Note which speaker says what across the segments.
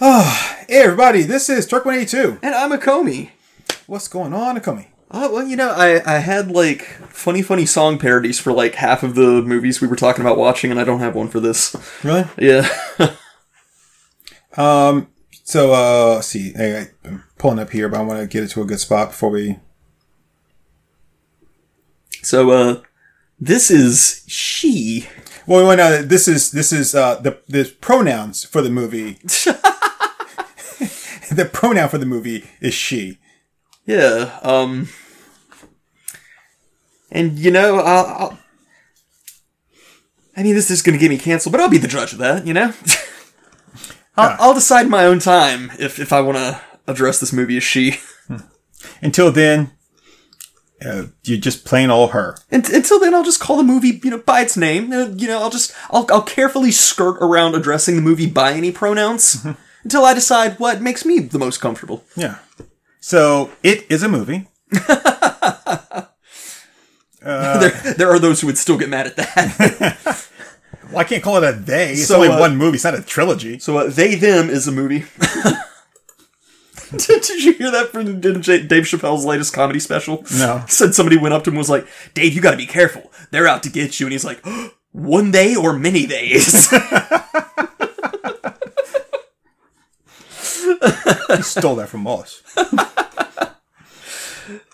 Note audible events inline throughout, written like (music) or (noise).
Speaker 1: (sighs) Hey everybody, this is Turk 182.
Speaker 2: And I'm Acomi.
Speaker 1: What's going on, Acomi?
Speaker 2: Oh, well, you know, I, I had like funny, funny song parodies for like half of the movies we were talking about watching, and I don't have one for this.
Speaker 1: Really?
Speaker 2: Yeah. (laughs)
Speaker 1: Um, so uh, let's see. Hey, I'm pulling up here, but I want to get it to a good spot before we.
Speaker 2: so, uh, this is she.
Speaker 1: Well, we well, no, this is this is uh the the pronouns for the movie. (laughs) (laughs) the pronoun for the movie is she.
Speaker 2: Yeah. Um. And you know, I'll. I'll I mean, this is going to get me canceled, but I'll be the judge of that. You know. (laughs) I'll,
Speaker 1: Yeah.
Speaker 2: I'll decide in my own time if if I want to address this movie as she.
Speaker 1: Until then, uh, you're just plain old her.
Speaker 2: And, until then, I'll just call the movie, you know, by its name. Uh, you know, I'll just, I'll, I'll carefully skirt around addressing the movie by any pronouns until I decide what makes me the most comfortable.
Speaker 1: Yeah. So it is a movie. (laughs)
Speaker 2: there, there are those who would still get mad at that. (laughs)
Speaker 1: Well, I can't call it a they. It's
Speaker 2: So,
Speaker 1: only
Speaker 2: uh,
Speaker 1: one movie. It's not a trilogy.
Speaker 2: so, uh, they them is a movie. (laughs) did, did you hear that from Dave Dave Chappelle's latest comedy special?
Speaker 1: No.
Speaker 2: Said somebody went up to him and was like, "Dave, you got to be careful. They're out to get you." And he's like, (gasps) "One day or many days."
Speaker 1: He stole that from us. (laughs)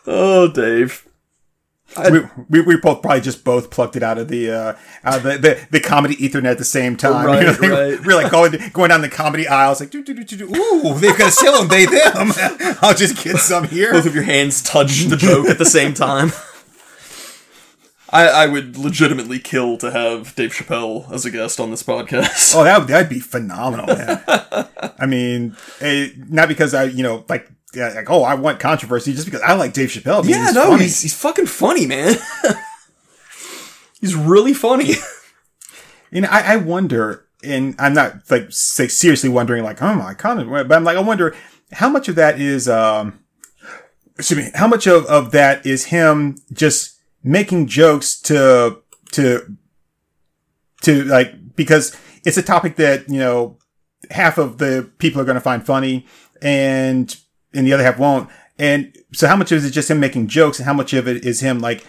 Speaker 2: oh, Dave.
Speaker 1: we, we, we both probably just both plucked it out of the uh, out of the, the, the comedy ethernet at the same time.
Speaker 2: Right, (laughs)
Speaker 1: You know,
Speaker 2: right.
Speaker 1: We're like going going down the comedy aisles, like, do, do, do, do, do. ooh, they've got a sale on they them. (laughs) I'll just get some here.
Speaker 2: both of your hands touch the joke at the same time. I, I would legitimately kill to have Dave Chappelle as a guest on this podcast.
Speaker 1: Oh, that that'd be phenomenal, man. (laughs) I mean, eh, not because I, you know, like, yeah, like, oh, I want controversy, just because I like Dave Chappelle. I mean,
Speaker 2: yeah,
Speaker 1: he's
Speaker 2: no,
Speaker 1: funny.
Speaker 2: he's he's fucking funny, man. (laughs) he's really funny.
Speaker 1: You know, I, I wonder, and I'm not like say, seriously wondering, like, oh my god, but I'm like, I wonder how much of that is, um, excuse me, how much of, of that is him just making jokes to, to, to like, because it's a topic that, you know, half of the people are going to find funny and, and the other half won't. And so how much of it is just him making jokes and how much of it is him like,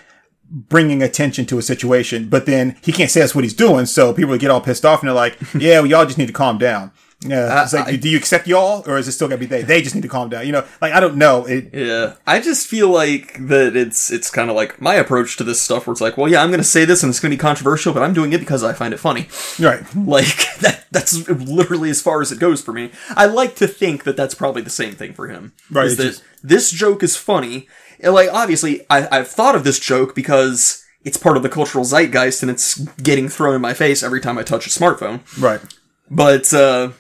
Speaker 1: bringing attention to a situation, but then he can't say that's what he's doing. So people get all pissed off and they're like, (laughs) yeah, well, y'all just need to calm down. Yeah. It's like,
Speaker 2: I-
Speaker 1: do you accept y'all or is it still gonna be they? They just need to calm down. You know, like, I don't know. It,
Speaker 2: Yeah, I just feel like that it's it's kind of like my approach to this stuff, where it's like, well, yeah, I'm going to say this and it's going to be controversial, but I'm doing it because I find it funny.
Speaker 1: right.
Speaker 2: Like (laughs) that that's literally as far as it goes for me. I like to think that that's probably the same thing for him.
Speaker 1: Right,
Speaker 2: Is that
Speaker 1: just-
Speaker 2: this joke is funny. And, like obviously, I, I've thought of this joke because it's part of the cultural zeitgeist and it's getting thrown in my face every time I touch a smartphone.
Speaker 1: Right.
Speaker 2: But uh,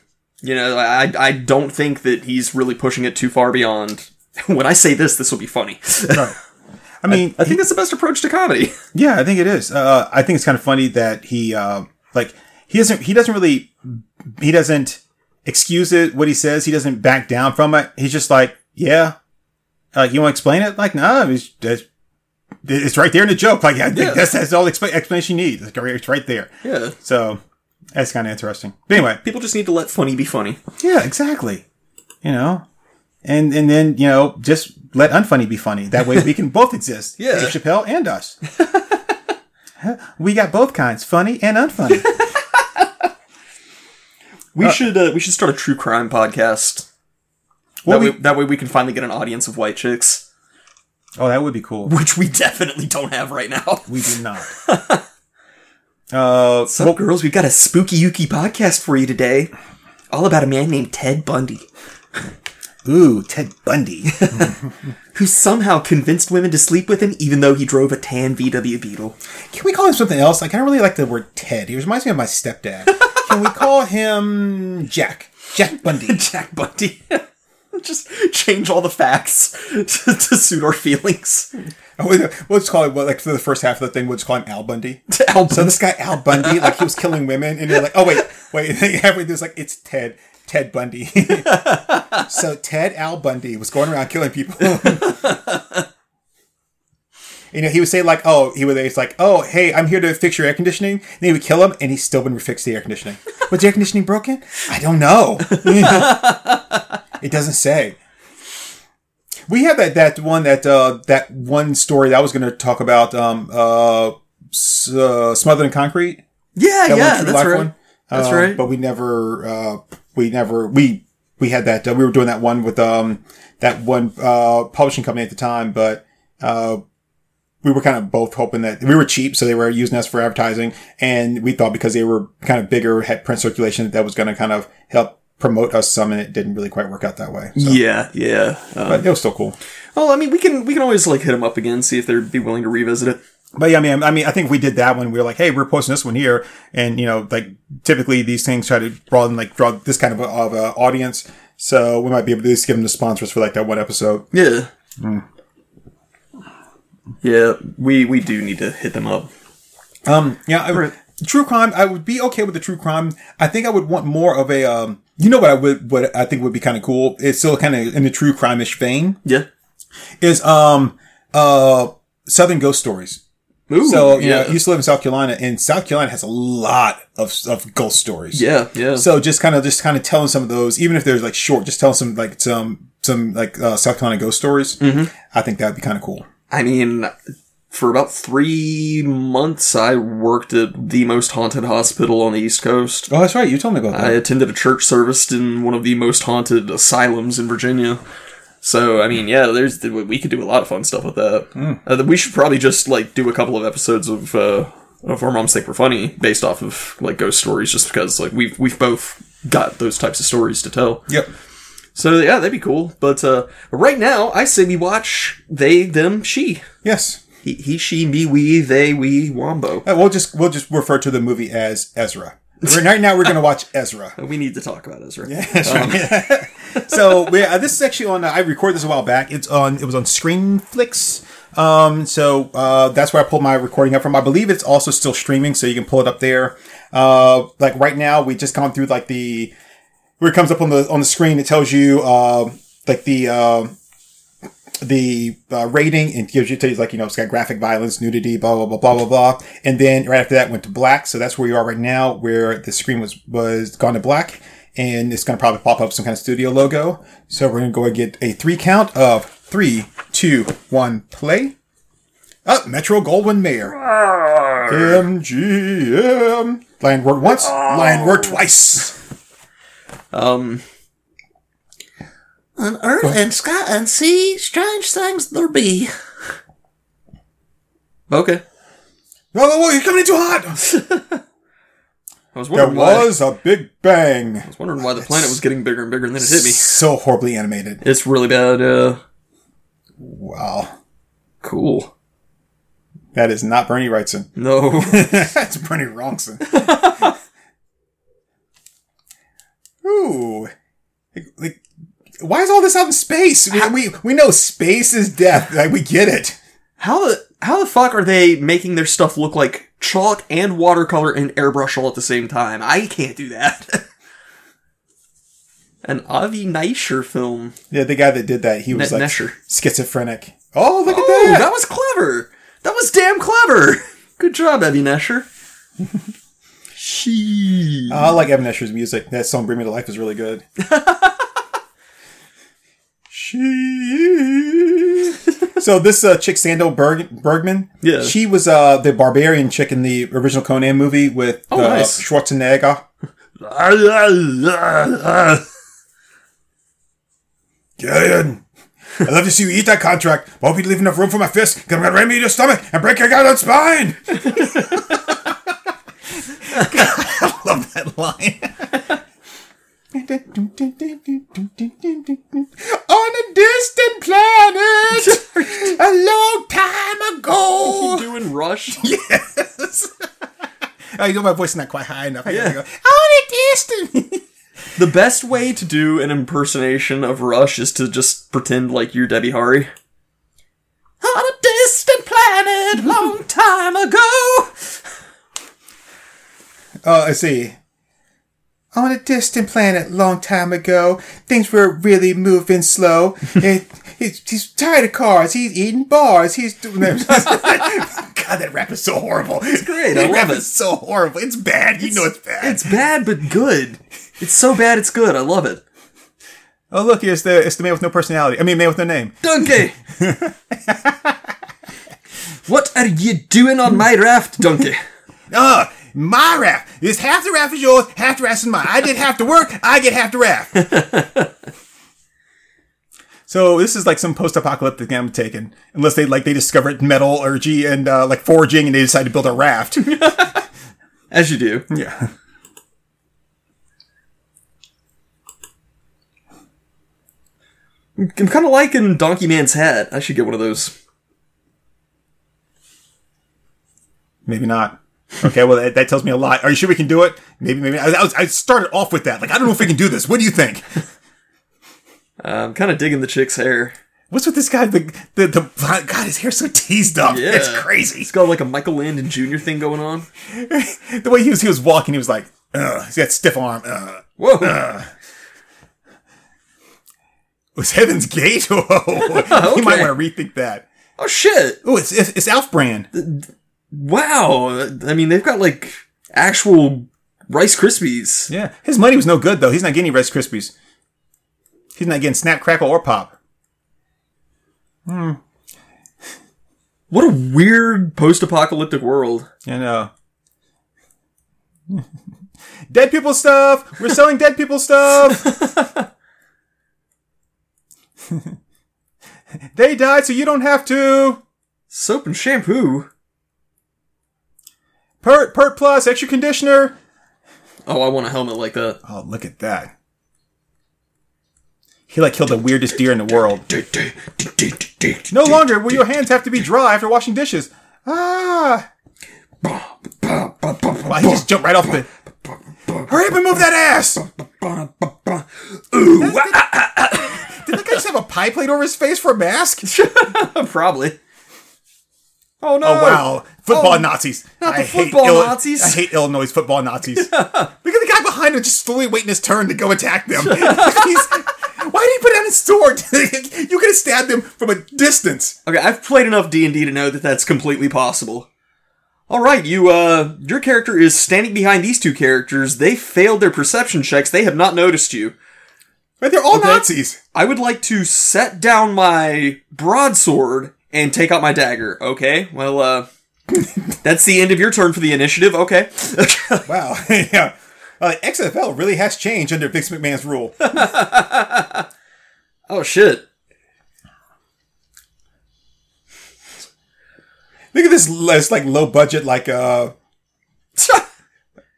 Speaker 2: you know, I I don't think that he's really pushing it too far beyond. (laughs) When I say this, this will be funny.
Speaker 1: Right. (laughs) I mean,
Speaker 2: I think that's the best approach to comedy. (laughs)
Speaker 1: yeah, I think it is. Uh, I think it's kind of funny that he, uh, like, he doesn't, he doesn't really, he doesn't excuse it, what he says. He doesn't back down from it. He's just like, yeah. Like, you want to explain it? Like, no, it's, it's, it's right there in the joke. Like, I think
Speaker 2: Yeah.
Speaker 1: that's, that's all the expla- explanation you need. It's right there.
Speaker 2: Yeah.
Speaker 1: So that's kind of interesting. But anyway,
Speaker 2: People just need to let funny be funny.
Speaker 1: yeah, exactly. You know, and and then you know just let unfunny be funny. That way we can (laughs) both exist.
Speaker 2: Yeah.
Speaker 1: Dave Chappelle and us. (laughs) we got both kinds, funny and unfunny. (laughs)
Speaker 2: We should uh, we should start a true crime podcast.
Speaker 1: Well,
Speaker 2: that,
Speaker 1: we-
Speaker 2: way, that way we can finally get an audience of white chicks,
Speaker 1: oh, that would be cool.
Speaker 2: which we definitely don't have right now.
Speaker 1: We do not. Uh,
Speaker 2: What's up, girls? We've got a spooky yuki podcast for you today, all about a man named Ted Bundy, (laughs)
Speaker 1: ooh, Ted Bundy. (laughs)
Speaker 2: who somehow convinced women to sleep with him, even though he drove a tan VW Beetle.
Speaker 1: Can we call him something else? I kind of really like the word Ted. He reminds me of my stepdad. (laughs) Can we call him Jack? Jack Bundy.
Speaker 2: Jack Bundy. Just change all the facts to, to suit our feelings.
Speaker 1: We'll just call it, what, like, for the first half of the thing, we'll just call him Al Bundy. (laughs)
Speaker 2: Al
Speaker 1: So this guy Al Bundy, (laughs) like he was killing women, and you're like, oh wait, wait. (laughs) And halfway through, it's like it's Ted, Ted Bundy. so Ted Al Bundy was going around killing people. You know, he would say like, "Oh, he would." It's like, "Oh, hey, I'm here to fix your air conditioning." And he would kill him, and he still wouldn't fix the air conditioning. Was the air conditioning broken? I don't know. it doesn't say. We have that that one that uh, that one story that I was going to talk about. Um, uh, s- uh, smothered in concrete.
Speaker 2: Yeah,
Speaker 1: That
Speaker 2: yeah, that's right.
Speaker 1: one.
Speaker 2: That's
Speaker 1: Um,
Speaker 2: right.
Speaker 1: But we never, uh, we never, we we had that. Uh, we were doing that one with um that one uh publishing company at the time, but uh we were kind of both hoping that we were cheap, so they were using us for advertising, and we thought because they were kind of bigger, had print circulation, that, that was going to kind of help promote us some, and it didn't really quite work out that way. So,
Speaker 2: Yeah, yeah. Um,
Speaker 1: but it was still cool.
Speaker 2: well, I mean, we can we can always like hit them up again, see if they'd be willing to revisit it.
Speaker 1: But yeah, I mean, I mean, I think we did that one. We were like, hey, we're posting this one here, and you know, like typically these things try to broaden, like draw this kind of a, of a audience. So we might be able to at least give them the sponsors for like that one episode.
Speaker 2: Yeah. Yeah, we we do need to hit them up.
Speaker 1: Um, yeah, I, true crime. I would be okay with the true crime. I think I would want more of a. Um, you know what I would, what I think would be kind of cool. It's still kind of in the true crime-ish vein.
Speaker 2: Yeah.
Speaker 1: Is um uh Southern ghost stories.
Speaker 2: Ooh,
Speaker 1: So you
Speaker 2: yeah.
Speaker 1: know, I used to live in South Carolina, and South Carolina has a lot of of ghost stories.
Speaker 2: yeah, yeah.
Speaker 1: So just kind of just kind of telling some of those, even if they're like short, just telling some like some some like uh, South Carolina ghost stories.
Speaker 2: Mm-hmm.
Speaker 1: I think that'd be kind of cool.
Speaker 2: I mean, for about three months, I worked at the most haunted hospital on the East Coast.
Speaker 1: Oh, that's right. You told me about that.
Speaker 2: I attended a church service in one of the most haunted asylums in Virginia. So, I mean, yeah, there's we could do a lot of fun stuff with that.
Speaker 1: Hmm.
Speaker 2: Uh, we should probably just like do a couple of episodes of uh, of Our Moms Think We're Funny based off of like ghost stories, just because like we've we've both got those types of stories to tell.
Speaker 1: yep.
Speaker 2: So yeah, that'd be cool. But uh, right now, I say we watch they, them, she.
Speaker 1: Yes.
Speaker 2: He, he, she, me, we, they, we, Wombo.
Speaker 1: Uh, we'll just we'll just refer to the movie as Ezra. Right now, we're going to watch Ezra. (laughs)
Speaker 2: We need to talk about Ezra.
Speaker 1: That's right. (laughs) so we, uh, this is actually on. Uh, I recorded this a while back. It's on. It was on Screenflix. Um, so uh, that's where I pulled my recording up from. I believe it's also still streaming, so you can pull it up there. Uh, like right now, we just gone through like the where it comes up on the on the screen. It tells you uh, like the. The uh, rating and gives you, tells you like you know it's got graphic violence, nudity, blah blah blah blah blah blah, and then right after that went to black. So that's where you are right now, where the screen was was gone to black, and it's going to probably pop up some kind of studio logo. So we're going to go and get a three count of three, two, one, play. Up, Metro Goldwyn Mayer. MGM. Lion word once, lion word twice.
Speaker 2: Um,
Speaker 3: On earth and sky and sea, strange things there be.
Speaker 2: okay.
Speaker 1: Whoa, whoa, whoa, you're coming in too hot. (laughs)
Speaker 2: I was
Speaker 1: There
Speaker 2: wondering why.
Speaker 1: was a big bang.
Speaker 2: I was wondering why the planet was getting bigger and bigger, and then it hit me.
Speaker 1: So horribly animated.
Speaker 2: It's really bad. Uh,
Speaker 1: Wow.
Speaker 2: cool.
Speaker 1: That is not Bernie Wrightson. (laughs)
Speaker 2: No.
Speaker 1: That's Bernie Wrongson. (laughs) Ooh. Like, like, why is all this out in space? We, we, we know space is death. Like, we get it.
Speaker 2: how the how the fuck are they making their stuff look like chalk and watercolor and airbrush all at the same time? I can't do that. (laughs) An Avi Nesher film.
Speaker 1: Yeah, the guy that did that, he was like
Speaker 2: Nesher.
Speaker 1: schizophrenic. Oh, look
Speaker 2: Oh,
Speaker 1: at that.
Speaker 2: that was clever. That was damn clever. Good job, Avi Nesher. (laughs) she.
Speaker 1: I like Evan Escher's music. That song "Bring Me to Life" is really good. (laughs) she. (laughs) So this uh, chick Sandahl Berg- Bergman,
Speaker 2: Yeah.
Speaker 1: she was uh, the barbarian chick in the original Conan movie with
Speaker 2: Oh,
Speaker 1: uh,
Speaker 2: nice.
Speaker 1: Schwarzenegger. Gillian, I'd love to see you eat that contract. but I hope you leave enough room for my fist, because I'm gonna ram you in your stomach and break your goddamn spine. (laughs) I love that line. (laughs) On a distant planet, (laughs) a long time ago.
Speaker 2: You doing Rush? (laughs)
Speaker 1: Yes. (laughs) oh, you know my voice is not quite high enough. I gotta
Speaker 2: Yeah.
Speaker 1: go, On a distant.
Speaker 2: The best way to do an impersonation of Rush is to just pretend like you're Debbie Harry. On a distant planet, long time ago.
Speaker 1: Uh, let's see. On a distant planet long time ago, things were really moving slow. (laughs) and he's, he's tired of cars. He's eating bars. He's doing that. (laughs) God, that rap is so horrible. It's
Speaker 2: great. I
Speaker 1: That
Speaker 2: love
Speaker 1: rap
Speaker 2: it.
Speaker 1: is so horrible. It's bad. You know it's bad.
Speaker 2: It's bad but good. It's so bad it's good. I love it.
Speaker 1: oh, look, it's the it's the man with no personality. I mean, man with no name.
Speaker 2: Donkey! (laughs) what are you doing on my raft, Donkey?
Speaker 1: Uh, my raft. It's half the raft is yours, half the raft is mine. I did half the work, I get half the raft. (laughs) so this is like some post-apocalyptic game I'm taking. Unless they like they discovered metallurgy and uh, like foraging and they decide to build a raft. (laughs)
Speaker 2: As you do.
Speaker 1: yeah.
Speaker 2: I'm kind of liking Donkey Man's hat. I should get one of those.
Speaker 1: Maybe not. Okay, well that, that tells me a lot. Are you sure we can do it? Maybe, maybe. I, I, was, I started off with that. Like I don't know if we can do this. What do you think?
Speaker 2: Uh, I'm kind of digging the chick's hair.
Speaker 1: What's with this guy? The the, the God, his hair's so teased up.
Speaker 2: Yeah.
Speaker 1: It's crazy.
Speaker 2: He's got like a Michael Landon Jr. thing going on. (laughs)
Speaker 1: the way he was he was walking, he was like, Ugh, he's got stiff arm. Ugh.
Speaker 2: Whoa!
Speaker 1: Was Heaven's Gate? (laughs) Whoa. (laughs) You might want to rethink that.
Speaker 2: Oh shit!
Speaker 1: Oh, it's, it's it's Alf brand.
Speaker 2: Wow! I mean, they've got like actual Rice Krispies.
Speaker 1: Yeah, his money was no good though. He's not getting any Rice Krispies. He's not getting Snap, Crackle, or Pop. Hmm.
Speaker 2: What a weird post-apocalyptic world.
Speaker 1: You know. dead people stuff. We're selling dead people stuff. (laughs) they died, so you don't have to.
Speaker 2: Soap and shampoo.
Speaker 1: Pert, Pert Plus, extra conditioner.
Speaker 2: Oh, I want a helmet like that.
Speaker 1: Oh, look at that. He like killed the weirdest deer in the world. No longer will your hands have to be dry after washing dishes. Ah! Wow, he just jumped right off the. Hurry up and move that ass! Ooh! Did that guy just have a pie plate over his face for a mask? (laughs)
Speaker 2: Probably. Oh no!
Speaker 1: Oh wow! Football
Speaker 2: Oh,
Speaker 1: Nazis.
Speaker 2: not the
Speaker 1: I
Speaker 2: football
Speaker 1: Illi-
Speaker 2: Nazis.
Speaker 1: I hate Illinois football Nazis. (laughs) Look at the guy behind him just slowly waiting his turn to go attack them. (laughs) Why did he put down his sword? (laughs) you could have stabbed him from a distance.
Speaker 2: Okay, I've played enough D and D to know that that's completely possible. All right, you uh, your character is standing behind these two characters. They failed their perception checks. They have not noticed you.
Speaker 1: But they're all
Speaker 2: Okay.
Speaker 1: Nazis.
Speaker 2: I would like to set down my broadsword and take out my dagger. Okay, well, uh, that's the end of your turn for the initiative. Okay. (laughs)
Speaker 1: Wow. (laughs) yeah. Uh, XFL really has changed under Vince McMahon's rule. (laughs)
Speaker 2: oh shit.
Speaker 1: Look at this less like low budget like uh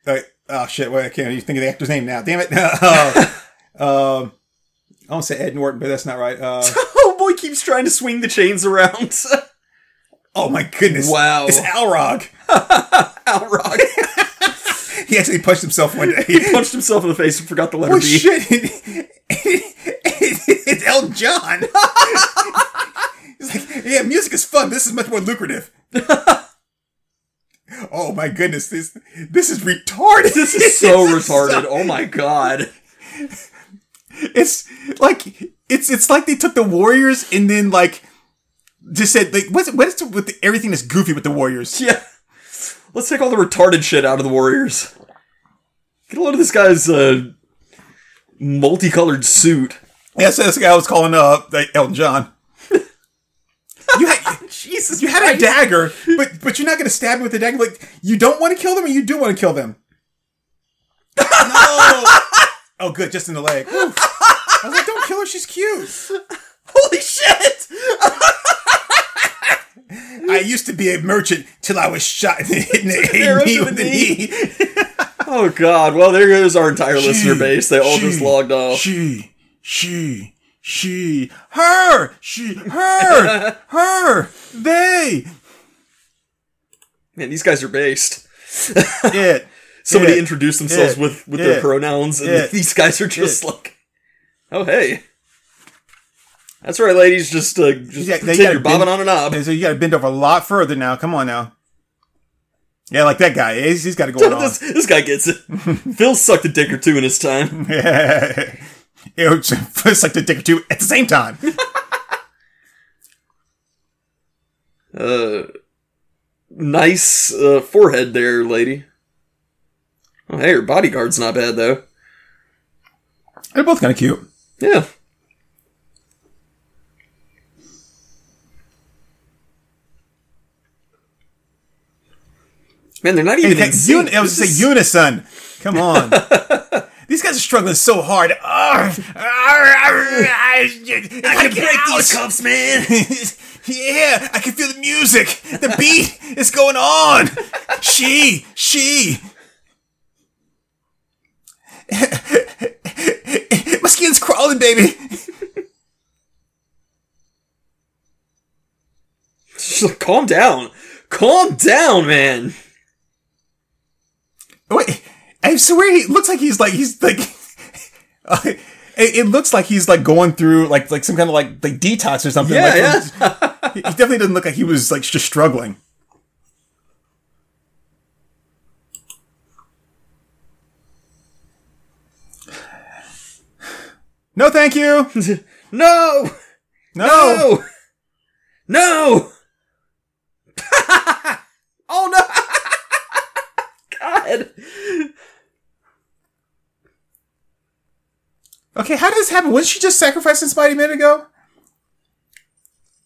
Speaker 1: like, oh shit, wait, I can't even think of the actor's name now. Damn it. uh, um I want to say Ed Norton, but that's not right. Uh,
Speaker 2: boy, keeps trying to swing the chains around. (laughs)
Speaker 1: oh my goodness.
Speaker 2: Wow.
Speaker 1: It's Alrog. (laughs)
Speaker 2: Outrock
Speaker 1: He actually punched himself one day.
Speaker 2: He punched himself in the face and forgot the letter
Speaker 1: Oh
Speaker 2: B.
Speaker 1: shit! it's Elton John. He's like, yeah, music is fun. This is much more lucrative. (laughs) oh my goodness, this this is retarded.
Speaker 2: This is so retarded. Oh my god.
Speaker 1: It's like it's it's like they took the Warriors and then like just said like what's what is with the, everything that's goofy with the Warriors?
Speaker 2: Yeah. Let's take all the retarded shit out of the Warriors. Get a load of this guy's uh, multicolored suit.
Speaker 1: Yeah, so this guy was calling up uh, Elton John. (laughs) You had, Jesus, you had a dagger, but but you're not to stab him with a dagger. Like you don't want to kill them, or you do want to kill them. (laughs) No. oh, good, just in the leg. Oof. I was like, don't kill her. She's cute. (laughs)
Speaker 2: Holy shit! (laughs)
Speaker 1: I used to be a merchant till I was shot in the, (laughs) in the, knee with
Speaker 2: the
Speaker 1: knee.
Speaker 2: Oh god, well there goes our entire listener base. They all just logged off.
Speaker 1: She, she, she, her, she, her, her, they,
Speaker 2: Man, these guys are based.
Speaker 1: it.
Speaker 2: Somebody
Speaker 1: It.
Speaker 2: introduced themselves
Speaker 1: It.
Speaker 2: with, with their pronouns, and
Speaker 1: It.
Speaker 2: these guys are just like, oh hey. That's right, ladies. Just uh, just
Speaker 1: Yeah,
Speaker 2: pretend you're bobbing
Speaker 1: bend-
Speaker 2: on a knob.
Speaker 1: So you got to bend over a lot further now. Come on now. Yeah, like that guy. He's, he's got to go on.
Speaker 2: this, this guy gets it. (laughs) Phil sucked a dick or two in his time.
Speaker 1: it was it's like the dick or two at the same time. (laughs)
Speaker 2: Uh, nice uh, forehead there, lady. Oh, hey, her bodyguard's not bad though.
Speaker 1: They're both kind of cute.
Speaker 2: Yeah. Man, they're not even in
Speaker 1: Uni-
Speaker 2: sync.
Speaker 1: I was to say unison. Come on. (laughs) These guys are struggling so hard. (laughs) I
Speaker 2: I can break these cuffs, man. (laughs)
Speaker 1: yeah, I can feel the music. The beat is going on. She, she. Crawling, baby.
Speaker 2: She's like, Calm down. Calm down, man.
Speaker 1: Wait, I swear he looks like he's like he's like. (laughs) it, it looks like he's like going through like like some kind of like like detox or something.
Speaker 2: Yeah,
Speaker 1: like, He he definitely doesn't look like he was like just struggling. No, thank you. (laughs)
Speaker 2: No!
Speaker 1: No.
Speaker 2: No! No! (laughs) oh no! (laughs) God!
Speaker 1: Okay, how did this happen? Wasn't she just sacrificing Spidey a minute ago?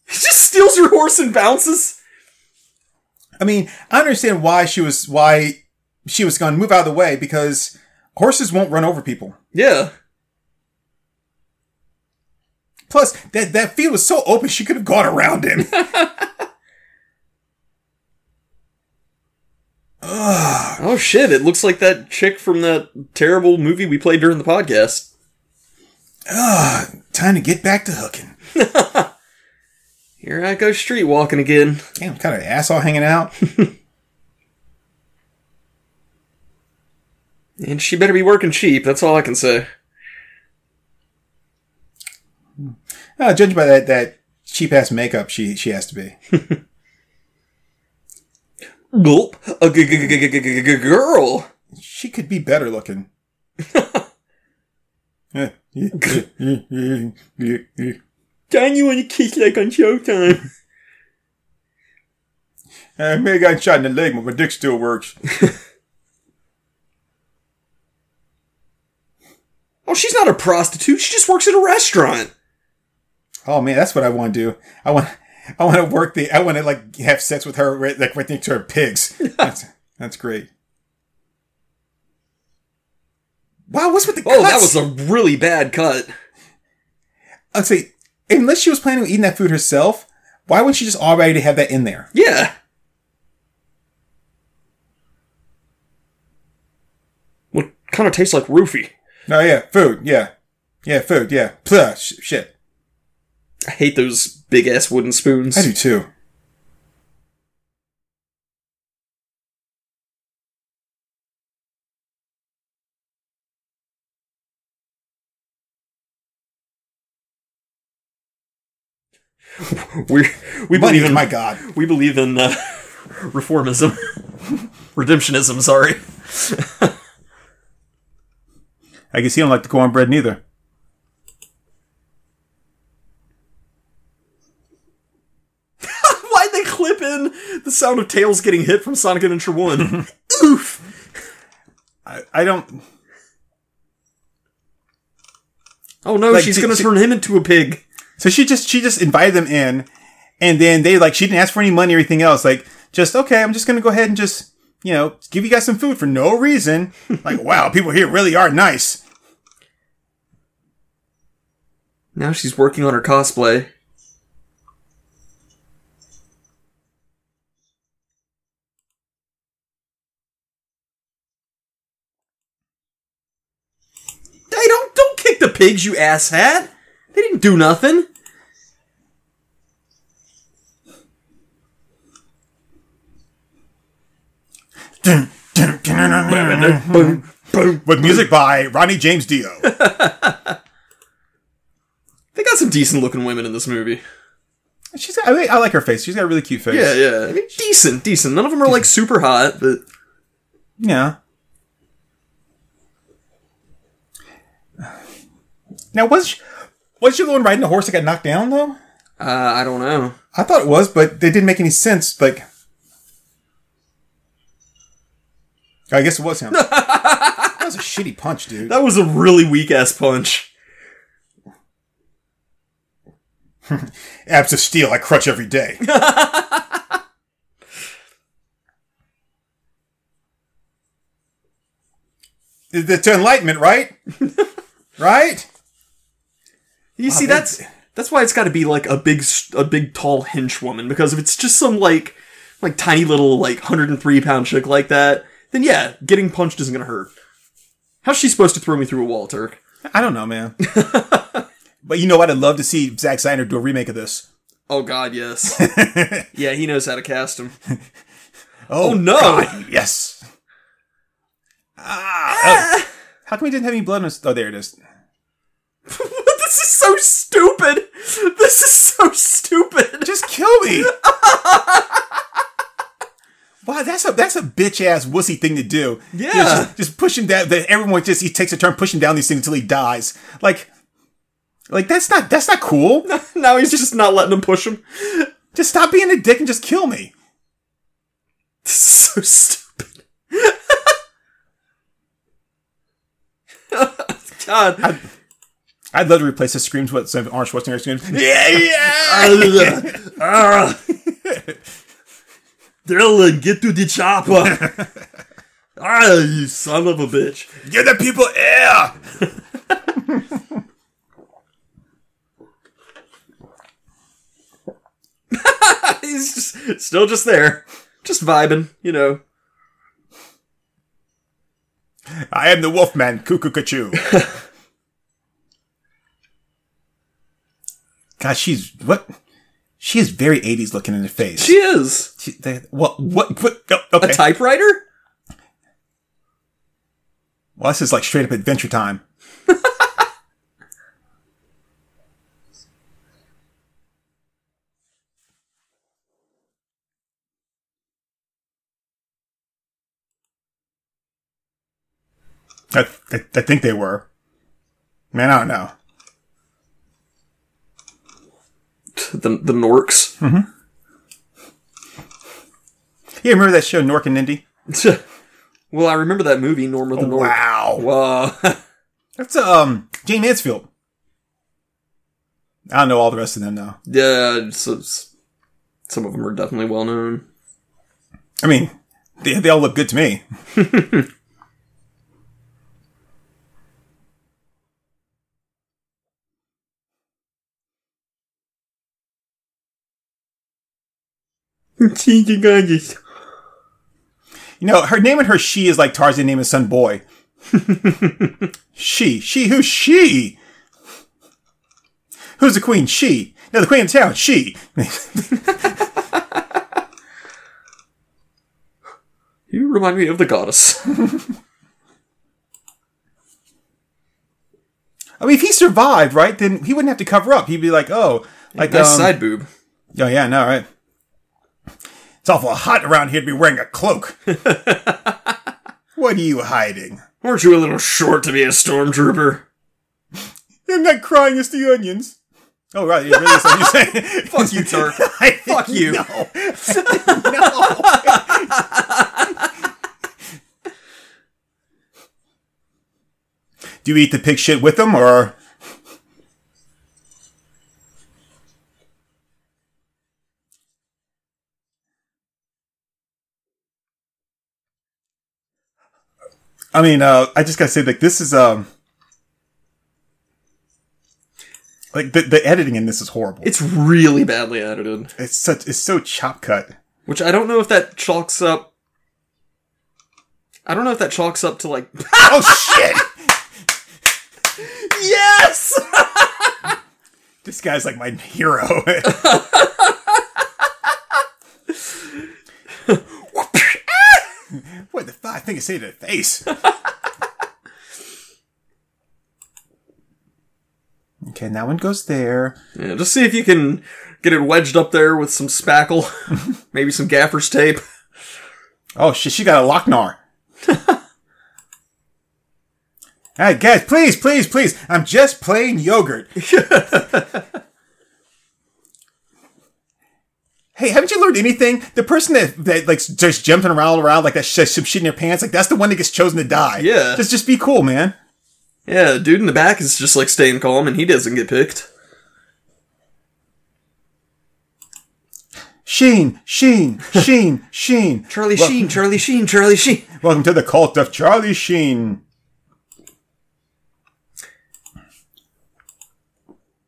Speaker 2: He just steals your horse and bounces.
Speaker 1: I mean, I understand why she was why she was going to move out of the way because horses won't run over people.
Speaker 2: Yeah.
Speaker 1: Plus, that that field was so open she could have gone around him. (laughs)
Speaker 2: Oh shit, it looks like that chick from that terrible movie we played during the podcast.
Speaker 1: Time to get back to hooking. (laughs)
Speaker 2: Here I go street walking again.
Speaker 1: Damn, kind of asshole hanging out. (laughs)
Speaker 2: And she better be working cheap, that's all I can say.
Speaker 1: Uh, judging by that that cheap ass makeup, she she has to be. (laughs)
Speaker 2: Gulp. A g- g- g- g- g- g- girl.
Speaker 1: She could be better looking. (laughs)
Speaker 2: Can you want to kiss like on Showtime? (laughs)
Speaker 1: I may have gotten shot in the leg, but my dick still works.
Speaker 2: Oh, she's not a prostitute. She just works at a restaurant.
Speaker 1: Oh man, that's what I want to do. I want, I want to work the. I want to like have sex with her, right, like right next to her pigs. (laughs) That's that's great. Wow, what's with the
Speaker 2: Oh,
Speaker 1: cuts?
Speaker 2: that was a really bad cut.
Speaker 1: I'd say, unless she was planning on eating that food herself, why wouldn't she just already have that in there?
Speaker 2: Yeah. What kind of tastes like roofie?
Speaker 1: Oh yeah, food. Yeah, yeah, food. Yeah, Pluh, sh- shit.
Speaker 2: I hate those big ass wooden spoons.
Speaker 1: I do too. (laughs)
Speaker 2: We we
Speaker 1: Money,
Speaker 2: believe in
Speaker 1: my God.
Speaker 2: we believe in uh, (laughs) reformism, (laughs) redemptionism. Sorry.
Speaker 1: I guess he don't like the cornbread neither.
Speaker 2: Why'd they clip in the sound of Tails getting hit from Sonic Adventure One? (laughs) Oof.
Speaker 1: I, I don't.
Speaker 2: Oh no,
Speaker 1: Like,
Speaker 2: she's gonna turn him into a pig.
Speaker 1: So she just she just invited them in, and then they like she didn't ask for any money or anything else. Like just okay, I'm just gonna go ahead and just you know give you guys some food for no reason. (laughs) like wow, people here really are nice.
Speaker 2: Now she's working on her cosplay. Hey, don't don't kick the pigs, you asshat! They didn't do nothing.
Speaker 1: With music by Ronnie James Dio. (laughs)
Speaker 2: They got some decent looking women in this movie.
Speaker 1: She's I, mean, I like her face. She's got a really cute face.
Speaker 2: Yeah, yeah. I mean, decent, decent. None of them are like super hot, but
Speaker 1: Yeah. Now was she, was she the one riding the horse that got knocked down though?
Speaker 2: uh, I don't know.
Speaker 1: I thought it was, but they didn't make any sense. Like, I guess it was him. (laughs) that was a shitty punch, dude.
Speaker 2: That was a really weak ass punch. (laughs)
Speaker 1: Abs of steel, I crutch every day. (laughs) It's enlightenment, right? right?
Speaker 2: You see, that's that's why it's got to be like a big, a big tall hench woman. Because if it's just some like, like tiny little like 103 pound chick like that, then yeah, getting punched isn't gonna hurt. How's she supposed to throw me through a wall, Turk?
Speaker 1: I don't know, man. (laughs) but you know what? I'd love to see Zack Snyder do a remake of this.
Speaker 2: Oh God, yes. (laughs) yeah, he knows how to cast him. (laughs)
Speaker 1: Oh,
Speaker 2: no.
Speaker 1: God, yes. Ah, oh. How come he didn't have any blood on his? Oh, there it is.
Speaker 2: So stupid. This is so stupid.
Speaker 1: Just kill me. (laughs) wow, that's a that's a bitch ass wussy thing to do. You know,
Speaker 2: Yeah.
Speaker 1: just, just push him down. The, everyone just he takes a turn pushing down these things until he dies. Like, like that's not that's not cool. (laughs)
Speaker 2: now he's just not letting him push him.
Speaker 1: just stop being a dick and just kill me.
Speaker 2: This is so stupid. (laughs) God.
Speaker 1: I'd love to replace the screams with some Arnold Schwarzenegger screams. (laughs)
Speaker 2: Yeah, yeah. (laughs) Ah. Dillon, get to the chopper. (laughs) ah, you son of a bitch.
Speaker 1: Give the people air.
Speaker 2: He's just still just there, just vibing, you know.
Speaker 1: I am the Wolfman, cuckoo cachoo. God, she's what? She is very '80s looking in the face.
Speaker 2: She is
Speaker 1: She- the- what? What? What? oh, okay.
Speaker 2: a typewriter.
Speaker 1: well, this is like straight up Adventure Time. (laughs) I, I, I think they were. Man, I don't know.
Speaker 2: The the Norks.
Speaker 1: Yeah, remember that show Nork and Nindy? (laughs)
Speaker 2: well, I remember that movie, Norma the Nork.
Speaker 1: Wow.
Speaker 2: Wow. (laughs)
Speaker 1: That's um Jayne Mansfield. I don't know all the rest of them now.
Speaker 2: yeah, it's- some of them are definitely well known.
Speaker 1: I mean, they, they all look good to me. (laughs) (laughs) You know, her name and her she is like Tarzan name his son boy. (laughs) she. She. Who's she? Who's the queen? She. No, the queen of town. She. (laughs)
Speaker 2: You remind me of the goddess.
Speaker 1: I mean, if he survived, right, then he wouldn't have to cover up. He'd be like, oh, like,
Speaker 2: nice
Speaker 1: um,
Speaker 2: side boob.
Speaker 1: oh yeah, no, right. It's awful hot around here to be wearing a cloak. (laughs) what are you hiding?
Speaker 2: Weren't you a little short to be a stormtrooper?
Speaker 1: I'm not crying, it's the onions. Oh, right, yeah, really, what you're saying. (laughs)
Speaker 2: Fuck you, Turk.
Speaker 1: I- (laughs)
Speaker 2: Fuck you.
Speaker 1: No. no. Do you eat the pig shit with them, or I mean, uh, I just gotta say, like, this is um, like the the editing in this is horrible.
Speaker 2: It's really badly edited.
Speaker 1: It's such it's so chop cut.
Speaker 2: Which I don't know if that chalks up. I don't know if that chalks up to like. (laughs)
Speaker 1: Oh shit!
Speaker 2: yes! (laughs)
Speaker 1: this guy's like my hero. (laughs) what the fuck? I think I to the face. (laughs) Okay, that one goes there.
Speaker 2: Yeah, just see if you can get it wedged up there with some spackle, (laughs) maybe some gaffer's tape.
Speaker 1: Oh shit, she got a Loc-Nar. Alright, (laughs) guys, please, please, please. I'm just plain yogurt. Hey, haven't you learned anything? The person that, that like just jumping around around like that sh- some shit in your pants, like that's the one that gets chosen to die.
Speaker 2: Yeah.
Speaker 1: Just just be cool, man.
Speaker 2: Yeah, dude in the back is just like staying calm, and he doesn't get picked.
Speaker 1: Sheen, Sheen, Sheen, (laughs) Sheen.
Speaker 2: Charlie Sheen, Charlie Sheen, Charlie Sheen.
Speaker 1: Welcome to the cult of Charlie Sheen.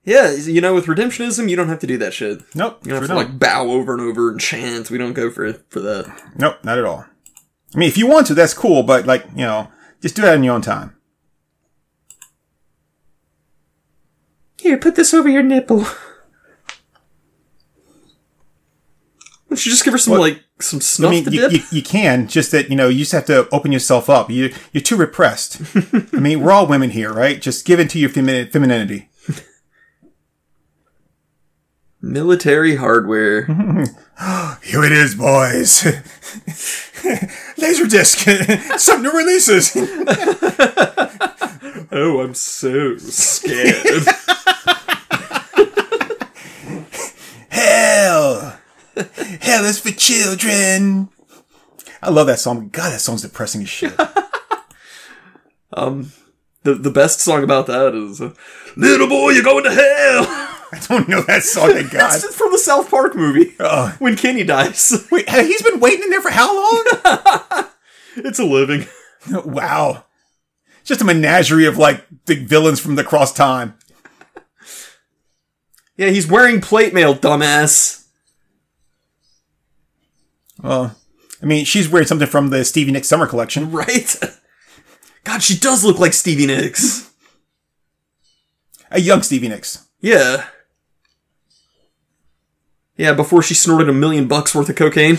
Speaker 2: Yeah, you know, with redemptionism, you don't have to do that shit.
Speaker 1: Nope.
Speaker 2: You don't have to
Speaker 1: don't.
Speaker 2: like bow over and over and chant. We don't go for for that.
Speaker 1: Nope, not at all. I mean, if you want to, that's cool, but like, you know, just do that in your own time.
Speaker 2: Here, put this over your nipple. Don't you just give her some
Speaker 1: What?
Speaker 2: like some snuff
Speaker 1: I mean, you, you, you can, just that, you know, you just have to open yourself up. You, you're too repressed. (laughs) I mean, we're all women here, right? Just give in to your femi- femininity.
Speaker 2: Military hardware. (laughs) (gasps)
Speaker 1: Here it is, boys. (laughs) Laser disc. (laughs) Some new releases.
Speaker 2: oh, I'm so scared.
Speaker 1: Hell. Hell is for children. I love that song. God, that song's depressing as shit.
Speaker 2: um, the the best song about that is uh, "Little Boy, You're Going to Hell."
Speaker 1: I don't know that song, (laughs) thank God.
Speaker 2: That's from the South Park movie (laughs)
Speaker 1: Oh.
Speaker 2: when Kenny dies. (laughs)
Speaker 1: Wait, he's been waiting in there for how long?
Speaker 2: it's a living.
Speaker 1: wow. Just a menagerie of like the villains from the cross time.
Speaker 2: Yeah, he's wearing plate mail, dumbass.
Speaker 1: Well, I mean, she's wearing something from the Stevie Nicks summer collection.
Speaker 2: Right? God, she does look like Stevie Nicks.
Speaker 1: A young Stevie Nicks.
Speaker 2: Yeah. Yeah, before she snorted a million bucks worth of cocaine.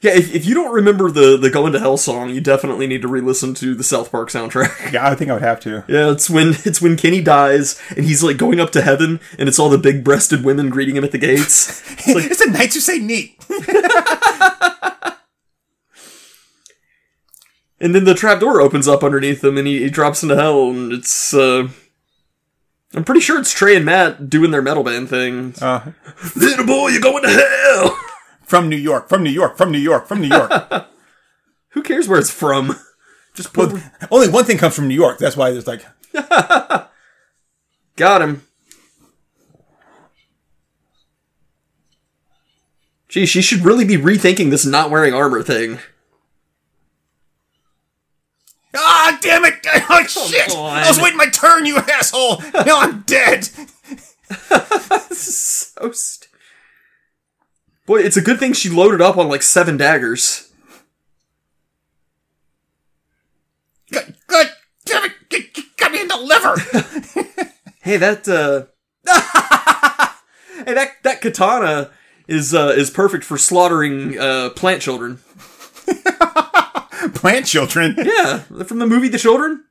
Speaker 2: yeah, if, if you don't remember the, the Going to Hell song, you definitely need to re-listen to the South Park soundtrack. (laughs)
Speaker 1: Yeah, I think I would have to.
Speaker 2: Yeah, it's when it's when Kenny dies and he's like going up to heaven and it's all the big breasted women greeting him at the gates.
Speaker 1: It's, (laughs) a night to say neat. (laughs)
Speaker 2: And then the trapdoor opens up underneath him and he, he drops into hell and it's uh I'm pretty sure it's Trey and Matt doing their metal band thing.
Speaker 1: Uh,
Speaker 2: Little boy, you're going to hell.
Speaker 1: from New York, from New York, from New York, from New York. (laughs)
Speaker 2: Who cares where it's from? (laughs) Just put
Speaker 1: well, only one thing comes from New York. That's why there's like, (laughs)
Speaker 2: got him. Gee, she should really be rethinking this not wearing armor thing.
Speaker 1: Ah, damn it! (laughs) Oh, shit! I was waiting my turn, you asshole! Now I'm dead! (laughs)
Speaker 2: This is so st- Boy, it's a good thing she loaded up on like seven daggers.
Speaker 1: God, God damn it! Get, get, got me in the liver! (laughs)
Speaker 2: Hey, that uh Hey, that that katana is uh is perfect for slaughtering uh plant children.
Speaker 1: Plant children. (laughs)
Speaker 2: Yeah, from the movie The Children?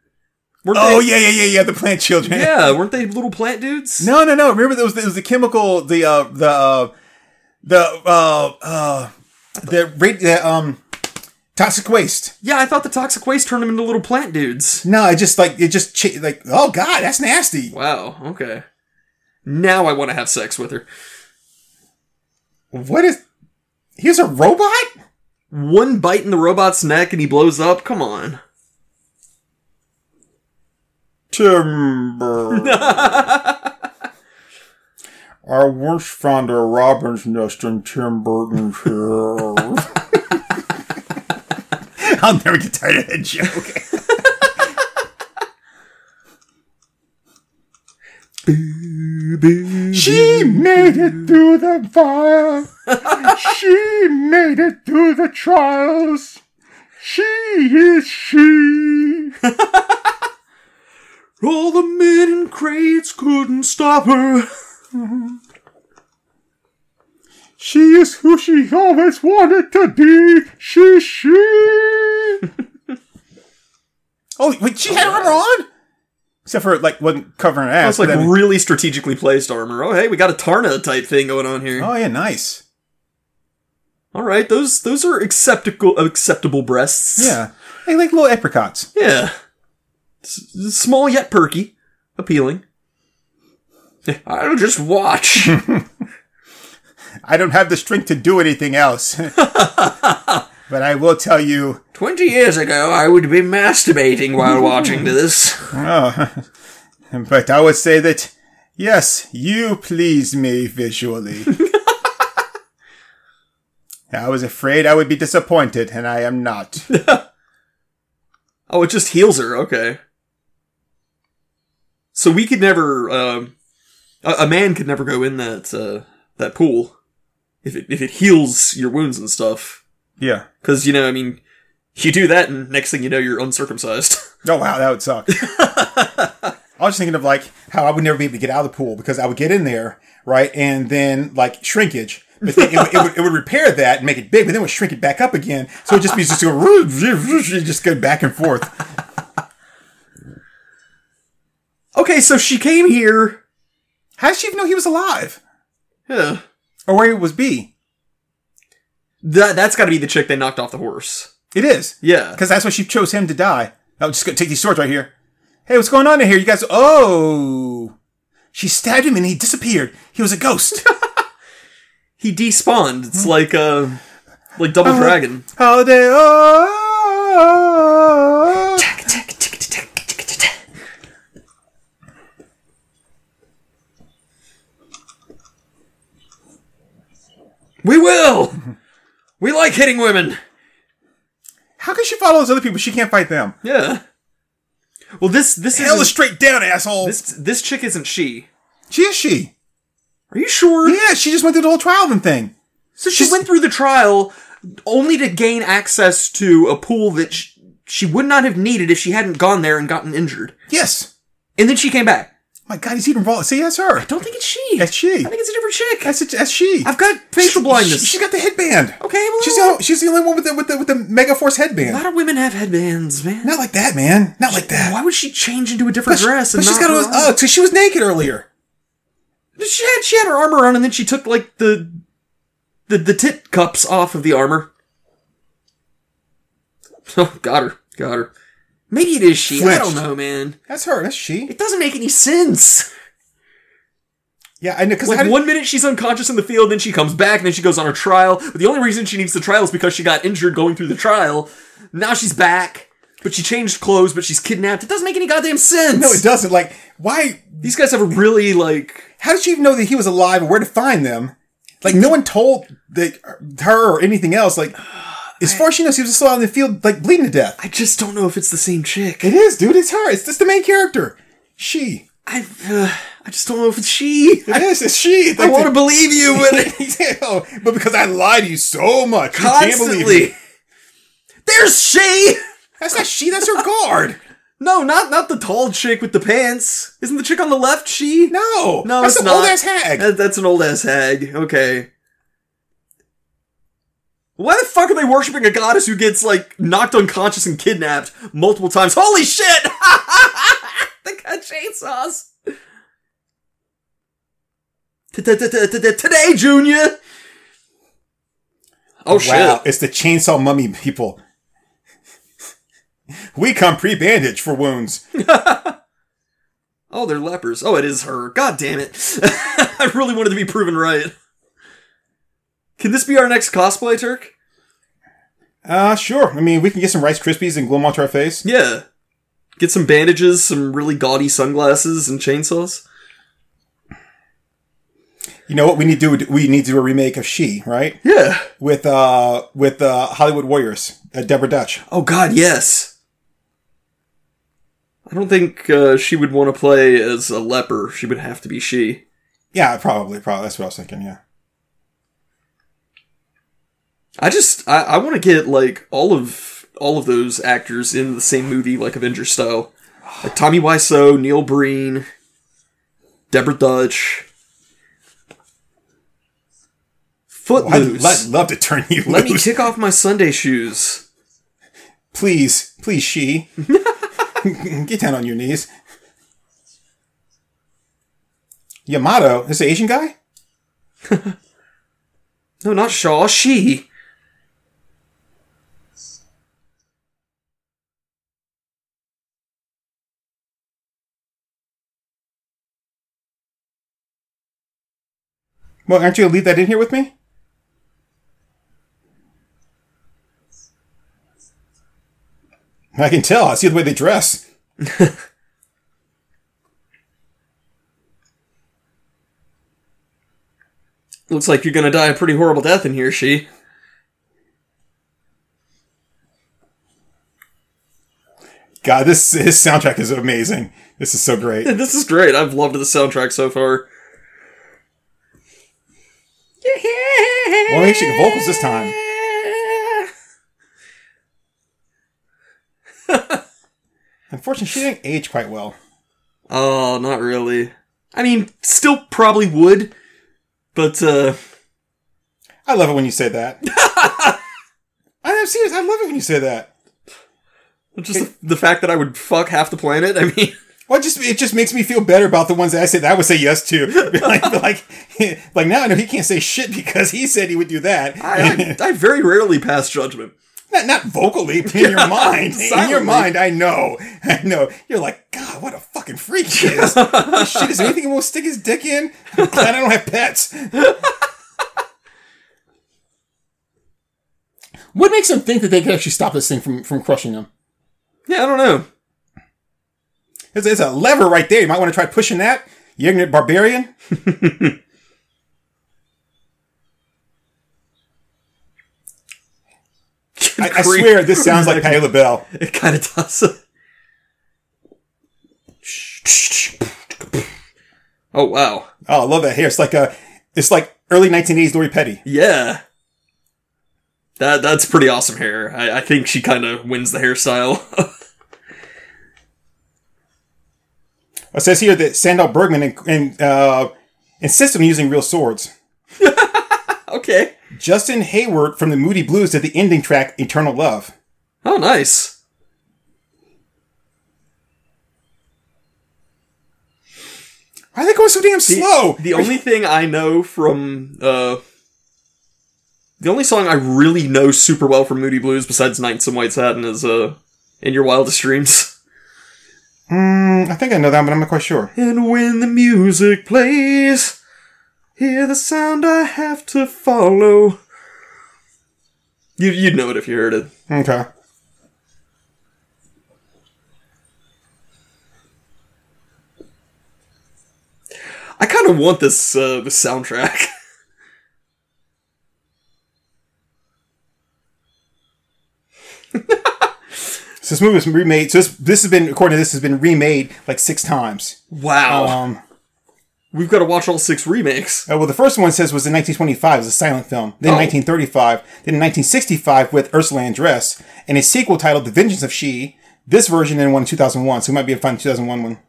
Speaker 2: Weren't
Speaker 1: Oh
Speaker 2: they,
Speaker 1: yeah, yeah, yeah, yeah. The plant children.
Speaker 2: Yeah, weren't they little plant dudes?
Speaker 1: No, no, no. Remember, there was, there was the chemical, the uh, the uh, the uh, uh, the rate, the um, toxic waste.
Speaker 2: Yeah, I thought the toxic waste turned them into little plant dudes.
Speaker 1: No, it just like it just cha- like oh god, that's nasty.
Speaker 2: Wow, okay. Now I want to have sex with her.
Speaker 1: What is? He's a robot.
Speaker 2: One bite in the robot's neck and he blows up? Come on.
Speaker 1: Timber. (laughs) I once found a robin's nest in Tim Burton's (laughs) hair. (laughs) I'll never get tired of that joke. She made it through the fire. (laughs) she made it through the trials. She is she. (laughs)
Speaker 2: All the men in crates couldn't stop her. (laughs)
Speaker 1: She is who she always wanted to be. She, she. Oh, wait, she had armor on? Except for, like, wasn't covering her ass.
Speaker 2: It's like
Speaker 1: mean-
Speaker 2: really strategically placed armor. Oh, hey, we got a Taarna type thing going on here.
Speaker 1: oh, yeah, nice.
Speaker 2: All right, those those are acceptable acceptable breasts.
Speaker 1: Yeah. Hey, like little apricots.
Speaker 2: yeah. S- small yet perky, appealing. I'll just watch. (laughs)
Speaker 1: I don't have the strength to do anything else. (laughs) but I will tell you,
Speaker 2: Twenty years ago, I would be masturbating while watching (laughs) this.
Speaker 1: oh, (laughs) but I would say that, yes, you please me visually. (laughs) I was afraid I would be disappointed, and I am not.
Speaker 2: Oh, it just heals her. Okay. So we could never, a, a man could never go in that uh, that pool if it if it heals your wounds and stuff.
Speaker 1: Yeah.
Speaker 2: Because you know, I mean, you do that, and next thing you know, you're uncircumcised. (laughs)
Speaker 1: Oh wow, that would suck. I was thinking of like how I would never be able to get out of the pool because I would get in there, right, and then like shrinkage. But then it, would, it, would, it would repair that and make it big, but then it would shrink it back up again. So it just be just go (laughs) just go back and forth.
Speaker 2: okay, so she came here.
Speaker 1: How did she even know he was alive
Speaker 2: Yeah.
Speaker 1: or where he was be?
Speaker 2: That that's got to be the chick they knocked off the horse.
Speaker 1: It is
Speaker 2: Yeah.
Speaker 1: because that's why she chose him to die. I'll just going to take these swords right here. Hey, what's going on in here? You guys? Oh, she stabbed him and he disappeared. He was a ghost. (laughs)
Speaker 2: He despawned. It's like uh, like Double Dragon.
Speaker 1: Holiday. Oh.
Speaker 2: We will. (laughs) We like hitting women.
Speaker 1: How can she follow those other people? She can't fight them.
Speaker 2: Yeah. Well, this this
Speaker 1: Hell is straight down, asshole.
Speaker 2: this this chick isn't she.
Speaker 1: she is she.
Speaker 2: Are you sure?
Speaker 1: Yeah, she just went through the whole trial and thing.
Speaker 2: So she
Speaker 1: She's-
Speaker 2: went through the trial only to gain access to a pool that sh- she would not have needed if she hadn't gone there and gotten injured.
Speaker 1: Yes.
Speaker 2: And then she came back.
Speaker 1: My God, he's even involved. See, that's her.
Speaker 2: I don't think it's she.
Speaker 1: That's she.
Speaker 2: I think it's a different chick.
Speaker 1: That's that's she.
Speaker 2: I've got facial blindness.
Speaker 1: She, has got the headband.
Speaker 2: okay, well,
Speaker 1: She's the only, she's the only one with the with the with the Mega Force headband.
Speaker 2: a lot of women have headbands, man.
Speaker 1: Not like that, man. Not like that.
Speaker 2: Why would she change into a different
Speaker 1: But,
Speaker 2: dress?
Speaker 1: but
Speaker 2: and
Speaker 1: she's got those. Oh, so she was naked earlier.
Speaker 2: She had she had her armor on, and then she took like the the the tit cups off of the armor. Oh, (laughs) got her, got her. Maybe it is she. I don't know, man.
Speaker 1: That's her. That's she.
Speaker 2: It doesn't make any sense.
Speaker 1: Yeah, I know. Because
Speaker 2: Like one minute she's unconscious in the field, then she comes back, and then she goes on her trial. But the only reason she needs the trial is because she got injured going through the trial. Now she's back, but she changed clothes, but she's kidnapped. It doesn't make any goddamn sense.
Speaker 1: no, it doesn't. Like, why?
Speaker 2: These guys have a really like.
Speaker 1: How did she even know that he was alive and where to find them? Like, no one told the, her or anything else. Like, as far as she knows, he was still out in the field, like bleeding to death.
Speaker 2: I just don't know if it's the same chick.
Speaker 1: It is, dude. It's her. It's just the main character. She.
Speaker 2: I uh, I just don't know if it's she.
Speaker 1: It is. It's she. (laughs)
Speaker 2: I want to believe you, but (laughs)
Speaker 1: but because I lied to you so much, you can't believe
Speaker 2: constantly.
Speaker 1: me.
Speaker 2: There's she.
Speaker 1: That's not she. That's her (laughs) guard.
Speaker 2: No, not not the tall chick with the pants. Isn't the chick on the left she?
Speaker 1: No.
Speaker 2: no,
Speaker 1: that's
Speaker 2: it's
Speaker 1: an
Speaker 2: not.
Speaker 1: old ass hag.
Speaker 2: That- that's an old ass hag. Okay. Why the fuck are they worshiping a goddess who gets like knocked unconscious and kidnapped multiple times? Holy shit! (laughs) they got chainsaws. Today, Junior. Oh shit!
Speaker 1: Wow, it's the chainsaw mummy people. We come pre-bandaged for wounds. (laughs)
Speaker 2: Oh, they're lepers. Oh, it is her. God damn it. (laughs) I really wanted to be proven right. Can this be our next cosplay, Turk?
Speaker 1: Uh, sure. I mean, we can get some Rice Krispies and glue them onto our face.
Speaker 2: Yeah. Get some bandages, some really gaudy sunglasses, and chainsaws.
Speaker 1: You know what we need to do? We need to do a remake of She, right?
Speaker 2: Yeah.
Speaker 1: With uh, with uh, Hollywood Warriors, uh, Deborah Dutch.
Speaker 2: Oh god, yes. I don't think uh, she would want to play as a leper. She would have to be she.
Speaker 1: Yeah, probably, probably. That's what I was thinking. Yeah.
Speaker 2: I just I, I want to get like all of all of those actors in the same movie, like Avengers style. Like Tommy Wiseau, Neil Breen, Deborah Dutch.
Speaker 1: I'd,
Speaker 2: Footloose.
Speaker 1: I'd love to turn you
Speaker 2: Let me kick off my Sunday shoes.
Speaker 1: please, please, She. (laughs) Get down on your knees. Yamato, this the Asian guy? (laughs)
Speaker 2: No, not Shaw. She.
Speaker 1: Well, aren't you gonna leave that in here with me? I can tell. I see the way they dress. (laughs)
Speaker 2: Looks like you're gonna die a pretty horrible death in here, she.
Speaker 1: God, this his soundtrack is amazing. This is so great. (laughs)
Speaker 2: This is great. I've loved the soundtrack so far.
Speaker 1: Well, makes you vocals this time. (laughs) Unfortunately, she didn't age quite well.
Speaker 2: Oh, not really. I mean, still probably would, but uh
Speaker 1: I love it when you say that. (laughs) I'm serious. I love it when you say that.
Speaker 2: just the, the fact that I would fuck half the planet. I mean,
Speaker 1: Well, it just it just makes me feel better about the ones that I said that I would say yes to. (laughs) (laughs) like, like, like now I know he can't say shit because he said he would do that.
Speaker 2: I, I, I very rarely pass judgment.
Speaker 1: not not vocally, in (laughs) your mind. In your mind, I know. I know. You're like, God, what a fucking freak he is. Shit, is there anything he won't stick his dick in? I'm glad I don't have pets. what makes him think that they could actually stop this thing from, from crushing him?
Speaker 2: Yeah, I don't know.
Speaker 1: There's, there's a lever right there. You might want to try pushing that. You ignorant barbarian. (laughs) I, I swear this sounds like Patti (laughs) LaBelle.
Speaker 2: It kind of does. (laughs) oh wow,
Speaker 1: Oh, I love that hair. It's like a, it's like early 1980s Lori Petty.
Speaker 2: yeah. That that's pretty awesome hair. I, I think she kind of wins the hairstyle.
Speaker 1: It says here that Sandahl Bergman and, and uh, insist on using real swords. (laughs)
Speaker 2: okay.
Speaker 1: Justin Hayward from the Moody Blues did the ending track "Eternal Love."
Speaker 2: Oh, nice.
Speaker 1: Why are they going so damn slow?
Speaker 2: The only thing I know from uh the only song I really know super well from Moody Blues besides Nights in White Satin is uh In Your Wildest Dreams. (laughs)
Speaker 1: Mm, I think I know that, but I'm not quite sure.
Speaker 2: And when the music plays, hear the sound I have to follow. You you'd know it if you heard it.
Speaker 1: Okay.
Speaker 2: I kind of want this uh this soundtrack. (laughs)
Speaker 1: So this movie was remade. So this this has been according to this has been remade like six times.
Speaker 2: wow.
Speaker 1: Um,
Speaker 2: We've got to watch all six remakes.
Speaker 1: uh, well, the first one says was in 1925 as a silent film. Then
Speaker 2: Oh.
Speaker 1: 1935. Then in 1965 with Ursula Andress, and a sequel titled The Vengeance of She. This version and one in 2001. So it might be a fun 2001 one.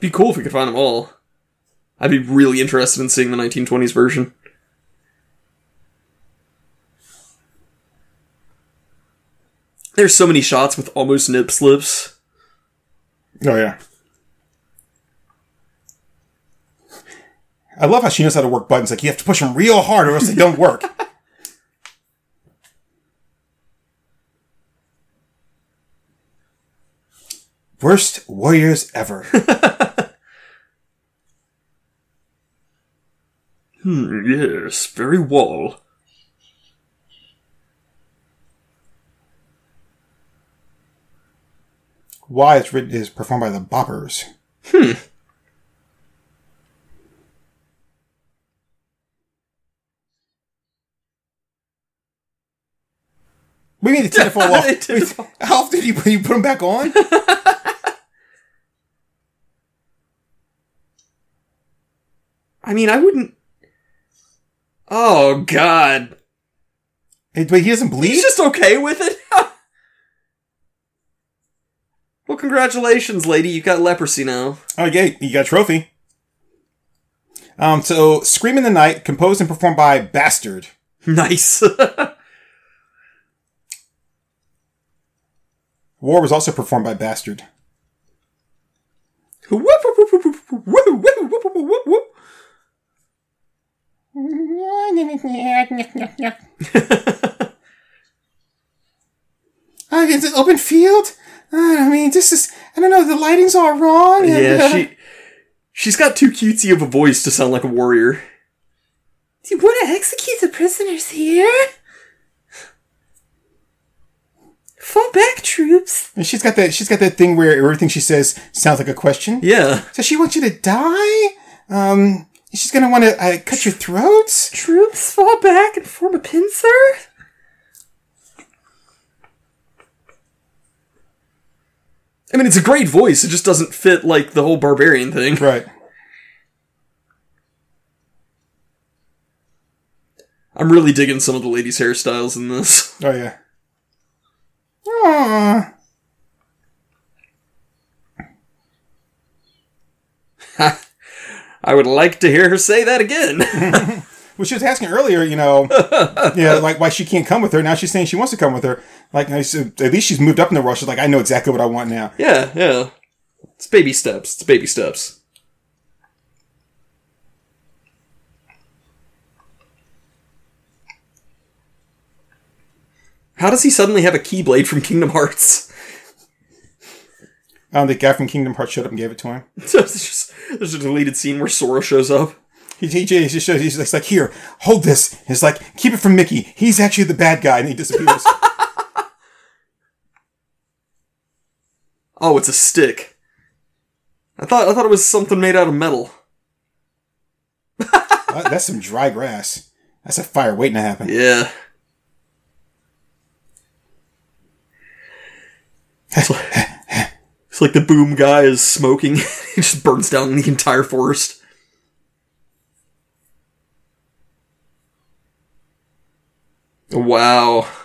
Speaker 2: Be cool if we could find them all. I'd be really interested in seeing the 1920s version. There's so many shots with almost nip slips.
Speaker 1: Oh yeah. I love how she knows how to work buttons. Like you have to push them real hard, or else they don't work. (laughs) Worst warriors ever. (laughs)
Speaker 2: Hmm, yes, very wall.
Speaker 1: Why it's written is performed by the Boppers. Hmm. We mean the (laughs) tinfoil off. How often do you, you put them back on? (laughs)
Speaker 2: I mean, I wouldn't. Oh God,
Speaker 1: But he doesn't bleed.
Speaker 2: he's just okay with it. Well, congratulations, lady. You got leprosy now.
Speaker 1: Oh, yeah! you got a trophy. Um, so Scream in the Night, composed and performed by Bastard.
Speaker 2: Nice.
Speaker 1: War was also performed by Bastard. oh, is it open field? I mean, this is. I don't know. The lighting's all wrong. and,
Speaker 2: Yeah,
Speaker 1: uh,
Speaker 2: she she's got too cutesy of a voice to sound like a warrior.
Speaker 3: Do you want to execute the prisoners here? Fall back, troops.
Speaker 1: And she's got that. She's got that thing where everything she says sounds like a question.
Speaker 2: Yeah.
Speaker 1: So she wants you to die. Um, she's gonna want to uh, cut your throats.
Speaker 3: Troops, fall back and form a pincer.
Speaker 2: I mean, it's a great voice. It just doesn't fit like the whole barbarian thing. (laughs)
Speaker 1: Right.
Speaker 2: I'm really digging some of the ladies' hairstyles in this. (laughs)
Speaker 1: Oh yeah. Aww.
Speaker 2: I would like to hear her say that again. (laughs)
Speaker 1: Well, she was asking earlier, you know, (laughs) yeah, like why she can't come with her. Now she's saying she wants to come with her. Like, at least she's moved up in the world. She's like, I know exactly what I want now.
Speaker 2: yeah, yeah. It's baby steps. It's baby steps. How does he suddenly have a keyblade from Kingdom Hearts?
Speaker 1: Um, the guy from Kingdom Hearts showed up and gave it to him. (laughs)
Speaker 2: there's, just, there's a deleted scene where Sora shows up.
Speaker 1: He, he, just shows, he's just like, here, hold this. He's like, keep it from Mickey. He's actually the bad guy, and he disappears. (laughs)
Speaker 2: Oh, it's a stick. I thought I thought it was something made out of metal. (laughs)
Speaker 1: Uh, that's some dry grass. That's a fire waiting to happen.
Speaker 2: Yeah. It's like, (laughs) it's like the boom guy is smoking. he just burns down the entire forest. Wow. (laughs)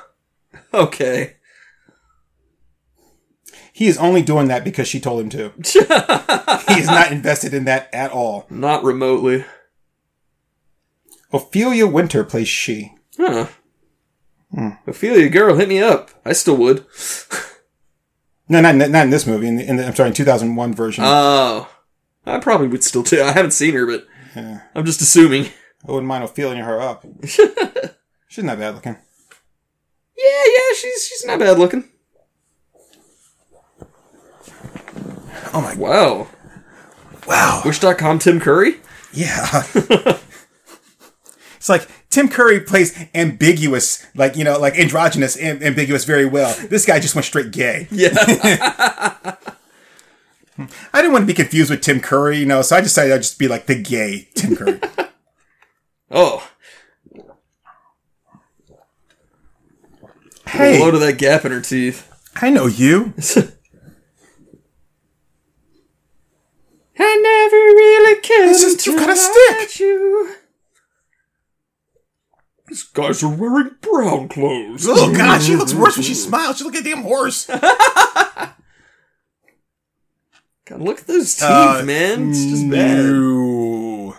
Speaker 2: Okay.
Speaker 1: He is only doing that because she told him to. (laughs) he is not invested in that at all.
Speaker 2: Not remotely.
Speaker 1: Ophelia Winter plays she.
Speaker 2: Huh. Hmm. Ophelia, girl, hit me up. I still would. (laughs)
Speaker 1: No, not, not in this movie. In the, in the, I'm sorry, in 2001 version.
Speaker 2: Oh. I probably would still too. I haven't seen her, but
Speaker 1: Yeah.
Speaker 2: I'm just assuming.
Speaker 1: I wouldn't mind Ophelia her up. She's not bad looking.
Speaker 2: Yeah, yeah, she's she's not bad looking.
Speaker 1: Oh my
Speaker 2: Wow.
Speaker 1: wow.
Speaker 2: Wish.com Tim Curry?
Speaker 1: Yeah. (laughs) it's like Tim Curry plays ambiguous, like, you know, like androgynous, am- ambiguous very well. This guy just went straight gay.
Speaker 2: Yeah. (laughs)
Speaker 1: I didn't want to be confused with Tim Curry, you know, so I decided I'd just be like the gay Tim Curry. (laughs)
Speaker 2: oh.
Speaker 1: Hey,
Speaker 2: Hello to that gap in her teeth.
Speaker 1: I know you. (laughs)
Speaker 2: I never really cared.
Speaker 1: This is some
Speaker 2: until
Speaker 1: kind of
Speaker 2: I
Speaker 1: stick.
Speaker 2: You. These guys are wearing brown clothes.
Speaker 1: Oh god, she looks worse when she smiles. She looks like a damn horse. (laughs)
Speaker 2: God, look at those teeth,
Speaker 1: Uh,
Speaker 2: man. It's just bad.
Speaker 1: No.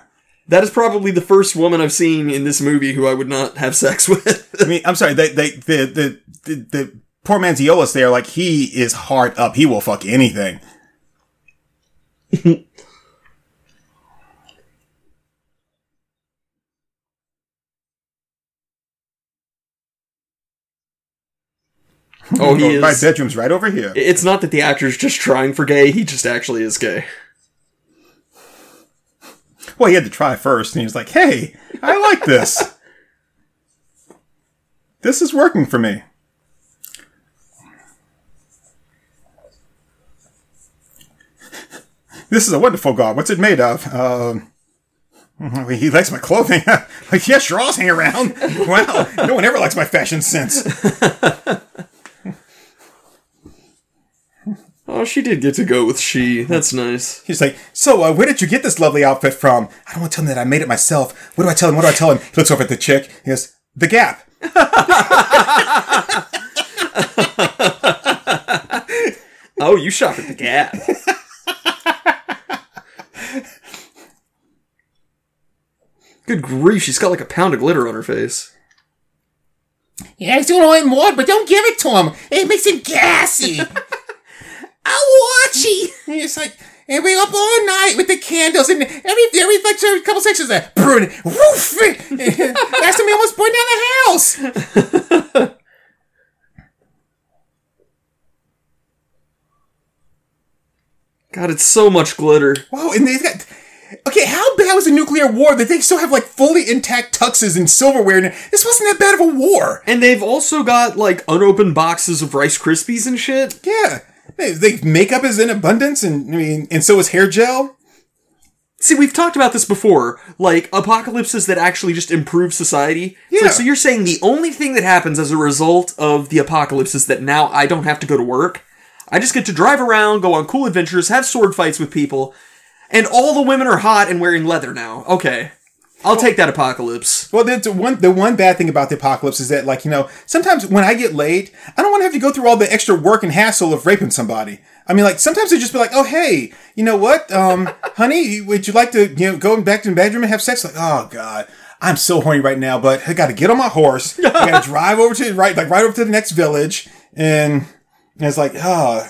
Speaker 2: That is probably the first woman I've seen in this movie who I would not have sex (laughs) with.
Speaker 1: I mean, I'm sorry. They, they, the, the, the, the poor man's Eolus there, like he is hard up. He will fuck anything.
Speaker 2: oh, he
Speaker 1: My bedroom's right over here.
Speaker 2: It's not that the actor's just trying for gay, he just actually is gay.
Speaker 1: Well, he had to try first, and he was like, "Hey, I like this. this is working for me." This is a wonderful god. What's it made of? Um, (laughs) he likes my clothing. (laughs) like, yeah, straws hang around. (laughs) Wow, no one ever likes my fashion sense.
Speaker 2: Oh, she did get to go with she. That's nice.
Speaker 1: He's like, so uh, where did you get this lovely outfit from? I don't want to tell him that I made it myself. What do I tell him? What do I tell him? He looks over at the chick. He goes, The Gap. (laughs)
Speaker 2: Oh, you shop at the Gap. (laughs) Good grief, she's got like a pound of glitter on her face.
Speaker 1: Yeah, he's doing all want more, but don't give it to him. It makes him gassy. (laughs)
Speaker 3: I watch you.
Speaker 1: And it's like, and we up all night with the candles, and every every like every couple sections that burn, woof. it. Last time we almost burned down the house. (laughs)
Speaker 2: God, it's so much glitter.
Speaker 1: Wow, and they've got. Okay, how bad was the nuclear war that they still have like fully intact tuxes and silverware? And this wasn't that bad of a war.
Speaker 2: And they've also got like unopened boxes of Rice Krispies and shit.
Speaker 1: Yeah, they, makeup is in abundance, and I mean, and so is hair gel.
Speaker 2: See, we've talked about this before, like apocalypses that actually just improve society.
Speaker 1: Yeah.
Speaker 2: like, so you're saying the only thing that happens as a result of the apocalypse is that now I don't have to go to work. I just get to drive around, go on cool adventures, have sword fights with people, and all the women are hot and wearing leather now. Okay. I'll take that apocalypse.
Speaker 1: Well, the, the one the one bad thing about the apocalypse is that, like, you know, sometimes when I get laid, I don't want to have to go through all the extra work and hassle of raping somebody. I mean, like, sometimes they just be like, "Oh, hey, you know what, um, (laughs) honey, would you like to, you know, go back to the bedroom and have sex?" Like, oh god, I'm so horny right now, but I got to get on my horse. I got to (laughs) drive over to right, like, right over to the next village, and, and it's like, oh.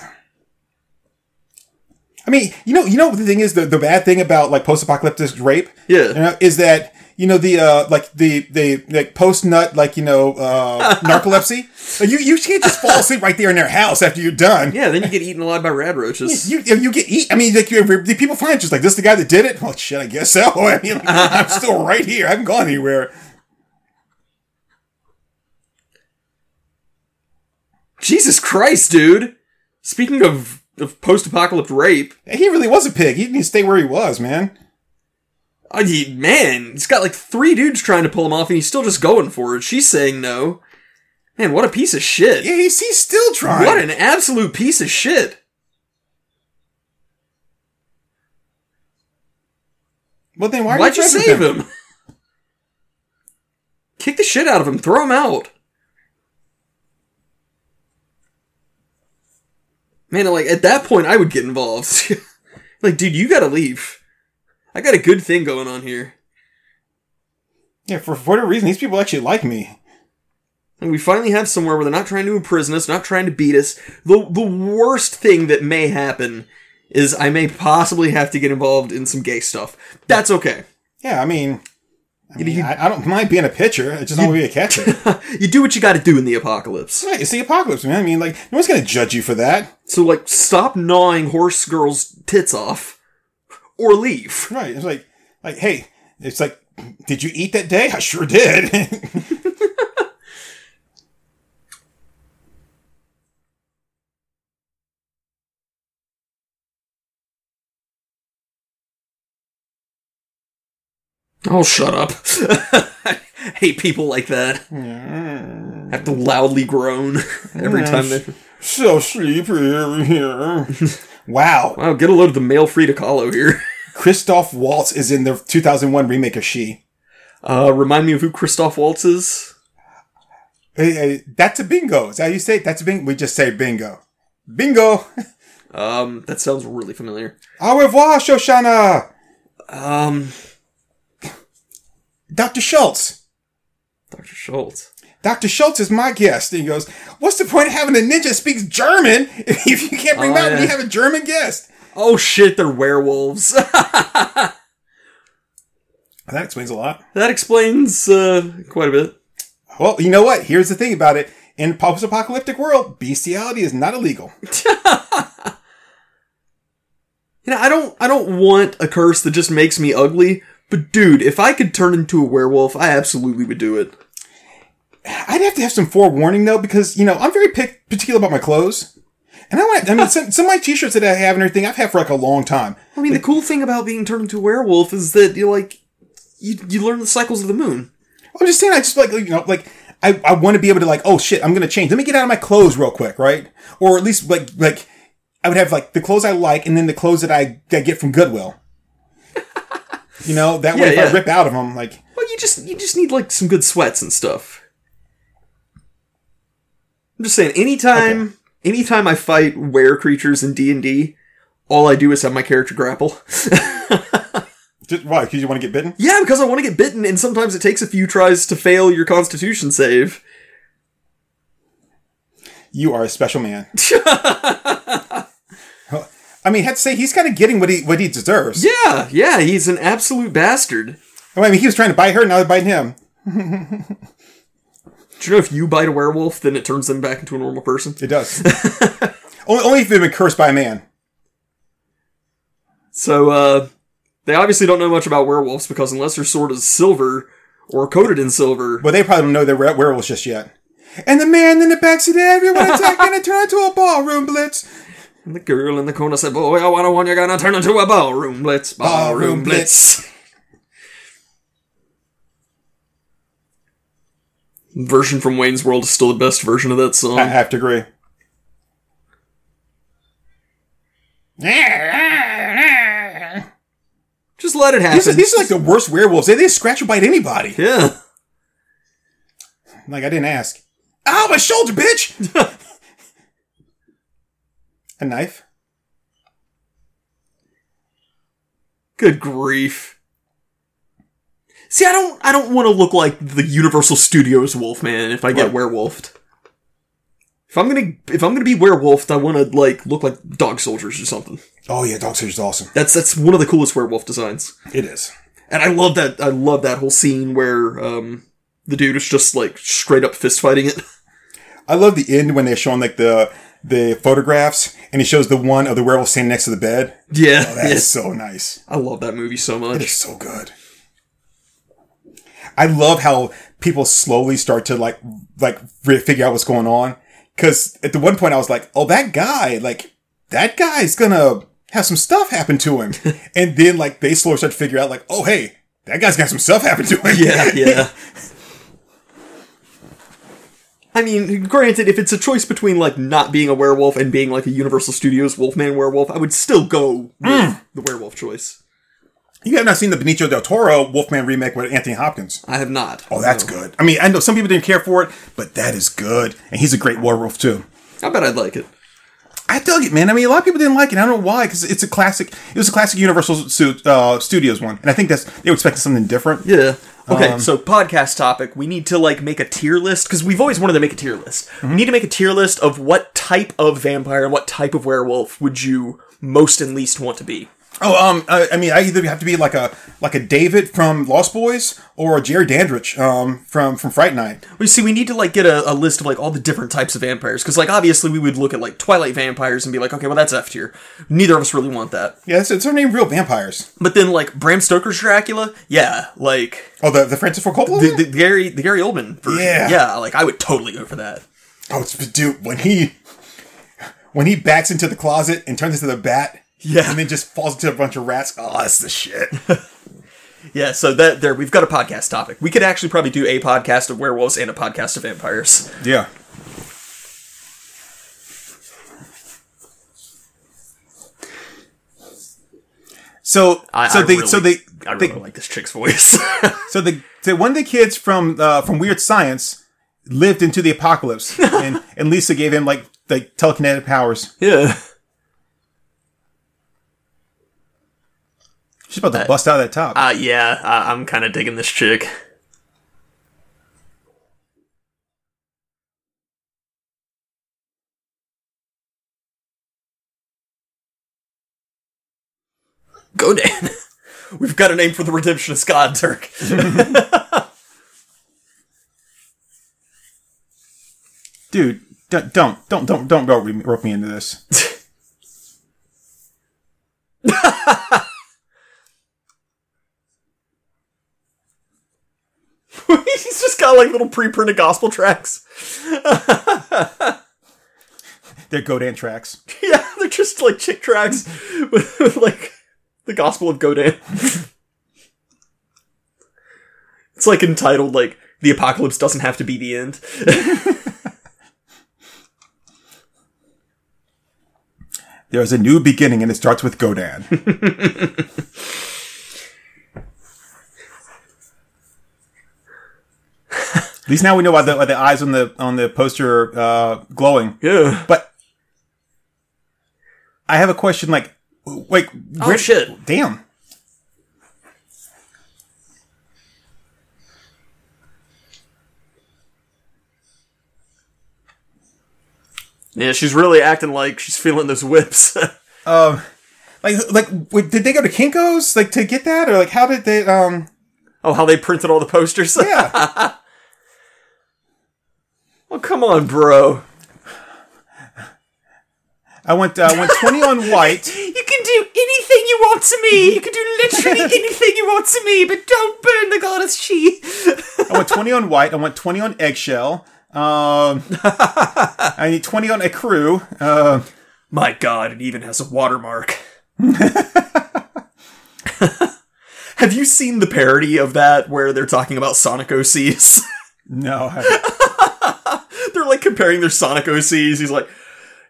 Speaker 1: I mean, you know, you know what the thing is the, the bad thing about like post-apocalyptic rape,
Speaker 2: Yeah.
Speaker 1: you know, is that you know the uh like the the like post nut like you know uh (laughs) narcolepsy. You you can't just fall asleep right there in their house after you're done.
Speaker 2: Yeah, then you get eaten alive by rad roaches.
Speaker 1: You, you get eat. I mean, like you, the people find just like this, the guy that did it. Well, shit, I guess so. (laughs) I mean, (laughs) I'm still right here. I haven't gone anywhere.
Speaker 2: Jesus Christ, dude! Speaking of, of post apocalypse rape,
Speaker 1: He really was a pig. He didn't stay where he was, man.
Speaker 2: Oh, he, man, he's got like three dudes trying to pull him off, and he's still just going for it. She's saying no. Man, what a piece of shit!
Speaker 1: Yeah, he's, he's still trying.
Speaker 2: What an absolute piece of shit!
Speaker 1: well, then why?
Speaker 2: Why'd you
Speaker 1: with
Speaker 2: save him? Kick the shit out of him. Throw him out. Man, like at that point, I would get involved. (laughs) like, dude, you gotta leave. I got a good thing going on here.
Speaker 1: Yeah, for, whatever reason, these people actually like me.
Speaker 2: And we finally have somewhere where they're not trying to imprison us, not trying to beat us. The the worst thing that may happen is I may possibly have to get involved in some gay stuff. That's okay.
Speaker 1: Yeah, I mean, I, mean,
Speaker 2: you-
Speaker 1: I, I don't mind being a pitcher. I just don't want to be a catcher. (laughs)
Speaker 2: You do what you got to do in the apocalypse.
Speaker 1: right, it's the apocalypse, man. I mean, like, no one's gonna judge you for that.
Speaker 2: So like, stop gnawing horse girls' tits off, or leave.
Speaker 1: Right. It's like, like, hey, it's like, did you eat that day? (laughs) I sure did. (laughs)
Speaker 2: Oh, shut up. I (laughs) hate people like that. Have to loudly groan (laughs) every time they.
Speaker 1: so sleepy over here. (laughs) wow.
Speaker 2: Wow, get a load of the male Frida Kahlo here.
Speaker 1: Christoph Waltz is in the 2001 remake of She.
Speaker 2: Uh, remind me of who Christoph Waltz is.
Speaker 1: Hey, hey, that's a bingo. Is that how you say it? That's a bingo. We just say bingo. Bingo.
Speaker 2: Um, that sounds really familiar.
Speaker 1: Au revoir, Shoshana.
Speaker 2: Um,
Speaker 1: Dr. Schultz.
Speaker 2: Dr. Schultz.
Speaker 1: Dr. Schultz is my guest. And he goes, What's the point of having a ninja speaks German (laughs) if you can't bring
Speaker 2: Oh,
Speaker 1: when
Speaker 2: yeah.
Speaker 1: you have a German guest?
Speaker 2: Oh shit, they're werewolves. (laughs)
Speaker 1: That explains a lot.
Speaker 2: that explains uh, quite a bit.
Speaker 1: Well, you know what? Here's the thing about it. In post-apocalyptic world, bestiality is not illegal. (laughs)
Speaker 2: You know, I don't, I don't want a curse that just makes me ugly. But dude, if I could turn into a werewolf, I absolutely would do it.
Speaker 1: I'd have to have some forewarning though, because you know I'm very pic- particular about my clothes, and I want. I mean, (laughs) some, some of my T-shirts that I have and everything I've had for like a long time.
Speaker 2: I mean, the cool thing about being turned into a werewolf is that you like, you you learn the cycles of the moon.
Speaker 1: I'm just saying, I just like you know, like I, I want to be able to like, oh shit, I'm gonna change. Let me get out of my clothes real quick, right? Or at least like like I would have like the clothes I like, and then the clothes that I, that I get from Goodwill. You know, that way
Speaker 2: Yeah,
Speaker 1: if
Speaker 2: yeah.
Speaker 1: I rip out of them, like
Speaker 2: Well, you just you just need like some good sweats and stuff. I'm just saying, anytime anytime I fight were creatures in D and D, all I do is have my character grapple. (laughs)
Speaker 1: just why? Because you want to get bitten?
Speaker 2: yeah, because I want to get bitten, and sometimes it takes a few tries to fail your Constitution save.
Speaker 1: You are a special man. (laughs) I mean, I had to say he's kind of getting what he what he deserves.
Speaker 2: Yeah, yeah, he's an absolute bastard.
Speaker 1: I mean, he was trying to bite her, now they're biting him. (laughs)
Speaker 2: Do you know if you bite a werewolf, then it turns them back into a normal person?
Speaker 1: It does. (laughs) only, only if they've been cursed by a man.
Speaker 2: So, uh, they obviously don't know much about werewolves because unless their sword is silver or coated in silver,
Speaker 1: But they probably don't know they're werewolves just yet. And the man in the backseat, everyone (laughs) attacking and turn into a ballroom blitz.
Speaker 2: And the girl in the corner said, Boy, I want to one, you're gonna turn into a ballroom blitz. Ballroom,
Speaker 1: Ballroom
Speaker 2: blitz. version from Wayne's World is still the best version of that song.
Speaker 1: I have to agree.
Speaker 2: Just let it happen.
Speaker 1: These are, these are like the worst werewolves. They, they scratch or bite anybody.
Speaker 2: yeah.
Speaker 1: Like I didn't ask. Ow, my shoulder, bitch! (laughs) a knife?
Speaker 2: Good grief. See, I don't I don't want to look like the Universal Studios Wolfman if I get
Speaker 1: Right.
Speaker 2: werewolfed. If I'm gonna if I'm gonna be werewolfed, I want to like look like dog soldiers or something.
Speaker 1: Oh yeah, Dog Soldiers is awesome.
Speaker 2: That's that's one of the coolest werewolf designs.
Speaker 1: It is.
Speaker 2: And I love that I love that whole scene where um the dude is just like straight up fist fighting it.
Speaker 1: I love the end when they're showing like the the photographs and he shows the one of the werewolf standing next to the bed.
Speaker 2: Yeah, oh,
Speaker 1: That's
Speaker 2: yeah.
Speaker 1: so nice.
Speaker 2: I love that movie so much.
Speaker 1: It is so good. I love how people slowly start to like like re- figure out what's going on. Because at the one point I was like, "Oh, that guy, like that guy's gonna have some stuff happen to him," (laughs) and then like they slowly start to figure out like, "Oh, hey, that guy's got some stuff happen to him."
Speaker 2: Yeah, yeah. (laughs) I mean, granted, if it's a choice between like not being a werewolf and being like a Universal Studios Wolfman werewolf, I would still go with the werewolf choice.
Speaker 1: you have not seen the Benicio del Toro Wolfman remake with Anthony Hopkins.
Speaker 2: I have not.
Speaker 1: Oh, that's
Speaker 2: No.
Speaker 1: good. I mean, I know some people didn't care for it, but that is good, and he's a great werewolf too.
Speaker 2: I bet I'd like it.
Speaker 1: I dug it, man. I mean, a lot of people didn't like it. I don't know why, because it's a classic. It was a classic Universal Stu- uh, Studios one, and I think that's they were expecting something different.
Speaker 2: Yeah. Okay,
Speaker 1: Um,
Speaker 2: so podcast topic. We need to like make a tier list because we've always wanted to make a tier list.
Speaker 1: Mm-hmm.
Speaker 2: We need to make a tier list of what type of vampire and what type of werewolf would you most and least want to be.
Speaker 1: Oh, um, I, I mean, I either have to be like a like a David from Lost Boys or a Jerry Dandridge um, from from Fright Night.
Speaker 2: We see we need to like get a, a list of like all the different types of vampires because like obviously we would look at like Twilight vampires and be like okay well that's F tier. Neither of us really want that.
Speaker 1: Yeah, it's, it's her name, real vampires.
Speaker 2: But then like Bram Stoker's Dracula, yeah, like
Speaker 1: Oh, the the Francis Ford Coppola.
Speaker 2: the,
Speaker 1: one?
Speaker 2: the Gary the Gary Oldman version.
Speaker 1: Yeah.
Speaker 2: yeah, like I would totally go for that.
Speaker 1: oh, it's dude when he when he backs into the closet and turns into the bat.
Speaker 2: Yeah.
Speaker 1: and then just falls into a bunch of rats. Oh, that's the shit. (laughs)
Speaker 2: Yeah, so that there we've got a podcast topic. We could actually probably do a podcast of werewolves and a podcast of vampires.
Speaker 1: yeah. So,
Speaker 2: I,
Speaker 1: so
Speaker 2: I
Speaker 1: they,
Speaker 2: really,
Speaker 1: so they,
Speaker 2: I
Speaker 1: they,
Speaker 2: really like this chick's voice. (laughs)
Speaker 1: So the, the one of the kids from uh, from Weird Science lived into the apocalypse, (laughs) and, and Lisa gave him like like telekinetic powers.
Speaker 2: yeah.
Speaker 1: She's about to bust out of that top.
Speaker 2: Uh, yeah, I, I'm kind of digging this chick. Godan. (laughs) We've got a name for the redemption of Scott Turk. (laughs)
Speaker 1: Dude, don't don't don't don't don't go rope me into this. (laughs)
Speaker 2: He's just got like little pre-printed gospel tracks. (laughs)
Speaker 1: They're Godan tracks.
Speaker 2: Yeah, (laughs) they're just like chick tracks (laughs) with, with like the Gospel of Godan. it's like entitled like the apocalypse doesn't have to be the end.
Speaker 1: There's a new beginning, and it starts with Godan. At least now we know why the, why the eyes on the on the poster are uh, glowing.
Speaker 2: Yeah.
Speaker 1: But I have a question. Like, wait,
Speaker 2: Oh
Speaker 1: where-
Speaker 2: shit.
Speaker 1: Damn.
Speaker 2: Yeah, she's really acting like she's feeling those whips. (laughs)
Speaker 1: Um, like, like, wait, did they go to Kinkos like to get that, or like how did they? Um,
Speaker 2: oh, how they printed all the posters?
Speaker 1: yeah, (laughs)
Speaker 2: oh, come on, bro.
Speaker 1: I went, uh, went twenty on white. (laughs)
Speaker 2: You can do anything you want to me. You can do literally (laughs) anything you want to me, but don't burn the goddess She.
Speaker 1: I went twenty on white. I went twenty on eggshell. Um, (laughs) I need twenty on ecru. Uh,
Speaker 2: My god, it even has a watermark. Have you seen the parody of that where they're talking about Sonic OCs?
Speaker 1: no, I,
Speaker 2: they're like comparing their Sonic OCs. He's like,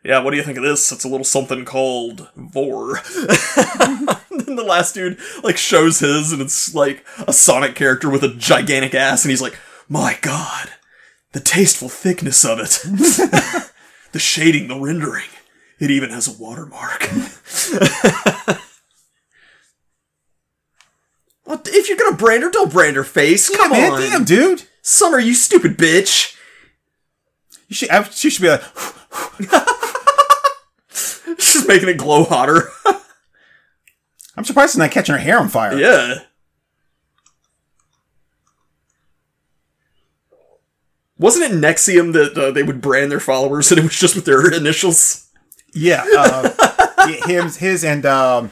Speaker 2: yeah, what do you think of this? It's a little something called Vore. and (laughs) then the last dude like shows his and it's like a Sonic character with a gigantic ass and he's like, my god, the tasteful thickness of it. (laughs) the shading, the rendering. It even has a watermark. (laughs) Well, if you're gonna brand her, don't brand her face. Come
Speaker 1: man,
Speaker 2: on.
Speaker 1: damn, dude.
Speaker 2: Summer, you stupid bitch.
Speaker 1: I, she should be like, (laughs)
Speaker 2: She's making it glow hotter. (laughs)
Speaker 1: I'm surprised it's not catching her hair on fire.
Speaker 2: yeah. Wasn't it NXIVM that uh, they would brand their followers and it was just with their initials?
Speaker 1: Yeah, (laughs) uh, him, his, and um,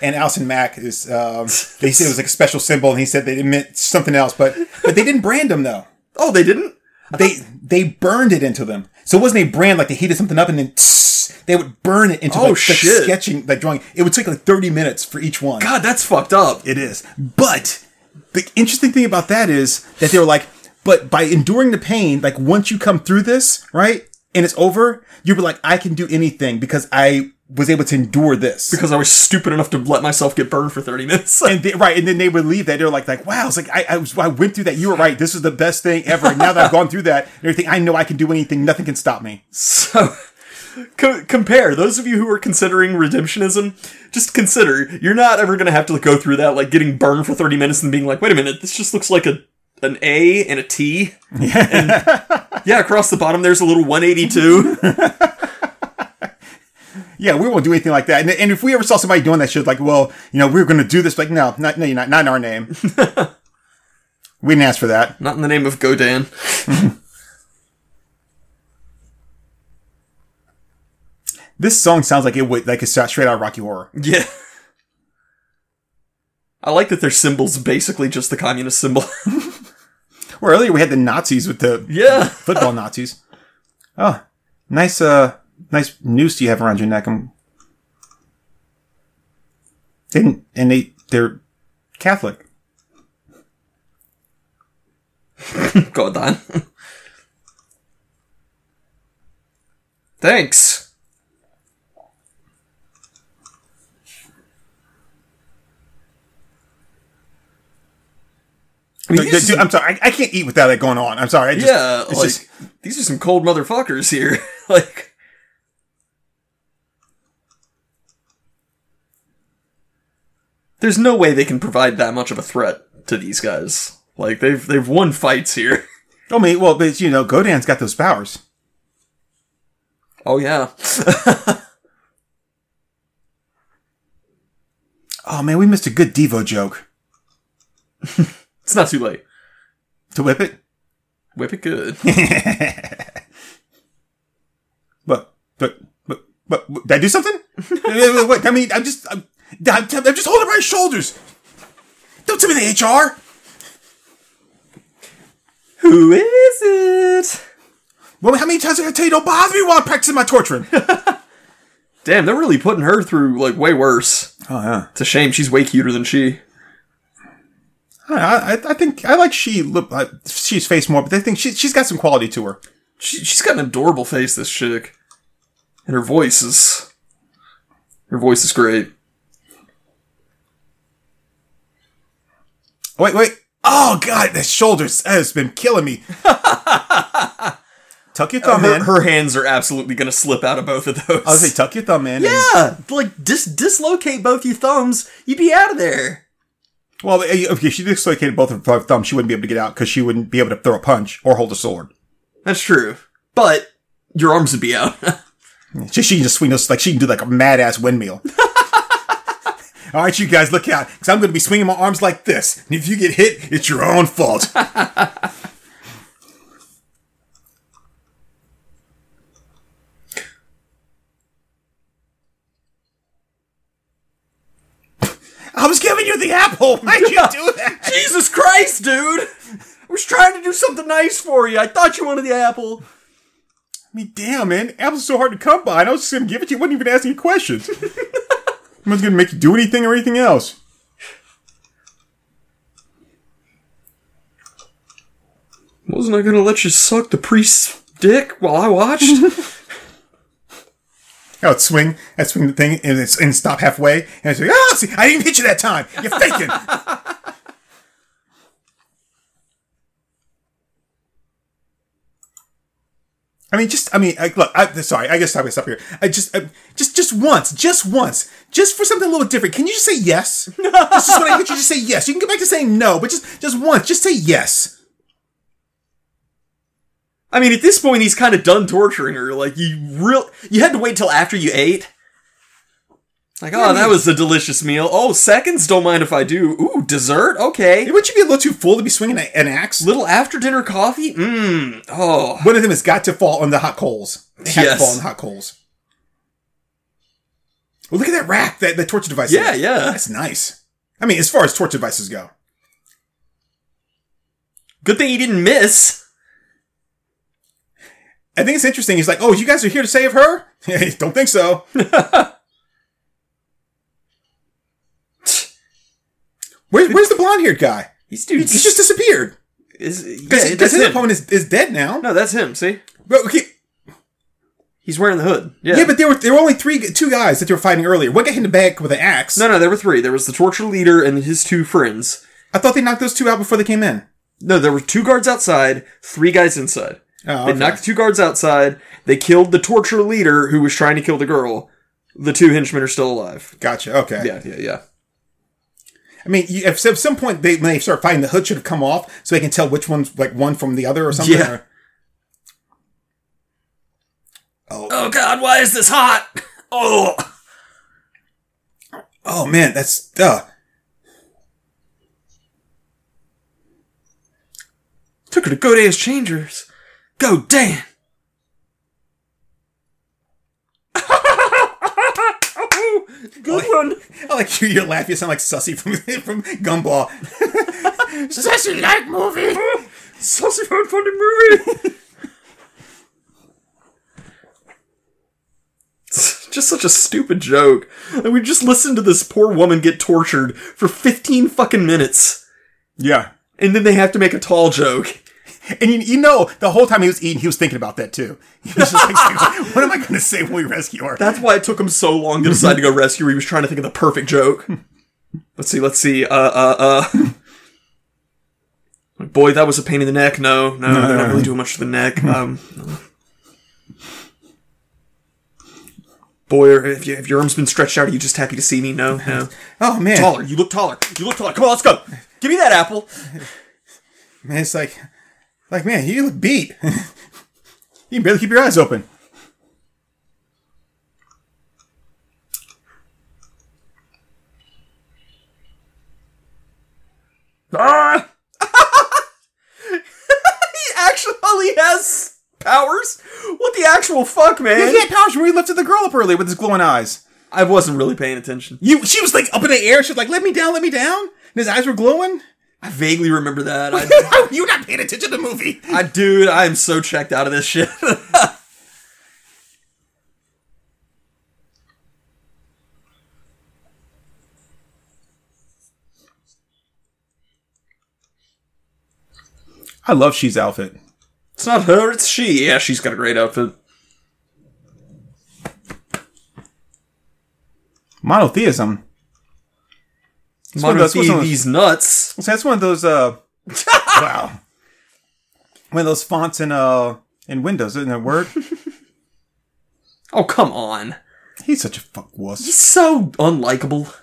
Speaker 1: and Allison Mack is. Um, they said it was like a special symbol, and he said they meant something else, but but they didn't brand them though.
Speaker 2: Oh, they didn't?
Speaker 1: They they burned it into them, so it wasn't a brand like they heated something up and then tss, they would burn it into
Speaker 2: Oh,
Speaker 1: like,
Speaker 2: shit.
Speaker 1: sketching, like drawing. It would take like thirty minutes for each one.
Speaker 2: God, that's fucked up.
Speaker 1: It is. But the interesting thing about that is that they were like, but by enduring the pain, like once you come through this, right, and it's over, you were like, I can do anything because I was able to endure this.
Speaker 2: Because I was stupid enough to let myself get burned for 30 minutes.
Speaker 1: and they, right, and then they would leave that. They're like, like, wow, it's like I, I was, I went through that. You were right. This is the best thing ever. And now that I've gone through that, and everything, I know I can do anything. Nothing can stop me.
Speaker 2: So, co- compare those of you who are considering redemptionism. Just consider you're not ever going to have to go through that, like getting burned for thirty minutes and being like, "Wait a minute, this just looks like a an A and a T." (laughs) Yeah, yeah. Across the bottom, there's a little 182. (laughs)
Speaker 1: Yeah, we won't do anything like that. And, and if we ever saw somebody doing that shit, like, well, you know, we are going to do this, like, no, not, no, you're not, not in our name. (laughs) we didn't ask for that.
Speaker 2: not in the name of Godan. (laughs)
Speaker 1: This song sounds like it would, like it's straight out of Rocky Horror.
Speaker 2: Yeah. I like that their symbol's basically just the communist symbol. (laughs)
Speaker 1: Where earlier we had the Nazis with the
Speaker 2: yeah.
Speaker 1: football Nazis. Oh, nice, uh, nice noose you have around your neck. Um, and, and they, they're Catholic. (laughs)
Speaker 2: Godan. Thanks. I mean,
Speaker 1: Dude, I'm sorry, I, I can't eat without that going on. I'm sorry. I just,
Speaker 2: yeah,
Speaker 1: it's
Speaker 2: like
Speaker 1: just,
Speaker 2: these are some cold motherfuckers here. (laughs) like, there's no way they can provide that much of a threat to these guys. Like they've they've won fights here. (laughs)
Speaker 1: I mean, well, but you know, Godan's got those powers.
Speaker 2: Oh yeah. (laughs)
Speaker 1: Oh man, we missed a good Devo joke. (laughs)
Speaker 2: it's not too late.
Speaker 1: To whip it?
Speaker 2: Whip it good.
Speaker 1: But, but, but, but, did I do something? I mean, I'm just, I'm, I'm, I'm just holding my shoulders. Don't tell me the HR.
Speaker 2: Who is it?
Speaker 1: Well, how many times I gotta tell you don't bother me while I'm practicing my torturing? (laughs)
Speaker 2: Damn, they're really putting her through like way worse.
Speaker 1: oh yeah.
Speaker 2: It's a shame she's way cuter than she.
Speaker 1: I, I, I think I like she look uh, she's face more, but I think she she's got some quality to her.
Speaker 2: she. She's got an adorable face, this chick, and her voice is her voice is great.
Speaker 1: Wait, wait. Oh god, the shoulders has been killing me. (laughs) tuck your thumb
Speaker 2: Her,
Speaker 1: in.
Speaker 2: her hands are absolutely gonna slip out of both of those.
Speaker 1: I was say tuck your thumb in. and-
Speaker 2: yeah, like dis- dislocate both your thumbs, you'd be out of there.
Speaker 1: well, eh, if she dislocated both of her thumbs, she wouldn't be able to get out because she wouldn't be able to throw a punch or hold a sword.
Speaker 2: That's true, but your arms would be out. (laughs)
Speaker 1: She, she can just swing those like she can do like a mad ass windmill. (laughs) All right, you guys, look out, because I'm going to be swinging my arms like this. And if you get hit, it's your own fault. (laughs) I was giving you the apple. Why'd you (laughs) do that?
Speaker 2: Jesus Christ, dude! I was trying to do something nice for you. I thought you wanted the apple.
Speaker 1: I mean, damn, man. Apples are so hard to come by. And I was just going to give it to you. I wasn't even asking you questions. (laughs) I was going to make you do anything or anything else.
Speaker 2: Wasn't I gonna let you suck the priest's dick while I watched? (laughs)
Speaker 1: I would swing, I'd swing the thing and, it's, and stop halfway. And I'd say, ah, see, I didn't hit you that time. You're faking. (laughs) I mean, just, I mean, I, look, I, sorry, I guess I stop here. I just, uh, just, just once, just once, just for something a little different. Can you just say yes? (laughs) this is what I get you to say yes. You can go back to saying no, but just, just once, just say yes.
Speaker 2: I mean, at this point, he's kind of done torturing her. Like, you real, you had to wait till after you ate. Like, oh, that was a delicious meal. Oh, seconds? Don't mind if I do. Ooh, dessert? Okay.
Speaker 1: Wouldn't you be a little too full to be swinging a- an axe?
Speaker 2: Little after dinner coffee? Mmm. Oh.
Speaker 1: One of them has got to fall on the hot coals. Have
Speaker 2: Yes.
Speaker 1: to fall on the hot coals. Well, look at that rack, that the torture device.
Speaker 2: Yeah, yeah.
Speaker 1: That's nice. I mean, as far as torture devices go.
Speaker 2: Good thing he didn't miss.
Speaker 1: I think it's interesting. He's like, oh, you guys are here to save her? (laughs) Don't think so. (laughs) Where, where's the blonde haired guy?
Speaker 2: He's dude.
Speaker 1: He just disappeared.
Speaker 2: is, yeah,
Speaker 1: Because
Speaker 2: that's
Speaker 1: his
Speaker 2: him.
Speaker 1: opponent is, is dead now.
Speaker 2: No, that's him. See,
Speaker 1: But, okay,
Speaker 2: he's wearing the hood. Yeah.
Speaker 1: yeah, but there were there were only three two guys that they were fighting earlier. One got hit in the back with an axe.
Speaker 2: no, no, there were three. There was the torture leader and his two friends.
Speaker 1: I thought they knocked those two out before they came in.
Speaker 2: No, there were two guards outside, three guys inside.
Speaker 1: Oh,
Speaker 2: They
Speaker 1: okay.
Speaker 2: knocked the two guards outside. They killed the torture leader who was trying to kill the girl. The two henchmen are still alive.
Speaker 1: Gotcha. Okay.
Speaker 2: Yeah, yeah, yeah.
Speaker 1: I mean, you, if at some point they when they start fighting, the hood should have come off so they can tell which one's like one from the other or something.
Speaker 2: Yeah.
Speaker 1: or- Oh,
Speaker 2: Oh God, why is this hot? Oh,
Speaker 1: oh man, that's uh.
Speaker 2: took her to Go Goday's Changers. Go Dan. (laughs) Good one.
Speaker 1: I (laughs) like you. Your laugh. You sound like Sussie from (laughs) from Gumball. (laughs)
Speaker 3: Sassy like movie.
Speaker 2: Saucy fun funny movie. Just such a stupid joke. And we just listened to this poor woman get tortured for 15 fucking minutes.
Speaker 1: Yeah,
Speaker 2: And then they have to make a tall joke.
Speaker 1: And you, you know the whole time he was eating, he was thinking about that too. He was just like, (laughs) "What am I going to say when we rescue her?"
Speaker 2: That's why it took him so long to decide to go rescue her. He was trying to think of the perfect joke. Let's see, let's see. Uh, uh, uh. Boy, that was a pain in the neck. No, no, they're not really doing much to the neck. (laughs) Um. Boy, if, you, if your arm's been stretched out, are you just happy to see me? No, no. (laughs)
Speaker 1: oh man,
Speaker 2: Taller. You look taller. You look taller. Come on, let's go. Give me that apple.
Speaker 1: man, it's like, like man, you look beat. (laughs) you can barely keep your eyes open.
Speaker 2: Ah! (laughs) he actually has powers? What the actual fuck, man?
Speaker 1: He had powers when he lifted the girl up early with his glowing eyes.
Speaker 2: I wasn't really paying attention.
Speaker 1: You, she was like up in the air. She was like, "Let me down, let me down." And his eyes were glowing.
Speaker 2: I vaguely remember that. I, (laughs)
Speaker 1: you not paying attention to the movie?
Speaker 2: I dude, I am so checked out of this shit. (laughs)
Speaker 1: I love She's outfit.
Speaker 2: it's not her, it's she. Yeah, she's got a great outfit.
Speaker 1: Monotheism. One of those- one of those-
Speaker 2: these nuts.
Speaker 1: So that's one of those. uh (laughs) Wow. One of those fonts in uh in Windows, isn't it? Word. (laughs)
Speaker 2: Oh, come on.
Speaker 1: He's such a fuck wuss.
Speaker 2: He's so unlikable.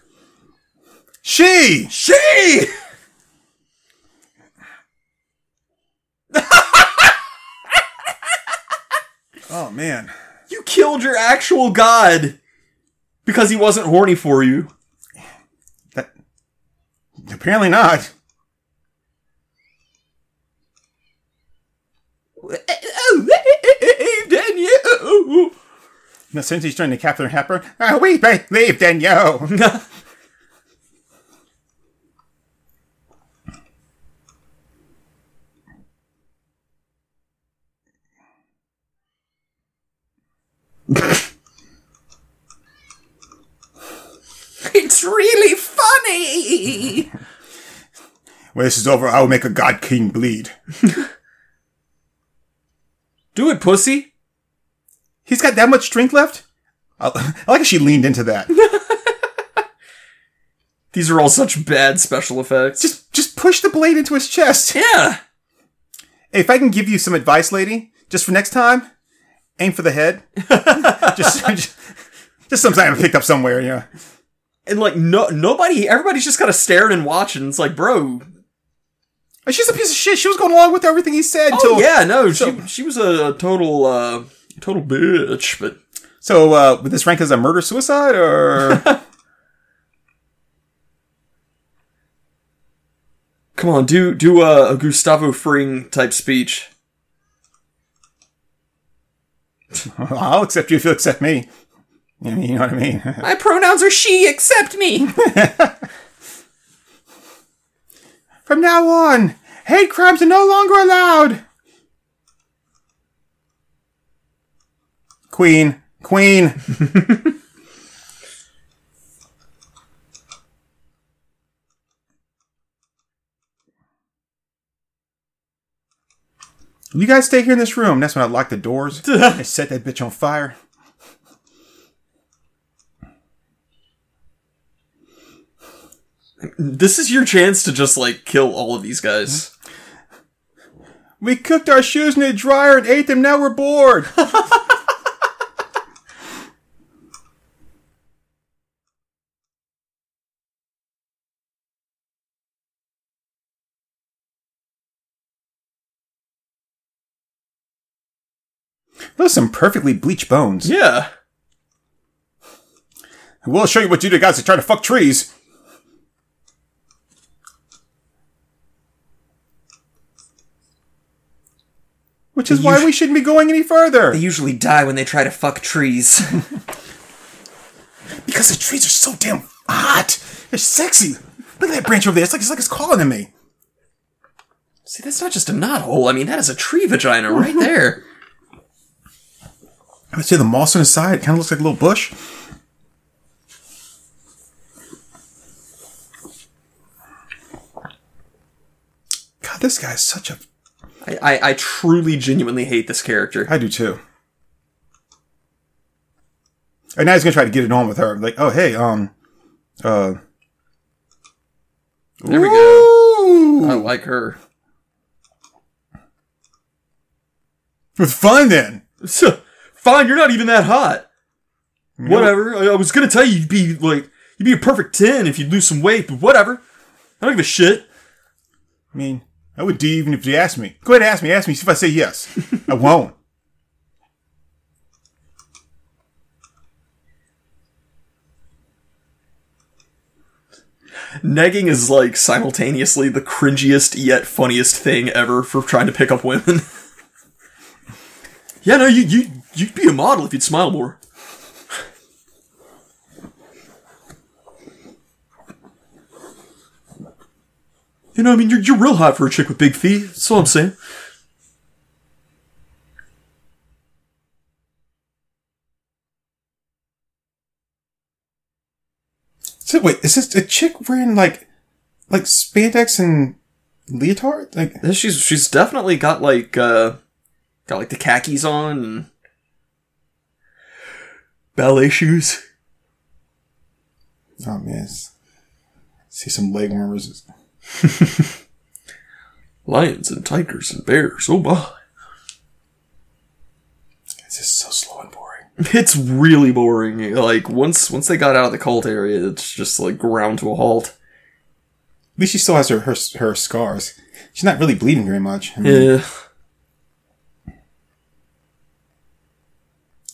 Speaker 1: She.
Speaker 2: She! (laughs)
Speaker 1: Oh man.
Speaker 2: You killed your actual god because he wasn't horny for you.
Speaker 1: Apparently not. Now, since he's trying to Katharine Hepburn, oh, we believed in you.
Speaker 3: It's really funny. (laughs)
Speaker 1: when this is over, I will make a god king bleed. (laughs)
Speaker 2: Do it, pussy.
Speaker 1: He's got that much strength left? I, (laughs) I like how she leaned into that.
Speaker 2: These are all such bad special effects.
Speaker 1: just, just push the blade into his chest.
Speaker 2: yeah.
Speaker 1: Hey, if I can give you some advice, lady, just for next time, aim for the head. just, just, just something I picked up somewhere, yeah.
Speaker 2: And like no nobody everybody's just kind of staring and watching. It's like, bro,
Speaker 1: And She's a piece of shit. She was going along with everything he said.
Speaker 2: oh
Speaker 1: till,
Speaker 2: yeah, no,
Speaker 1: so-
Speaker 2: she she was a, total uh total bitch, but
Speaker 1: So, uh, would this rank as a murder suicide or? (laughs)
Speaker 2: come on, do do a, a Gustavo Fring type speech. (laughs)
Speaker 1: I'll accept you if you accept me. You know, you know what I mean? (laughs)
Speaker 2: My pronouns are she, accept me. (laughs)
Speaker 1: From now on, hate crimes are no longer allowed. Queen, Queen. (laughs) You guys stay here in this room. That's when I lock the doors and set that bitch on fire.
Speaker 2: This is your chance to just like kill all of these guys.
Speaker 1: We cooked our shoes in the dryer and ate them. Now we're bored. (laughs) Those are some perfectly bleached bones.
Speaker 2: Yeah.
Speaker 1: We'll show you what you do to guys that try to fuck trees. Which is why we shouldn't be going any further.
Speaker 2: They usually die when they try to fuck trees. (laughs)
Speaker 1: Because the trees are so damn hot. They're sexy. Look at that branch over there. It's like it's like it's calling to me.
Speaker 2: See, that's not just a knot hole. I mean, that is a tree vagina right (laughs) there.
Speaker 1: I would say the moss on the side kind of looks like a little bush. God, this guy's such a.
Speaker 2: I, I, I truly, genuinely hate this character.
Speaker 1: I do too. And now he's gonna try to get it on with her. Like, oh hey, um, uh,
Speaker 2: There we go. I like her.
Speaker 1: With fun then.
Speaker 2: Fine, you're not even that hot. Whatever. I, I was gonna tell you you'd be like you'd be a perfect ten if you'd lose some weight, but whatever. I don't give a shit.
Speaker 1: I mean, I would do even if you asked me. Go ahead, ask me. Ask me. See if I say yes. I won't.
Speaker 2: Negging is like simultaneously the cringiest yet funniest thing ever for trying to pick up women. (laughs) yeah, no, you you you'd be a model if you'd smile more. You know, I mean, you're, you're real hot for a chick with big feet. That's all I'm saying.
Speaker 1: So wait, is this a chick wearing like, like spandex and leotard? Like,
Speaker 2: Yeah, She's she's definitely got like uh got like the khakis on and ballet shoes.
Speaker 1: oh man, see some leg warmers. (laughs)
Speaker 2: Lions and tigers and bears. Oh my.
Speaker 1: It's just so slow and boring. (laughs)
Speaker 2: It's really boring. Like once once they got out of the cult area, it's just like ground to a halt.
Speaker 1: At least she still has her her, her scars. She's not really bleeding very much. I mean,
Speaker 2: Yeah.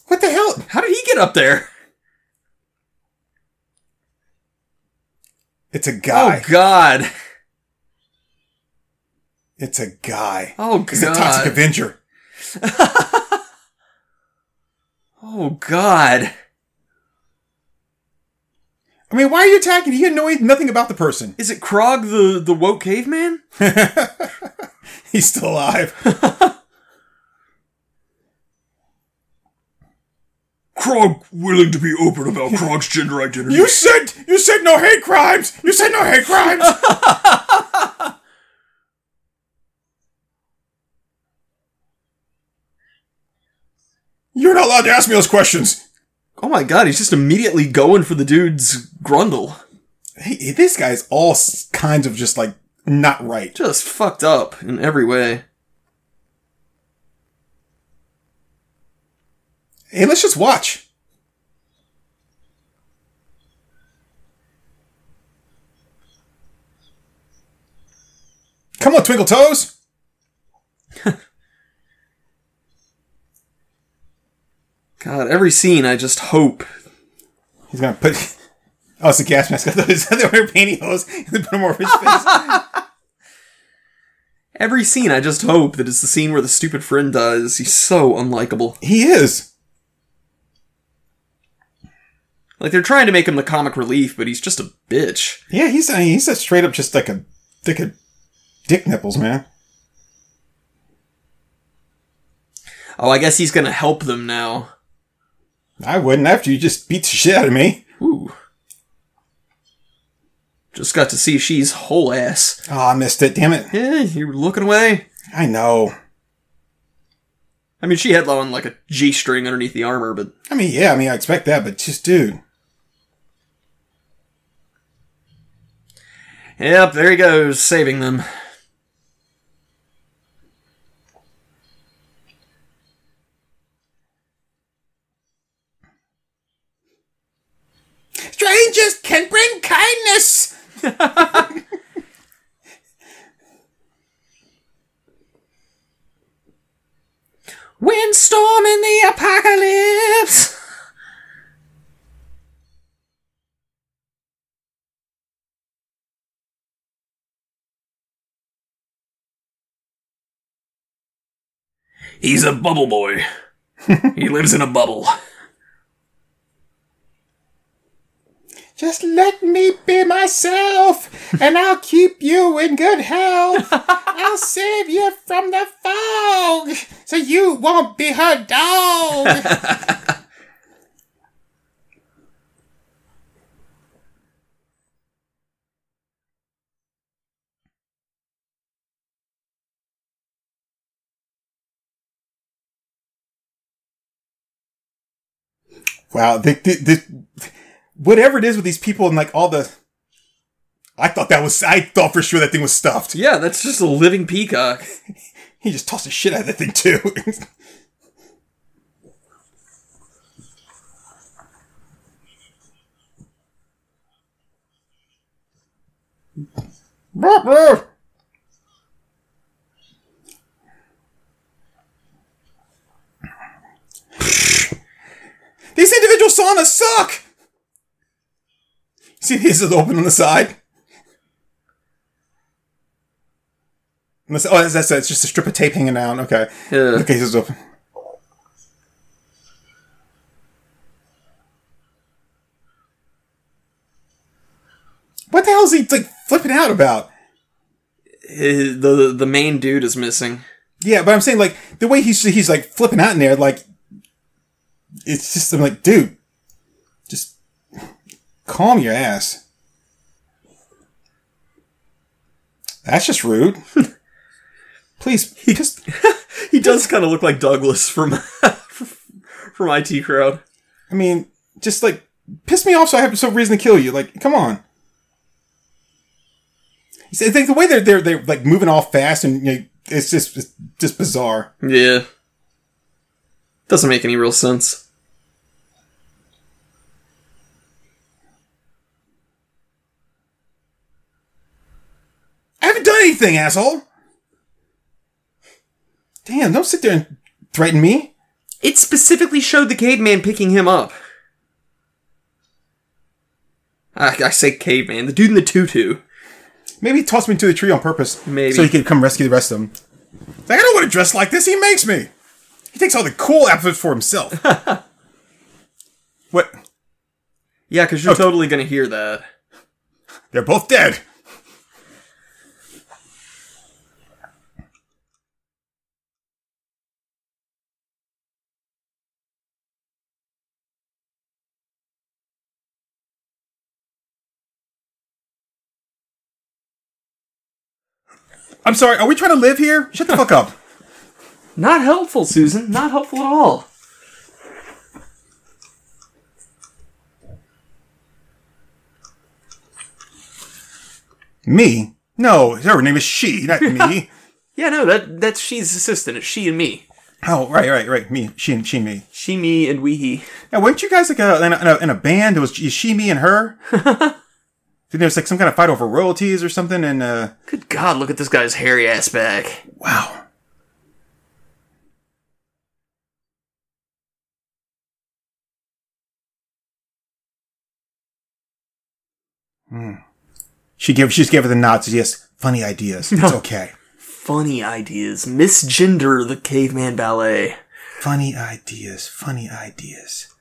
Speaker 1: What the hell?
Speaker 2: How did he get up there?
Speaker 1: It's a guy.
Speaker 2: Oh God.
Speaker 1: It's a guy.
Speaker 2: Oh god.
Speaker 1: He's a toxic Avenger. (laughs)
Speaker 2: Oh God.
Speaker 1: I mean, why are you attacking? You know nothing about the person.
Speaker 2: Is it Krog the the woke caveman? (laughs)
Speaker 1: He's still alive. (laughs)
Speaker 2: Krog willing to be open about Krog's gender identity.
Speaker 1: You said you said no hate crimes. You said no hate crimes. You're not allowed to ask me those questions.
Speaker 2: oh my God, he's just immediately going for the dude's grundle.
Speaker 1: Hey, this guy's all kinds of just like not right.
Speaker 2: Just fucked up in every way.
Speaker 1: Hey, let's just watch. Come on, Twinkle Toes.
Speaker 2: God, every scene I just hope.
Speaker 1: He's gonna put. (laughs) Oh, it's a gas mask. (laughs) I thought it was- they were pantyhose (laughs) and then put them over his face.
Speaker 2: Every scene I just hope that it's the scene where the stupid friend does. He's so unlikable.
Speaker 1: he is.
Speaker 2: Like they're trying to make him the comic relief, but he's just a bitch.
Speaker 1: Yeah, he's a, he's a straight up just like a dick of dick nipples, man.
Speaker 2: Oh, I guess he's gonna help them now.
Speaker 1: I wouldn't after you just beat the shit out of me.
Speaker 2: Ooh. Just got to see she's whole ass.
Speaker 1: Oh, I missed it. Damn it.
Speaker 2: Yeah, you're looking away.
Speaker 1: I know.
Speaker 2: I mean, she had on like a G string underneath the armor, but
Speaker 1: I mean, yeah, I mean, I expect that, but just, dude.
Speaker 2: yep, there he goes, saving them.
Speaker 1: Strangers can bring kindness. (laughs)
Speaker 2: Windstorm in the apocalypse. He's a bubble boy. he lives in a bubble.
Speaker 1: Just let me be myself, and I'll keep you in good health. (laughs) I'll save you from the fog, so you won't be her dog. wow, the, the, the, whatever it is with these people and like all the. I thought that was. I thought for sure that thing was stuffed.
Speaker 2: Yeah, that's just a living peacock. (laughs)
Speaker 1: He just tossed the shit out of that thing too. (laughs) (laughs) These individual saunas suck. (laughs) See, this is open on the side. Unless- Oh, that's, that's it's just a strip of tape hanging down. Okay.
Speaker 2: Yeah.
Speaker 1: Okay, this is open. What the hell is he like flipping out about?
Speaker 2: The the main dude is missing.
Speaker 1: Yeah, but I'm saying like the way he's he's like flipping out in there, like it's just I'm like, dude, calm your ass. That's just rude. (laughs) Please, he just (laughs)
Speaker 2: He does kind of look like Douglas from (laughs) from IT Crowd.
Speaker 1: I mean, just like piss me off so I have some reason to kill you. Like, come on. It's like the way they're they're they're like moving all fast and you know, it's just it's just bizarre.
Speaker 2: Yeah. Doesn't make any real sense.
Speaker 1: I haven't done anything, asshole. Damn! Don't sit there and threaten me.
Speaker 2: It specifically showed the caveman picking him up. I, I say caveman, the dude in the tutu.
Speaker 1: Maybe he tossed me into the tree on purpose.
Speaker 2: Maybe.
Speaker 1: So he could come rescue the rest of them. Like, I don't want to dress like this. He makes me. He takes all the cool outfits for himself. (laughs) what?
Speaker 2: Yeah, because you're oh. totally gonna hear that.
Speaker 1: They're both dead. I'm sorry, are we trying to live here? Shut the fuck up. (laughs)
Speaker 2: Not helpful, Susan. Not helpful at all.
Speaker 1: Me? No, her name is she, not me. (laughs)
Speaker 2: Yeah, no, that that's she's assistant. It's she and me.
Speaker 1: oh, right, right, right. Me, she, and she, and me.
Speaker 2: She, me, and we, he.
Speaker 1: Now, weren't you guys like in, a, in, a, in a band? It was she, me, and her. (laughs) Then there was like some kind of fight over royalties or something, and uh,
Speaker 2: Good God, look at this guy's hairy ass back.
Speaker 1: wow. Hmm. She gave she just gave her the nod. Says yes, funny ideas. It's (laughs) okay.
Speaker 2: Funny ideas. Miss Gender, the caveman ballet.
Speaker 1: Funny ideas. Funny ideas.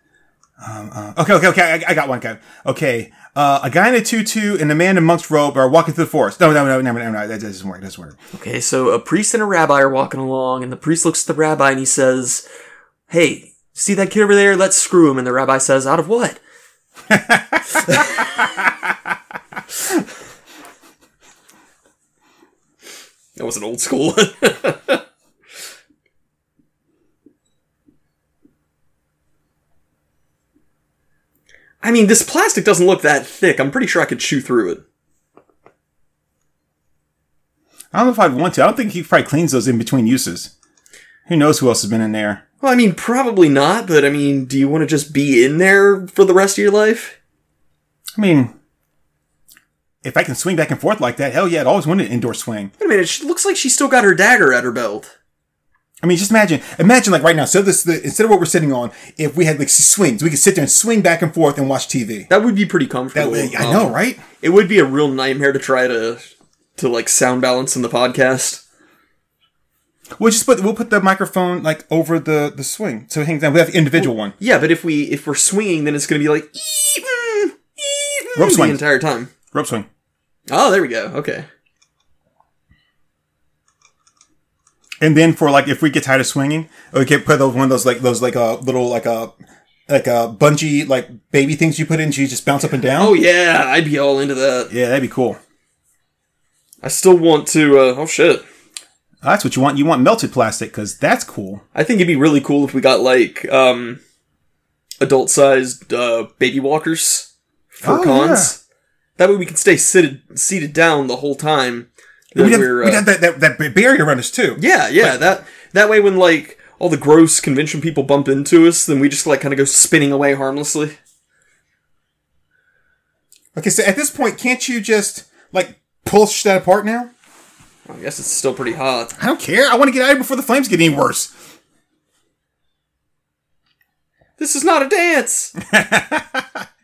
Speaker 1: Um, uh, okay, okay, okay. I, I got one guy. Okay, uh, a guy in a tutu and a man in monk's robe are walking through the forest. No, no, no, no, no, no. That doesn't work. That doesn't work.
Speaker 2: Okay, so a priest and a rabbi are walking along, and the priest looks at the rabbi and he says, Hey, see that kid over there? Let's screw him. And the rabbi says, Out of what? (laughs) that was an old school. (laughs) I mean, this plastic doesn't look that thick. I'm pretty sure I could chew through it.
Speaker 1: I don't know if I'd want to. I don't think he probably cleans those in between uses. Who knows who else has been in there?
Speaker 2: Well, I mean, probably not, but I mean, do you want to just be in there for the rest of your life?
Speaker 1: I mean, if I can swing back and forth like that, hell yeah, I'd always wanted an indoor swing.
Speaker 2: Wait a minute, she looks like she's still got her dagger at her belt.
Speaker 1: I mean, just imagine, imagine like right now. So this, the, instead of what we're sitting on, if we had like swings, we could sit there and swing back and forth and watch TV.
Speaker 2: That would be pretty comfortable.
Speaker 1: way, I
Speaker 2: Um,
Speaker 1: know, right?
Speaker 2: It would be a real nightmare to try to to like sound balance in the podcast.
Speaker 1: We'll just put we'll put the microphone like over the the swing, so it hangs down. We have individual one.
Speaker 2: Yeah, but if we if we're swinging, then it's going to be like
Speaker 1: Rope
Speaker 2: the
Speaker 1: swing.
Speaker 2: entire time.
Speaker 1: Rope swing.
Speaker 2: Oh, there we go. Okay.
Speaker 1: And then for like if we get tired of swinging, we can put those one of those like those like a little like a like a bungee like baby things you put in, so you just bounce up and down.
Speaker 2: Oh yeah, I'd be all into that.
Speaker 1: yeah, that'd be cool.
Speaker 2: I still want to. Uh, oh shit.
Speaker 1: That's what you want. You want melted plastic because that's cool.
Speaker 2: I think it'd be really cool if we got like um adult sized uh, baby walkers for
Speaker 1: Oh,
Speaker 2: cons. That way we can stay seated seated down the whole time.
Speaker 1: We'd have,
Speaker 2: we're,
Speaker 1: we'd
Speaker 2: uh,
Speaker 1: have that, that, that barrier around us too.
Speaker 2: yeah, yeah. That that way when like all the gross convention people bump into us, then we just like kind of go spinning away harmlessly.
Speaker 1: Okay, so at this point, can't you just like push that apart now?
Speaker 2: I guess it's still pretty hot.
Speaker 1: I don't care. I want to get out of here before the flames get any worse.
Speaker 2: This is not a dance. (laughs)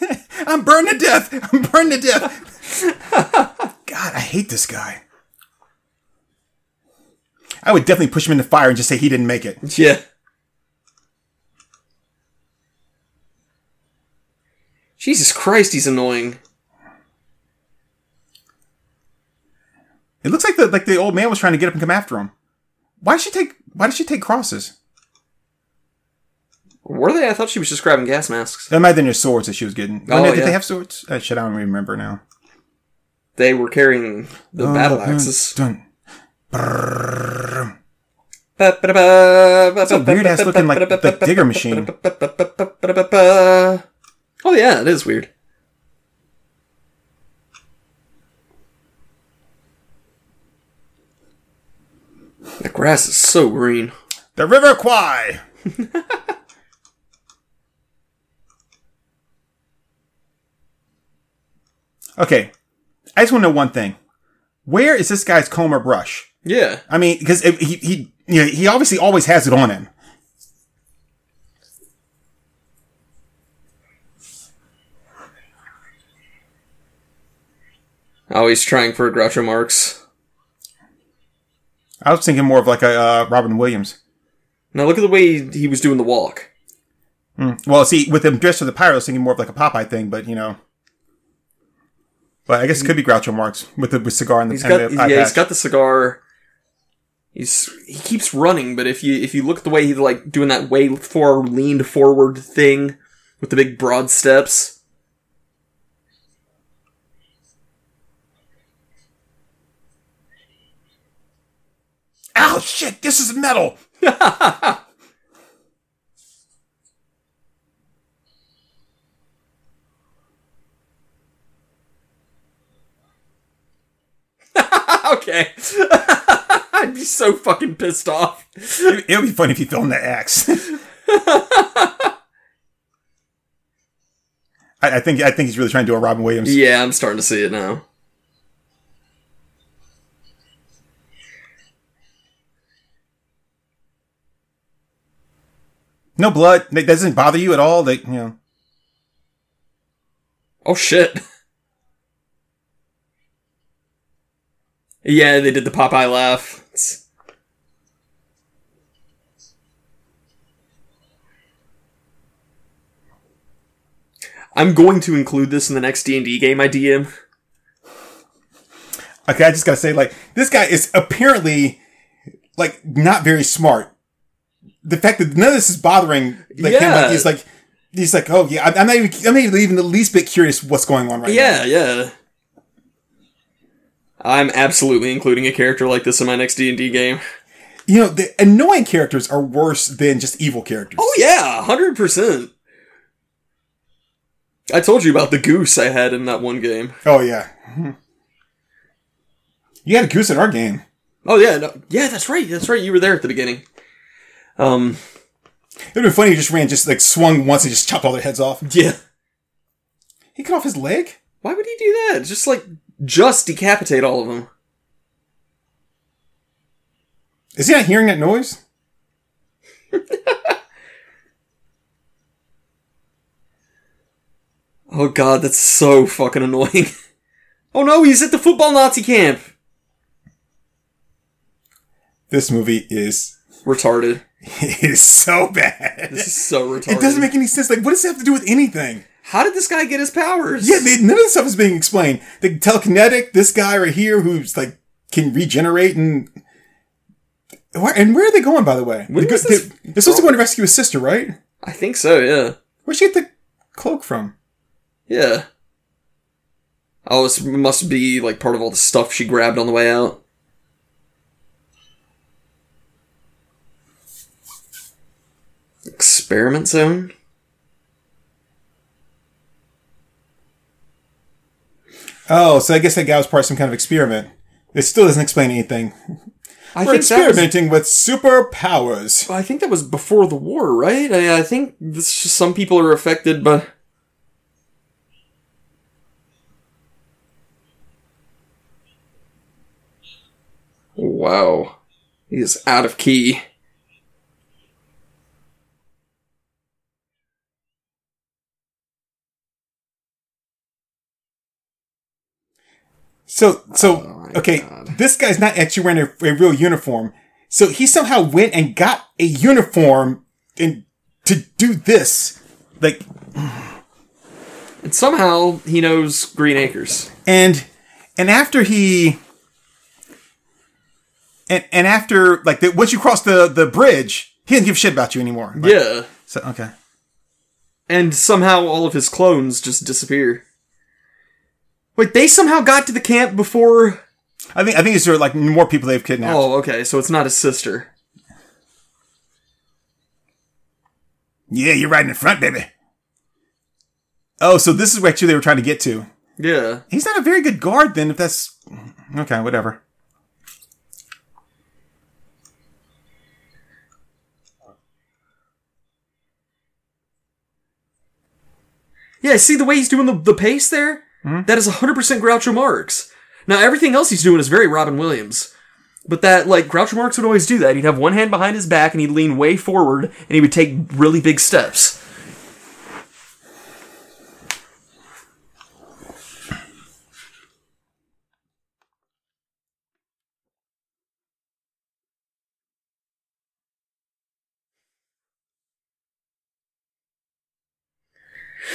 Speaker 2: (laughs)
Speaker 1: I'm burned to death. I'm burned to death. (laughs) God, I hate this guy. I would definitely push him in the fire and just say he didn't make it.
Speaker 2: yeah. Jesus Christ, he's annoying.
Speaker 1: It looks like the like the old man was trying to get up and come after him. Why did she take Why did she take crosses?
Speaker 2: Were they? I thought she was just grabbing gas masks.
Speaker 1: That might have been her swords that she was getting.
Speaker 2: Oh,
Speaker 1: did
Speaker 2: yeah.
Speaker 1: they have swords? Uh, shit, I don't remember now.
Speaker 2: They were carrying the battle
Speaker 1: Uh,
Speaker 2: axes.
Speaker 1: dun.
Speaker 2: That's
Speaker 1: a weird-ass looking, like, like, digger machine.
Speaker 2: Oh yeah, it is weird. The grass is so green.
Speaker 1: The River Kwai. okay, I just want to know one thing: where is this guy's comb or brush?
Speaker 2: Yeah,
Speaker 1: I mean, because he he you know, he obviously always has it on him.
Speaker 2: Always trying for Groucho Marx.
Speaker 1: I was thinking more of like a uh, Robin Williams.
Speaker 2: Now look at the way he, was doing the walk. Mm.
Speaker 1: Well, see, with him dressed as a pirate, I was thinking more of like a Popeye thing, but you know. But I guess it could be Groucho Marx with the with cigar and the,
Speaker 2: He's got
Speaker 1: the
Speaker 2: yeah, he's got the cigar. He's he keeps running, but if you if you look at the way he's like doing that way far leaned forward thing with the big broad steps.
Speaker 1: Ow, shit! This is metal. (laughs) (laughs)
Speaker 2: okay. (laughs) I'd be so fucking pissed off.
Speaker 1: It, it would be funny if you filmed the axe. (laughs) I, I think I think he's really trying to do a Robin Williams.
Speaker 2: Yeah, I'm starting to see it now.
Speaker 1: No blood. That doesn't bother you at all. That you know.
Speaker 2: Oh shit. Yeah, they did the Popeye laugh. It's- I'm going to include this in the next D&D game I DM.
Speaker 1: Okay, I just gotta say, like, this guy is apparently like not very smart. The fact that none of this is bothering like him,
Speaker 2: Yeah.
Speaker 1: like he's like he's like, oh yeah, I'm- I'm not even I'm not even the least bit curious what's going on right now.
Speaker 2: Yeah, yeah. I'm absolutely including a character like this in my next D&D game.
Speaker 1: You know, the annoying characters are worse than just evil characters.
Speaker 2: Oh yeah, 100%. I told you about the goose I had in that one game.
Speaker 1: Oh yeah. You had a goose in our game.
Speaker 2: Oh yeah, no, yeah, that's right. That's right. You were there at the beginning. Um,
Speaker 1: It'd been funny. He just ran, just like swung once and just chopped all their heads off.
Speaker 2: yeah.
Speaker 1: He cut off his leg.
Speaker 2: Why would he do that? Just like just decapitate all of them.
Speaker 1: Is he not hearing that noise? (laughs)
Speaker 2: Oh god, that's so fucking annoying. (laughs) oh no, he's at the football Nazi camp.
Speaker 1: This movie is
Speaker 2: Retarded. (laughs)
Speaker 1: it is so bad.
Speaker 2: This is so retarded.
Speaker 1: It doesn't make any sense. Like, what does it have to do with anything?
Speaker 2: How did this guy get his powers?
Speaker 1: Yeah, they, none of this stuff is being explained. The telekinetic, this guy right here who's like can regenerate and where and where are they going? By the way,
Speaker 2: When
Speaker 1: They go-
Speaker 2: was this-
Speaker 1: they- they're supposed to go and rescue his sister, right?
Speaker 2: I think so. Yeah.
Speaker 1: Where'd she get the cloak from?
Speaker 2: Yeah. Oh, this must be like part of all the stuff she grabbed on the way out. Experiment zone?
Speaker 1: Oh, so I guess that guy was part of some kind of experiment. It still doesn't explain anything.
Speaker 2: I
Speaker 1: We're
Speaker 2: think that was,
Speaker 1: experimenting with superpowers.
Speaker 2: I think that was before the war, right? I, I think this just some people are affected by. Wow. He is out of key.
Speaker 1: So, so
Speaker 2: Oh
Speaker 1: okay,
Speaker 2: God.
Speaker 1: this guy's not actually wearing a, a real uniform. So he somehow went and got a uniform and to do this, like,
Speaker 2: And somehow he knows Green Acres.
Speaker 1: and and after he. And, and after like the, once you cross the, the bridge, he doesn't give a shit about you anymore. Like,
Speaker 2: Yeah.
Speaker 1: So okay.
Speaker 2: And somehow all of his clones just disappear. Wait, they somehow got to the camp before.
Speaker 1: I think I think it's like more people they've kidnapped.
Speaker 2: Oh, okay, so it's not his sister.
Speaker 1: Yeah, you're right in the front, baby. Oh, so this is what actually they were trying to get to.
Speaker 2: Yeah.
Speaker 1: He's not a very good guard then, if that's okay. Whatever.
Speaker 2: Yeah, see the way he's doing the, the pace there? Mm-hmm. That is 100% Groucho Marx. Now, everything else he's doing is very Robin Williams. But that, like, Groucho Marx would always do that. He'd have one hand behind his back and he'd lean way forward and he would take really big steps.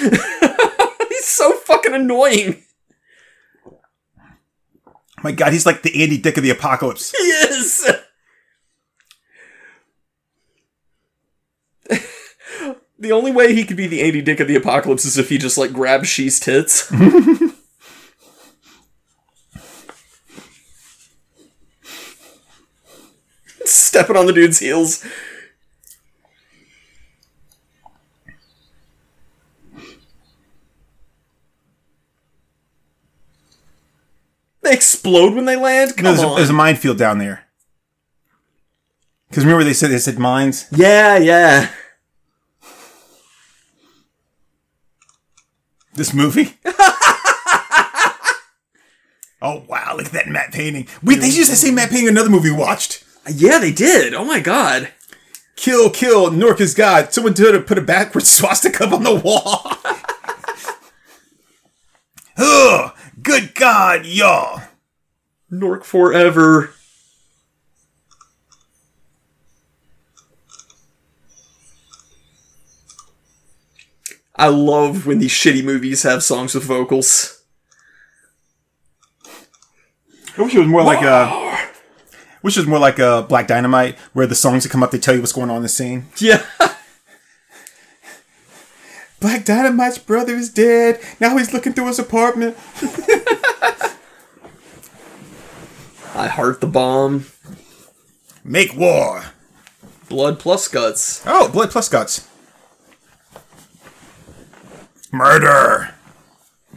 Speaker 2: (laughs) (laughs) So fucking annoying.
Speaker 1: My God, he's like the Andy Dick of the apocalypse.
Speaker 2: He is. (laughs) the only way he could be the Andy Dick of the apocalypse is if he just like grabs She's tits. (laughs) Stepping on the dude's heels. They explode when they land. Come
Speaker 1: No, there's, a,
Speaker 2: on.
Speaker 1: there's a minefield down there. Because remember they said they said mines.
Speaker 2: yeah, yeah.
Speaker 1: This movie. (laughs) oh wow! Look at that matte painting. Wait, they used that same matte painting in another movie we watched.
Speaker 2: Yeah, they did. Oh my god.
Speaker 1: Kill, kill, Nork is God. Someone did it, put a backwards (laughs) swastika up on the wall. (laughs) Ugh, good God, y'all.
Speaker 2: Nork forever. I love when these shitty movies have songs with vocals.
Speaker 1: I wish it was more like uh, a. Wish it was more like a Black Dynamite, where the songs that come up, they tell you what's going on in the scene.
Speaker 2: Yeah. (laughs)
Speaker 1: Black Dynamite's brother is dead. Now he's looking through his apartment. (laughs)
Speaker 2: I heart the bomb.
Speaker 1: Make war.
Speaker 2: Blood plus guts.
Speaker 1: Oh, blood plus guts. Murder.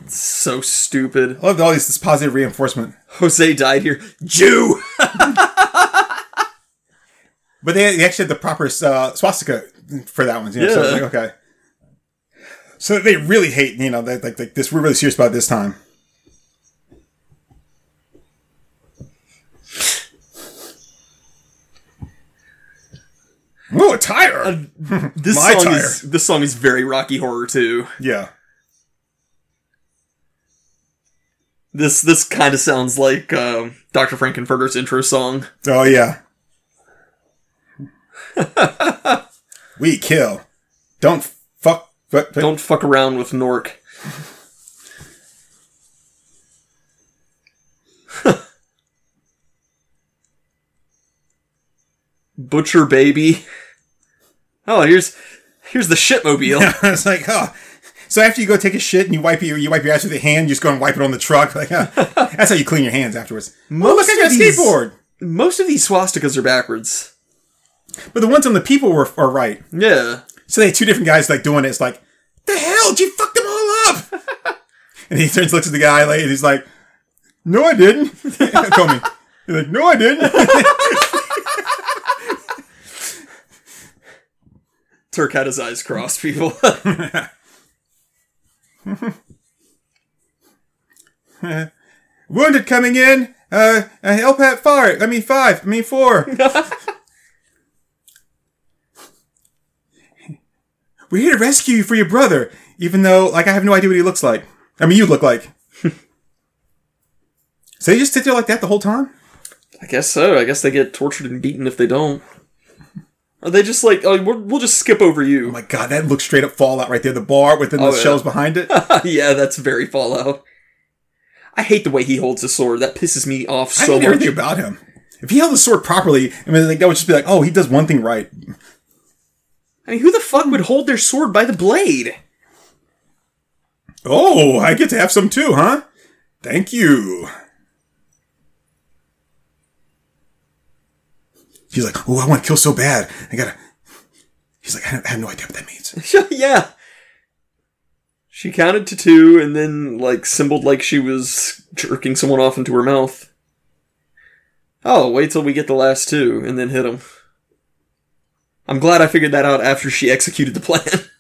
Speaker 2: So stupid.
Speaker 1: I love all this, this positive reinforcement.
Speaker 2: Jose died here. Jew! (laughs)
Speaker 1: But they, they actually had the proper uh, swastika for that one. You know? So it's
Speaker 2: Yeah.
Speaker 1: like, okay. So they really hate, you know, they, like, like this. We're really serious about it this time. Oh, a tire.
Speaker 2: This (laughs)
Speaker 1: My
Speaker 2: song
Speaker 1: tire.
Speaker 2: is this song is very Rocky Horror too.
Speaker 1: yeah.
Speaker 2: This this kind of sounds like um, Dr. Frank-N-Furter's intro song.
Speaker 1: Oh yeah. (laughs) we kill. Don't. But, but
Speaker 2: Don't fuck around with Nork. (laughs) Butcher baby. Oh, here's here's the shitmobile. (laughs)
Speaker 1: it's like, oh. So after you go take a shit and you wipe your you wipe your ass with a hand, you just go and wipe it on the truck. (laughs) Like, huh. that's how you clean your hands afterwards. oh, look,
Speaker 2: Most
Speaker 1: I got a
Speaker 2: of these-
Speaker 1: skateboard.
Speaker 2: Most of these swastikas are backwards.
Speaker 1: But the ones on the people were are right.
Speaker 2: Yeah.
Speaker 1: So they had two different guys like doing it. It's like, the hell? Did you fuck them all up? (laughs) and he turns, looks at the guy, like, and he's like, no, I didn't. (laughs) Call me. He's like, no, I didn't. (laughs)
Speaker 2: Turk had his eyes crossed, people.
Speaker 1: Wounded coming in. Uh, uh LPAT five. I mean five. I mean four. We're here to rescue you for your brother, even though, like, I have no idea what he looks like. I mean, you look like. (laughs) so you just sit there like that the whole time?
Speaker 2: I guess so. I guess they get tortured and beaten if they don't. Are they just like, oh, we'll, we'll just skip over you?
Speaker 1: Oh my god, that looks straight up Fallout right there. The bar within the
Speaker 2: Oh, yeah.
Speaker 1: shells behind it. (laughs)
Speaker 2: yeah, that's very Fallout. I hate the way he holds his sword. That pisses me off
Speaker 1: I
Speaker 2: so
Speaker 1: hate
Speaker 2: much.
Speaker 1: everything about him. If he held the sword properly, I mean, like, that would just be like, oh, he does one thing right.
Speaker 2: I mean, who the fuck would hmm. hold their sword by the blade?
Speaker 1: Oh, I get to have some too, huh? Thank you. He's like, oh, I want to kill so bad. I gotta. He's like, I have- no idea what that means. (laughs)
Speaker 2: yeah. She counted to two and then, like, symboled like she was jerking someone off into her mouth. Oh, wait till we get the last two and then hit him. I'm glad I figured that out after she executed the plan. (laughs)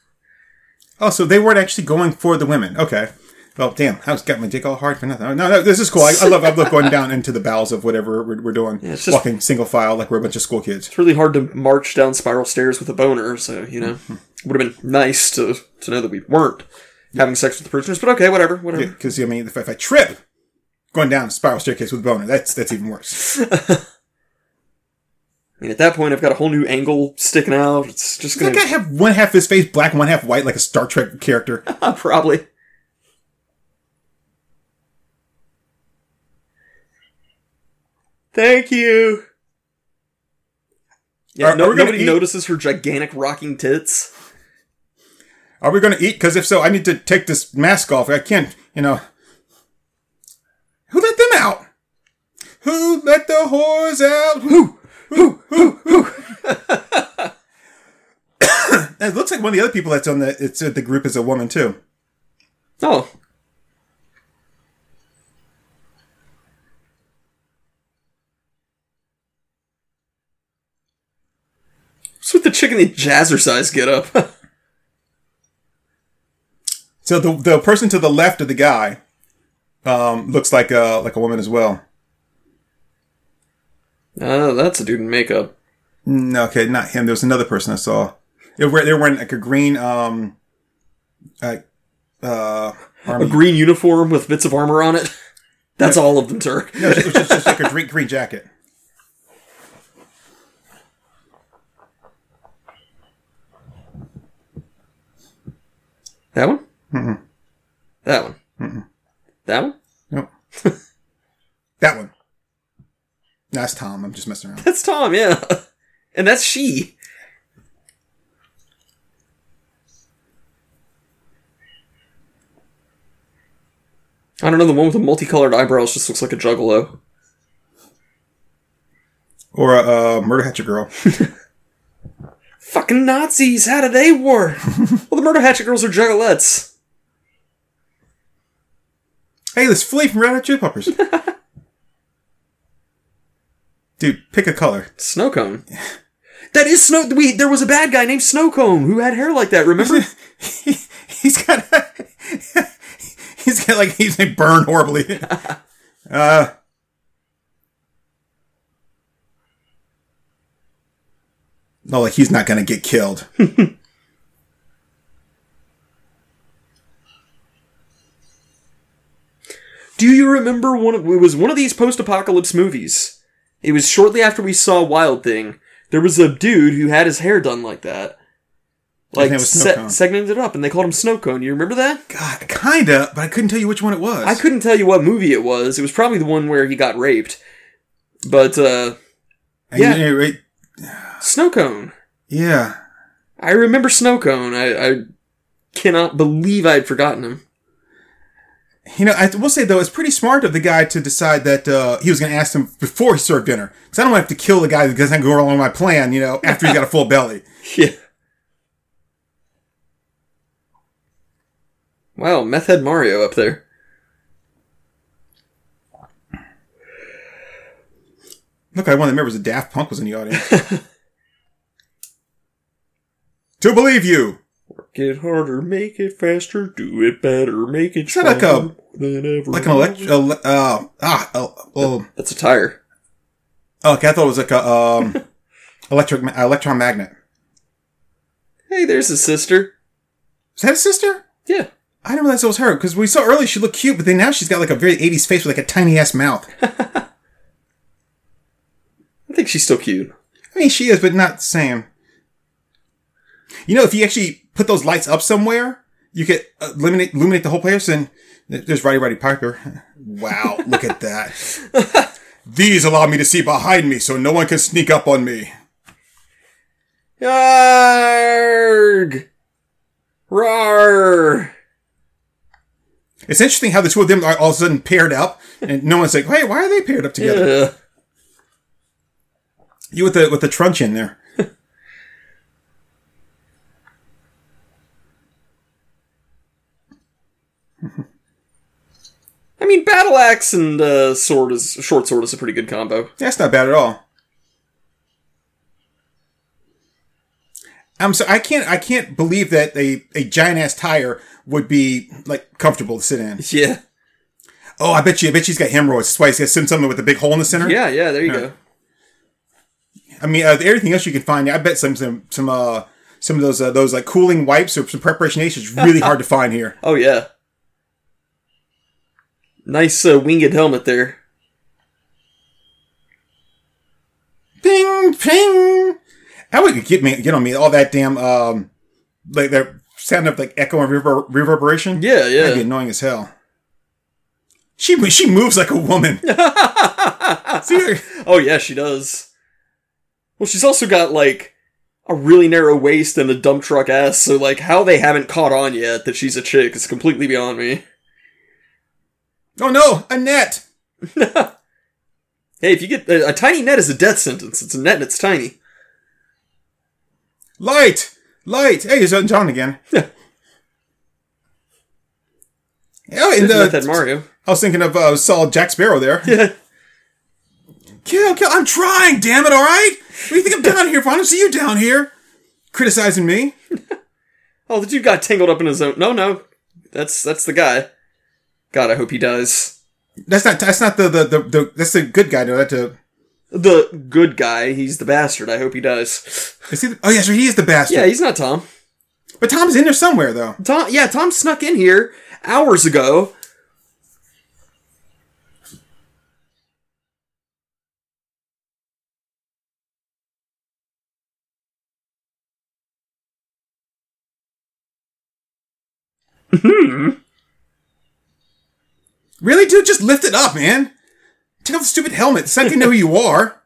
Speaker 1: Oh, so they weren't actually going for the women. Okay. Well, damn, I was got my dick all hard for nothing. No, no, this is cool. I, I love, I love going down into the bowels of whatever we're, we're doing.
Speaker 2: it's just-
Speaker 1: Walking single file like we're a bunch of school kids.
Speaker 2: It's really hard to march down spiral stairs with a boner, so, you know, mm-hmm. would have been nice to, to know that we weren't having sex with the prisoners, but okay, whatever, whatever.
Speaker 1: Because I mean, if, if I trip going down a spiral staircase with a boner, that's that's even worse. (laughs)
Speaker 2: mean, at that point, I've got a whole new angle sticking out. It's just gonna
Speaker 1: that guy have one half of his face black, one half white, like a Star Trek character? (laughs)
Speaker 2: Uh, probably. Thank you. Yeah,
Speaker 1: Are-
Speaker 2: no,
Speaker 1: are
Speaker 2: nobody notices her gigantic rocking tits.
Speaker 1: Are we going to eat? Because if so, I need to take this mask off. I can't, you know. Who let them out? Who let the whores out? Who? (coughs) It looks like one of the other people that's on the it's uh, the group is a woman too.
Speaker 2: Oh. What's with the chick in the jazzercise get up? (laughs)
Speaker 1: So the the person to the left of the guy um, looks like a like a woman as well.
Speaker 2: Oh, that's a dude in makeup.
Speaker 1: No, okay, not him. There was another person I saw. They were they were wearing like a green um, uh, uh,
Speaker 2: A green uniform with bits of armor on it. (laughs) That's all of them, Turk.
Speaker 1: No, it was just, just like a (laughs) green, green jacket.
Speaker 2: That one? mm That one? That one?
Speaker 1: Nope. (laughs) that one. That's Tom. I'm just messing around.
Speaker 2: That's Tom, yeah. (laughs) And that's she. I don't know, the one with the multicolored eyebrows just looks like a juggalo.
Speaker 1: Or a uh, murder hatchet girl. (laughs)
Speaker 2: Fucking Nazis! How do they war? (laughs) well, the Murder Hatchet Girls are juggalettes.
Speaker 1: hey, let's flee from Red Hot Chili Peppers. Dude, pick a color.
Speaker 2: Snow cone. That is snow. We there was a bad guy named Snow Cone who had hair like that. Remember?
Speaker 1: he, (laughs) he's got. (laughs) he's got like he's like burned horribly. (laughs) uh. No, like he's not gonna get killed.
Speaker 2: Do you remember one of it was one of these post-apocalypse movies? It was shortly after we saw Wild Thing. There was a dude who had his hair done like that. Like
Speaker 1: name was
Speaker 2: se- segmented up, and they called him Snow Cone. You remember that?
Speaker 1: God, kinda, but I couldn't tell you which one it was.
Speaker 2: I couldn't tell you what movie it was. It was probably the one where he got raped. But uh
Speaker 1: And
Speaker 2: yeah.
Speaker 1: you- you-
Speaker 2: Snow Cone.
Speaker 1: yeah.
Speaker 2: I remember Snow Cone. I, I cannot believe I'd forgotten him.
Speaker 1: You know, I will say though, it's pretty smart of the guy to decide that uh, he was going to ask him before he served dinner, because I don't want to have to kill the guy that doesn't go along with my plan. You know, after he's got a full belly. (laughs)
Speaker 2: Yeah. Wow, Meth Head Mario up there.
Speaker 1: Look, I one of the members of Daft Punk was in the audience. (laughs) to believe you.
Speaker 2: It harder, make it faster, do it better, make it
Speaker 1: that like a-
Speaker 2: stronger than ever.
Speaker 1: Like an elect, ele- uh, ah, oh, oh,
Speaker 2: That's a tire.
Speaker 1: okay. I thought it was like a um, (laughs) electric ma- electron magnet.
Speaker 2: Hey, there's a sister.
Speaker 1: Is that a sister?
Speaker 2: Yeah.
Speaker 1: I didn't realize it was her because we saw earlier she looked cute, but then now she's got like a very '80s face with like a tiny ass mouth. (laughs)
Speaker 2: I think she's still cute.
Speaker 1: I mean, she is, but not the same. You know, if you actually put those lights up somewhere, you could uh, illuminate illuminate the whole place. And there's Roddy Roddy Piper. (laughs) Wow, look at that. (laughs) These allow me to see behind me, so no one can sneak up on me.
Speaker 2: Yarg! Rar!
Speaker 1: It's interesting how the two of them are all of a sudden paired up, and no one's like, "Hey, why are they paired up together?"
Speaker 2: Yeah.
Speaker 1: You with the with the truncheon there. (laughs)
Speaker 2: I mean, battle axe and uh, sword is short sword is a pretty good combo.
Speaker 1: That's not bad at all. I'm so I can't I can't believe that a, a giant ass tire would be like comfortable to sit in. (laughs)
Speaker 2: Yeah,
Speaker 1: Oh, I bet you I bet she's got hemorrhoids. That's why he's got some- something with a big hole in the center.
Speaker 2: yeah, yeah. There you go.
Speaker 1: I mean, uh, everything else you can find, I bet some some some uh some of those uh, those like cooling wipes or some preparation H is (laughs) really hard to find here.
Speaker 2: Oh yeah. Nice uh, winged helmet there.
Speaker 1: Ping, ping. That would get me, get on me. All that damn, um, like that sound of like echo and rever- reverberation.
Speaker 2: Yeah,
Speaker 1: That'd be
Speaker 2: yeah.
Speaker 1: annoying as hell. She she moves like a woman. (laughs) See?
Speaker 2: Oh yeah, she does. Well, she's also got like a really narrow waist and a dump truck ass, so like how they haven't caught on yet that she's a chick is completely beyond me.
Speaker 1: Oh no, a net. (laughs)
Speaker 2: Hey, if you get a, a tiny net is a death sentence. It's a net and it's tiny.
Speaker 1: Light, light. Hey, it's Elton John again. (laughs)
Speaker 2: Yeah.
Speaker 1: Oh,
Speaker 2: in
Speaker 1: the,
Speaker 2: Mario.
Speaker 1: I was thinking of uh, saw Jack Sparrow there. (laughs)
Speaker 2: Yeah.
Speaker 1: Kill, kill. I'm trying. Damn it! All right. What do you think I'm down here for? I don't see you down here criticizing me.
Speaker 2: Oh, the dude got tangled up in his own. No, no, that's that's the guy. God, I hope he does.
Speaker 1: That's not. That's not the the the. the that's the good guy. No, that's a.
Speaker 2: The good guy, he's the bastard. I hope he does.
Speaker 1: Is he? The, oh yes, he is the bastard.
Speaker 2: Yeah, he's not Tom.
Speaker 1: but Tom's in there somewhere though.
Speaker 2: Tom, yeah, Tom snuck in here hours ago. Hmm.
Speaker 1: Really, dude? Just lift it up, man. Take off the stupid helmet. I can know who you are.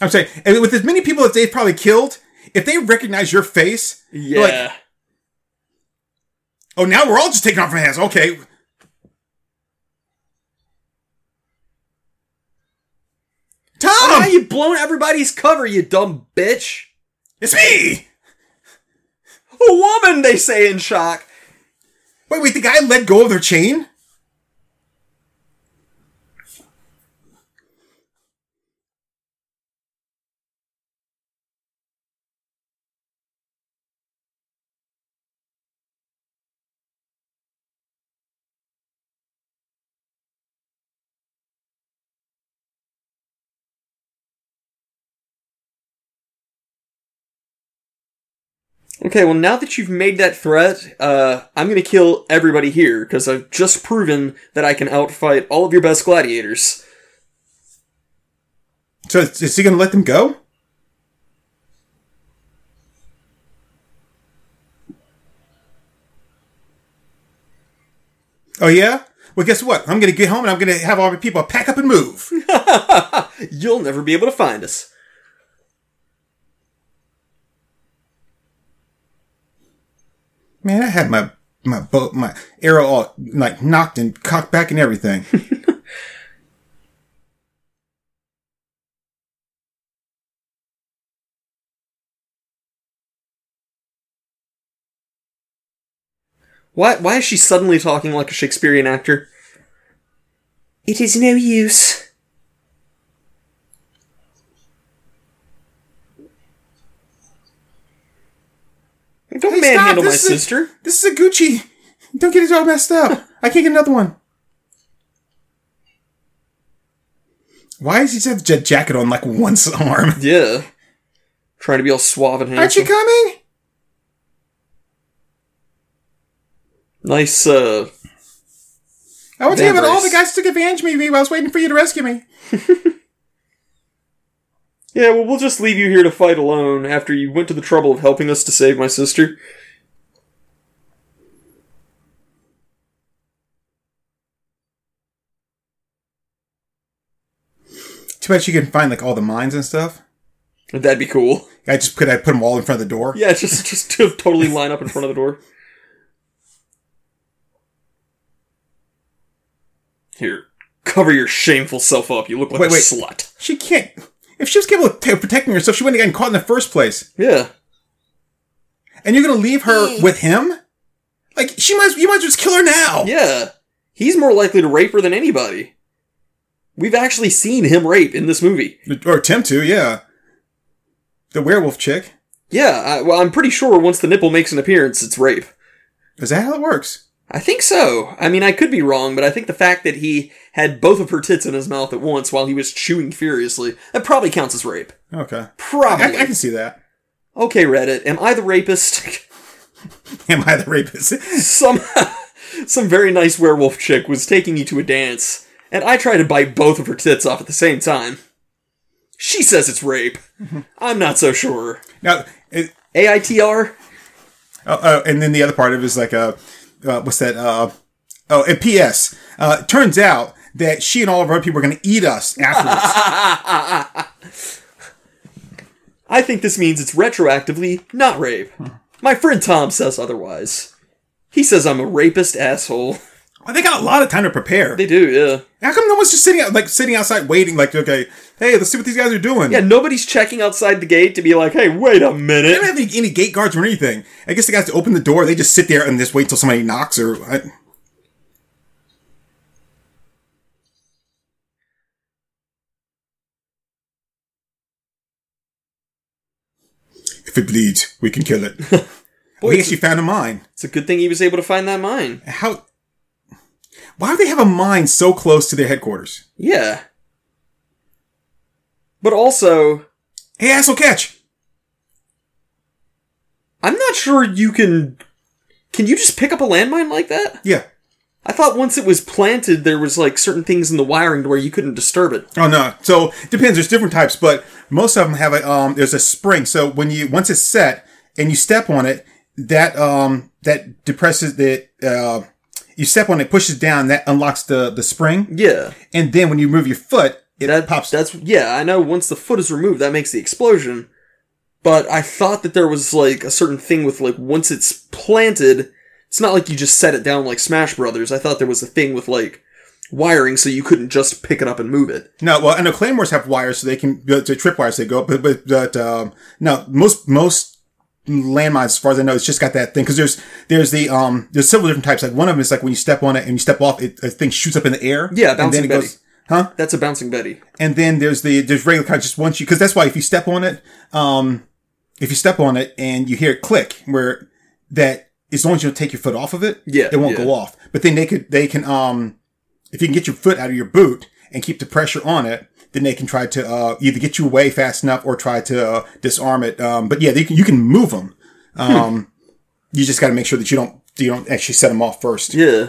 Speaker 1: I'm saying, and with as many people as they've probably killed, if they recognize your face,
Speaker 2: Yeah.
Speaker 1: like- oh, now we're all just taking off our hands. Okay. Tom,
Speaker 2: Why you blown everybody's cover, you dumb bitch?
Speaker 1: it's me.
Speaker 2: A woman, they say in shock.
Speaker 1: Wait, wait. The guy let go of their chain.
Speaker 2: Okay, well, now that you've made that threat, uh, I'm gonna kill everybody here, because I've just proven that I can outfight all of your best gladiators.
Speaker 1: So is is he going to let them go? Oh yeah. Well, guess what? I'm going to get home and I'm going to have all my people pack up and move. (laughs)
Speaker 2: You'll never be able to find us.
Speaker 1: Man, I had my my boat, my arrow all like knocked and cocked back and everything. (laughs)
Speaker 2: Why, why is she suddenly talking like a Shakespearean actor? It is no use. Don't
Speaker 1: Hey,
Speaker 2: manhandle my
Speaker 1: is a-
Speaker 2: sister.
Speaker 1: this is a Gucci. Don't get it all messed up. I can't get another one. Why does he have a jacket on like one arm? (laughs)
Speaker 2: Yeah. Trying to be all suave and handsome.
Speaker 1: Aren't you coming?
Speaker 2: Nice, uh,
Speaker 1: I was here, but all the guys took advantage of me while I was waiting for you to rescue me. (laughs)
Speaker 2: Yeah, well, we'll just leave you here to fight alone after you went to the trouble of helping us to save my sister.
Speaker 1: Too bad she can find like all the mines and stuff.
Speaker 2: That'd be cool.
Speaker 1: I just could I put them all in front of the door.
Speaker 2: Yeah, just just to (laughs) totally line up in front of the door. Here, cover your shameful self up. You look like
Speaker 1: Wait,
Speaker 2: a
Speaker 1: wait.
Speaker 2: slut.
Speaker 1: She can't. If she was capable of t- protecting herself, she wouldn't have gotten caught in the first place.
Speaker 2: Yeah.
Speaker 1: And you're gonna leave her with him? Like she might. You might just kill her now.
Speaker 2: Yeah. He's more likely to rape her than anybody. We've actually seen him rape in this movie.
Speaker 1: Or attempt to. Yeah. The werewolf chick.
Speaker 2: Yeah, I, well, I'm pretty sure once the nipple makes an appearance, it's rape.
Speaker 1: Is that how it works?
Speaker 2: I think so. I mean, I could be wrong, but I think the fact that he had both of her tits in his mouth at once while he was chewing furiously, that probably counts as rape.
Speaker 1: Okay.
Speaker 2: Probably.
Speaker 1: I can see that.
Speaker 2: Okay, Reddit, am I the rapist? (laughs)
Speaker 1: Am I the rapist? (laughs)
Speaker 2: some (laughs) some very nice werewolf chick was taking you to a dance, and I tried to bite both of her tits off at the same time. She says it's rape. I'm not so sure.
Speaker 1: Now, it,
Speaker 2: AITR?
Speaker 1: Oh, uh, and then the other part of it is like, uh, uh what's that? Uh, oh, and P.S. Uh, turns out that she and all of her people are going to eat us afterwards. (laughs)
Speaker 2: I think this means it's retroactively not rape. My friend Tom says otherwise. He says I'm a rapist asshole.
Speaker 1: well, they got a lot of time to prepare.
Speaker 2: They do, yeah.
Speaker 1: How come no one's just sitting out, like sitting outside waiting? Like, okay, hey, let's see what these guys are doing.
Speaker 2: Yeah, nobody's checking outside the gate to be like, hey, wait a minute.
Speaker 1: They don't have any, any gate guards or anything. I guess the guys to open the door, they just sit there and just wait till somebody knocks or. I, if it bleeds, we can kill it. (laughs)
Speaker 2: Boy,
Speaker 1: we
Speaker 2: it's,
Speaker 1: actually found a mine.
Speaker 2: it's a good thing he was able to find that mine.
Speaker 1: How? Why do they have a mine so close to their headquarters?
Speaker 2: Yeah. But also,
Speaker 1: Hey, asshole, catch!
Speaker 2: I'm not sure you can. Can you just pick up a landmine like that?
Speaker 1: Yeah.
Speaker 2: I thought once it was planted, there was like certain things in the wiring to where you couldn't disturb it.
Speaker 1: Oh no. So it depends. There's different types, but most of them have a um. There's a spring. So when you once it's set and you step on it, that um that depresses the uh. You step on it, pushes down, that unlocks the the spring,
Speaker 2: Yeah.
Speaker 1: and then when you move your foot, it
Speaker 2: That
Speaker 1: pops.
Speaker 2: That's yeah. I know. Once the foot is removed, that makes the explosion. But I thought that there was like a certain thing with like once it's planted, it's not like you just set it down like Smash Brothers. I thought there was a thing with like wiring, so you couldn't just pick it up and move it.
Speaker 1: No, well, I know claymores have wires, so they can to trip wires. They go, but but, but um, no, most most landmines, as far as I know, it's just got that thing because there's there's the um there's several different types. Like one of them is like when you step on it and you step off, it a thing shoots up in the air.
Speaker 2: Yeah,
Speaker 1: and then
Speaker 2: bouncing
Speaker 1: it goes, huh?
Speaker 2: That's a bouncing Betty.
Speaker 1: And then there's the there's regular kind, just once you because that's why if you step on it, um, if you step on it and you hear it click, where that as long as you don't take your foot off of it,
Speaker 2: Yeah,
Speaker 1: it won't
Speaker 2: yeah.
Speaker 1: go off. But then they could they can um if you can get your foot out of your boot and keep the pressure on it, then they can try to uh, either get you away fast enough or try to uh, disarm it. Um, but yeah, they can, you can move them. Um, you just got to make sure that you don't you don't actually set them off first.
Speaker 2: Yeah.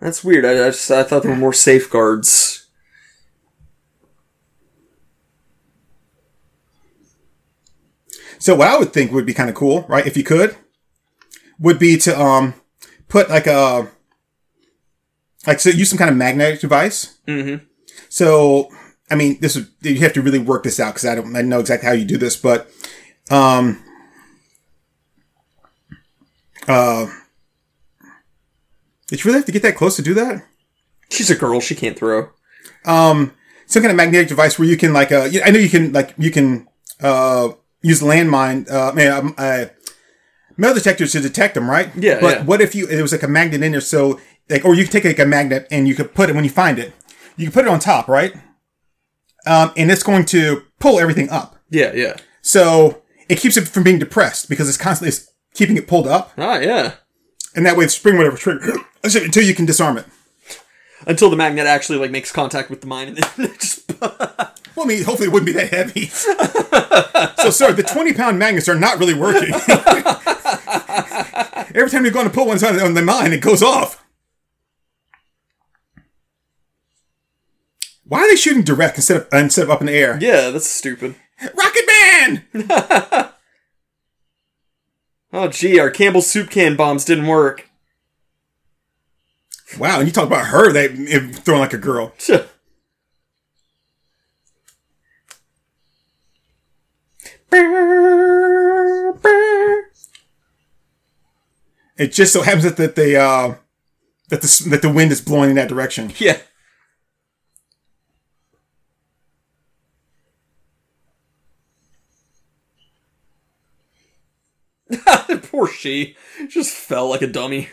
Speaker 2: That's weird. I, I just I thought there were more safeguards.
Speaker 1: So what I would think would be kind of cool, right? If you could, would be to um put like a like so use some kind of magnetic device.
Speaker 2: Mm-hmm.
Speaker 1: So I mean, this would you have to really work this out because I don't I know exactly how you do this, but um uh did you really have to get that close to do that?
Speaker 2: She's a girl. She can't throw.
Speaker 1: um some kind of magnetic device where you can like uh I know you can like you can uh use landmine uh man um, uh metal detectors to detect them right
Speaker 2: Yeah,
Speaker 1: but
Speaker 2: yeah.
Speaker 1: what if you there was like a magnet in there so like or you could take like a magnet and you could put it when you find it you can put it on top right um and it's going to pull everything up
Speaker 2: Yeah, yeah.
Speaker 1: so it keeps it from being depressed because it's constantly it's keeping it pulled up
Speaker 2: Ah, yeah.
Speaker 1: and that way the spring whatever trigger Oh, until you can disarm it
Speaker 2: Until the magnet actually like makes contact with the mine and then (laughs) just (laughs)
Speaker 1: Well, I mean, hopefully it wouldn't be that heavy. (laughs) so, sir, the 20 pound magnets are not really working. Every time you're going to pull one on, on the mine, it goes off. Why are they shooting direct instead of instead of up in the air?
Speaker 2: yeah, that's stupid.
Speaker 1: Rocket Man!
Speaker 2: Oh, gee, our Campbell soup can bombs didn't work.
Speaker 1: Wow, and you talk about her eh, throwing like a girl. It just so happens that, that they uh that the that the wind is blowing in that direction.
Speaker 2: yeah. (laughs) Poor she. Just fell like a dummy.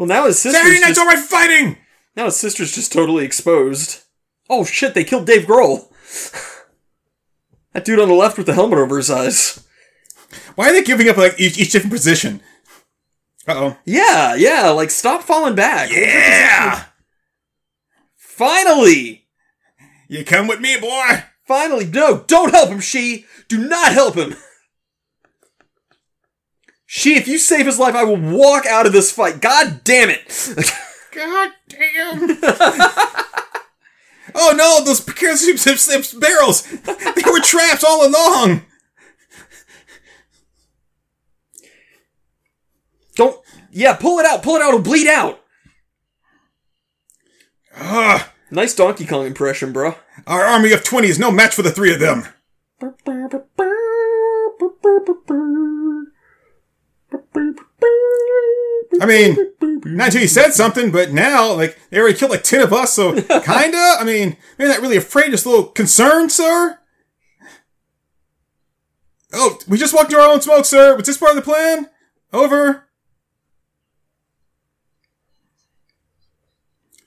Speaker 2: Well, now his sister's
Speaker 1: Saturday Night's
Speaker 2: just,
Speaker 1: Alright Fighting!
Speaker 2: now his sister's just totally exposed. Oh shit! They killed Dave Grohl. (laughs) that dude on the left with the helmet over his eyes.
Speaker 1: Why are they giving up like each, each different position? Uh oh.
Speaker 2: Yeah, yeah. Like stop falling back.
Speaker 1: Yeah!
Speaker 2: Finally,
Speaker 1: You come with me, boy!
Speaker 2: finally. No, don't help him. She. Do not help him. (laughs) She, if you save his life, I will walk out of this fight. God damn it.
Speaker 1: God damn! (laughs) Oh no, those precarious barrels! They were traps all along!
Speaker 2: Don't. Yeah, pull it out. Pull it out. It'll bleed out.
Speaker 1: Ugh.
Speaker 2: Nice Donkey Kong impression, bro.
Speaker 1: Our army of 20 is no match for the three of them. I mean, not until you said something, but now, like, they already killed like 10 of us, so (laughs) kinda? I mean, they're not really afraid, just a little concerned, sir? Oh, we just walked into our own smoke, sir. Was this part of the plan? Over.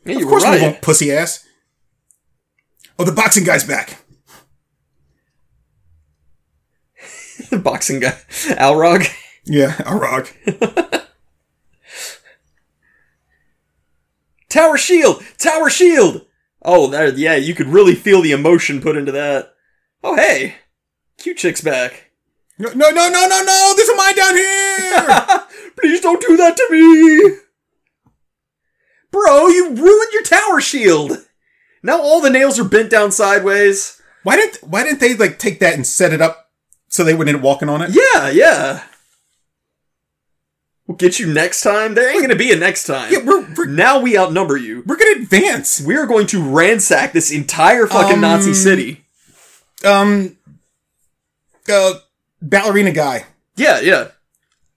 Speaker 2: Yeah,
Speaker 1: Of course we won't, pussy ass. Oh, the boxing guy's back.
Speaker 2: The (laughs) boxing guy. Alrog.
Speaker 1: Yeah, (laughs) a rock. (laughs)
Speaker 2: Tower shield! Tower shield! Oh, yeah, you could really feel the emotion put into that. Oh, hey! Cute chick's back.
Speaker 1: No, no, no, no, no, no! There's a mine down here! (laughs)
Speaker 2: Please don't do that to me! Bro, you ruined your tower shield! Now all the nails are bent down sideways.
Speaker 1: why didn't Why didn't they like take that and set it up so they wouldn't end up walking on it?
Speaker 2: Yeah, yeah. We'll get you next time. There ain't gonna be a next time.
Speaker 1: Yeah, we're we're,
Speaker 2: now we outnumber you.
Speaker 1: we're gonna advance.
Speaker 2: We are going to ransack this entire fucking
Speaker 1: Um,
Speaker 2: Nazi city.
Speaker 1: Um, uh, ballerina guy.
Speaker 2: Yeah, yeah.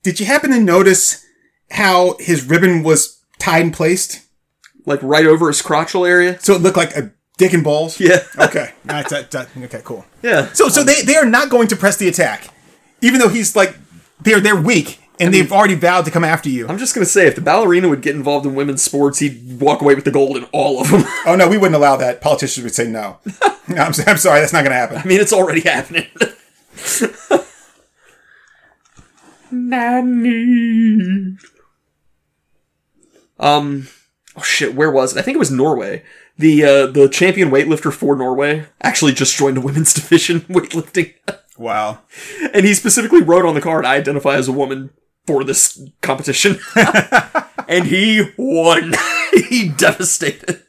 Speaker 1: Did you happen to notice how his ribbon was tied and placed
Speaker 2: Like right over his crotchal area.
Speaker 1: so it looked like a dick and balls? (laughs)
Speaker 2: Yeah.
Speaker 1: Okay. That's, that, that, okay. Cool.
Speaker 2: Yeah.
Speaker 1: So so they they are not going to press the attack, even though he's like they're they're weak and they've already vowed to come after you.
Speaker 2: I'm just gonna say, if the ballerina would get involved in women's sports, he'd walk away with the gold in all of them. (laughs)
Speaker 1: Oh no, we wouldn't allow that. Politicians would say no. (laughs) No, I'm, I'm sorry, that's not going to happen.
Speaker 2: I mean, it's already happening. (laughs) Nanny. Um. Oh shit, where was it? I think it was Norway. The uh, the champion weightlifter for Norway actually just joined the women's division weightlifting,
Speaker 1: Wow.
Speaker 2: and he specifically wrote on the card, "I identify as a woman for this competition," (laughs) and he won. (laughs) he devastated.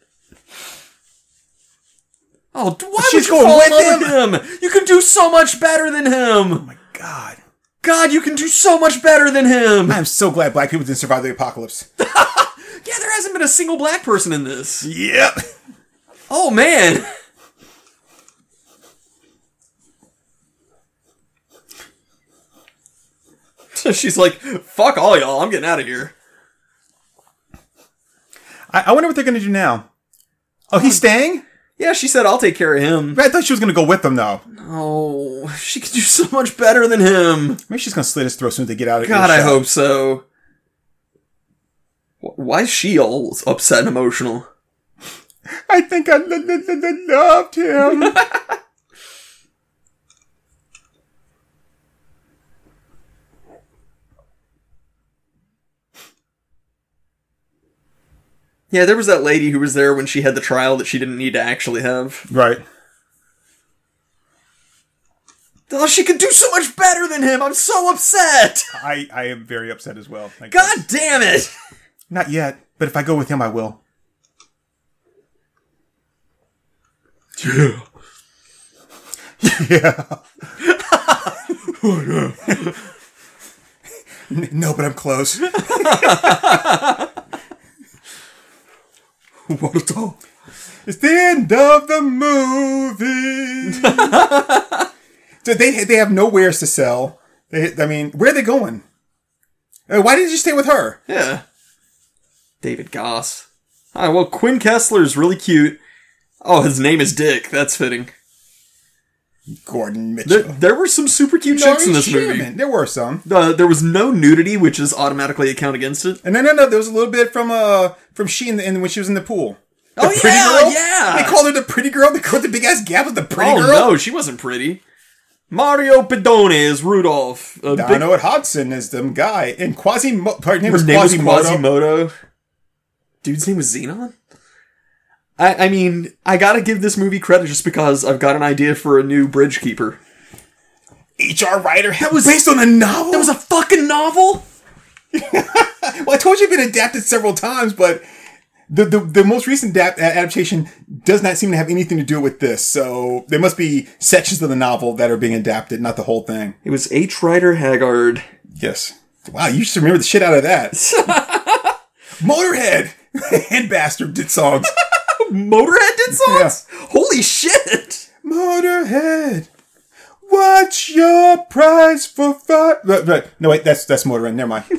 Speaker 2: Oh, why
Speaker 1: She's
Speaker 2: would you
Speaker 1: going
Speaker 2: fall in love with him? You can do so much better than him.
Speaker 1: Oh my god.
Speaker 2: God, you can do so much better than him.
Speaker 1: I'm so glad black people didn't survive the apocalypse. (laughs)
Speaker 2: Yeah, there hasn't been a single black person in this.
Speaker 1: Yep.
Speaker 2: Oh man. (laughs) She's like, fuck all y'all, I'm getting out of here.
Speaker 1: I, I wonder what they're going to do now. Oh, he's um, staying?
Speaker 2: Yeah, she said I'll take care of him.
Speaker 1: I thought she was going to go with them, though.
Speaker 2: Oh, she could do so much better than him.
Speaker 1: Maybe she's going to slit his throat as soon as they get out of here.
Speaker 2: God, I hope so. Wh- Why is she all upset and emotional? (laughs)
Speaker 1: I think I l- l- l- loved him. (laughs)
Speaker 2: Yeah, there was that lady who was there when she had the trial that she didn't need to actually have.
Speaker 1: right.
Speaker 2: Oh, she could do so much better than him. I'm so upset.
Speaker 1: I, I am very upset as well. I guess.
Speaker 2: God damn it.
Speaker 1: Not yet, but if I go with him, I will.
Speaker 2: Yeah.
Speaker 1: Yeah. (laughs) No, but I'm close. (laughs) (laughs)
Speaker 2: What.
Speaker 1: It's the end of the movie. (laughs) so they they have nowheres to sell. They, I mean, where are they going? Uh, Why did you stay with her?
Speaker 2: Yeah. David Goss. Ah, well, Quin Kessler's really cute. Oh, his name is Dick. That's fitting.
Speaker 1: Gordon Mitchell.
Speaker 2: There, there were some super cute chicks in this movie.
Speaker 1: There were some.
Speaker 2: Uh, there was no nudity, which is automatically a count against it.
Speaker 1: And no, no, no. There was a little bit from uh from she in, the, in when she was in the pool. The
Speaker 2: Oh, yeah, yeah.
Speaker 1: They called her the pretty girl. They called the big ass gap with the pretty
Speaker 2: oh
Speaker 1: girl.
Speaker 2: Oh no, she wasn't pretty. Mario Pedone is Rudolph. Big-
Speaker 1: Dono at Hodgson is the guy. And Quasimo. Her name
Speaker 2: Her
Speaker 1: was
Speaker 2: name was
Speaker 1: Quasimodo.
Speaker 2: Quasimodo. Dude's name was Xenon? I, I mean, I gotta give this movie credit just because I've got an idea for a new bridge keeper.
Speaker 1: H.R. Writer. That was based on a novel.
Speaker 2: That was a fucking novel? (laughs)
Speaker 1: well, I told you it'd been adapted several times, but the, the the most recent adapt- adaptation does not seem to have anything to do with this. So there must be sections of the novel that are being adapted, not the whole thing.
Speaker 2: It was H. Rider Haggard.
Speaker 1: Yes. Wow, you should remember the shit out of that. (laughs) Motorhead (laughs) and Bastard did songs.
Speaker 2: Motorhead did songs? Holy shit!
Speaker 1: Motorhead, what's your price for fire? No, wait, that's that's Motorhead. Never mind. (laughs)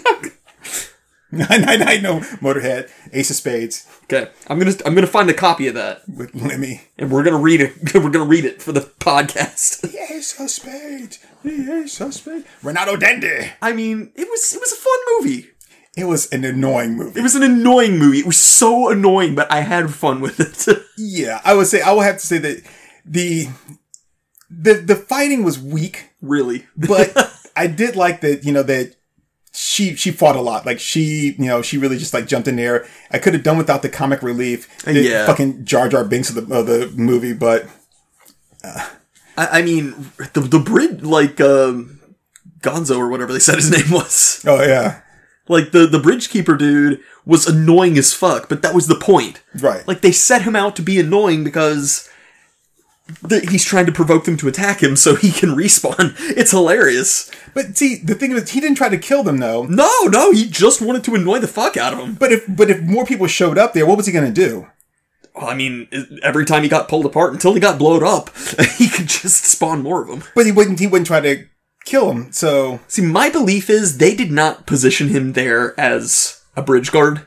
Speaker 1: I know Motorhead, Ace of Spades
Speaker 2: Okay, I'm gonna I'm gonna find a copy of that,
Speaker 1: with Lemmy.
Speaker 2: and we're gonna read it. (laughs) We're gonna read it for the podcast.
Speaker 1: The Ace of Spades, the Ace of Spades. Renato Dende.
Speaker 2: I mean, it was it was a fun movie.
Speaker 1: It was an annoying movie.
Speaker 2: It was an annoying movie. It was so annoying, but I had fun with it. (laughs)
Speaker 1: yeah, I would say I would have to say that the the the fighting was weak,
Speaker 2: really,
Speaker 1: but (laughs) I did like that. You know that she she fought a lot. Like she, you know, she really just like jumped in there. I could have done without the comic relief. The
Speaker 2: Yeah.
Speaker 1: fucking Jar Jar Binks of the of the movie, but
Speaker 2: I, I mean, the the bridge like um, Gonzo or whatever they said his (laughs) name was.
Speaker 1: oh yeah,
Speaker 2: Like the the bridge keeper dude was annoying as fuck, but that was the point.
Speaker 1: right.
Speaker 2: Like they set him out to be annoying because the, he's trying to provoke them to attack him so he can (laughs) respawn. It's hilarious.
Speaker 1: but see, the thing is, he didn't try to kill them though.
Speaker 2: No, no, he just wanted to annoy the fuck out of him.
Speaker 1: But if but if more people showed up there, what was he gonna do?
Speaker 2: Well, I mean, every time he got pulled apart until he got blowed up, (laughs) he could just spawn more of them.
Speaker 1: But he wouldn't. He wouldn't try to kill him. So
Speaker 2: See, my belief is they did not position him there as a bridge guard.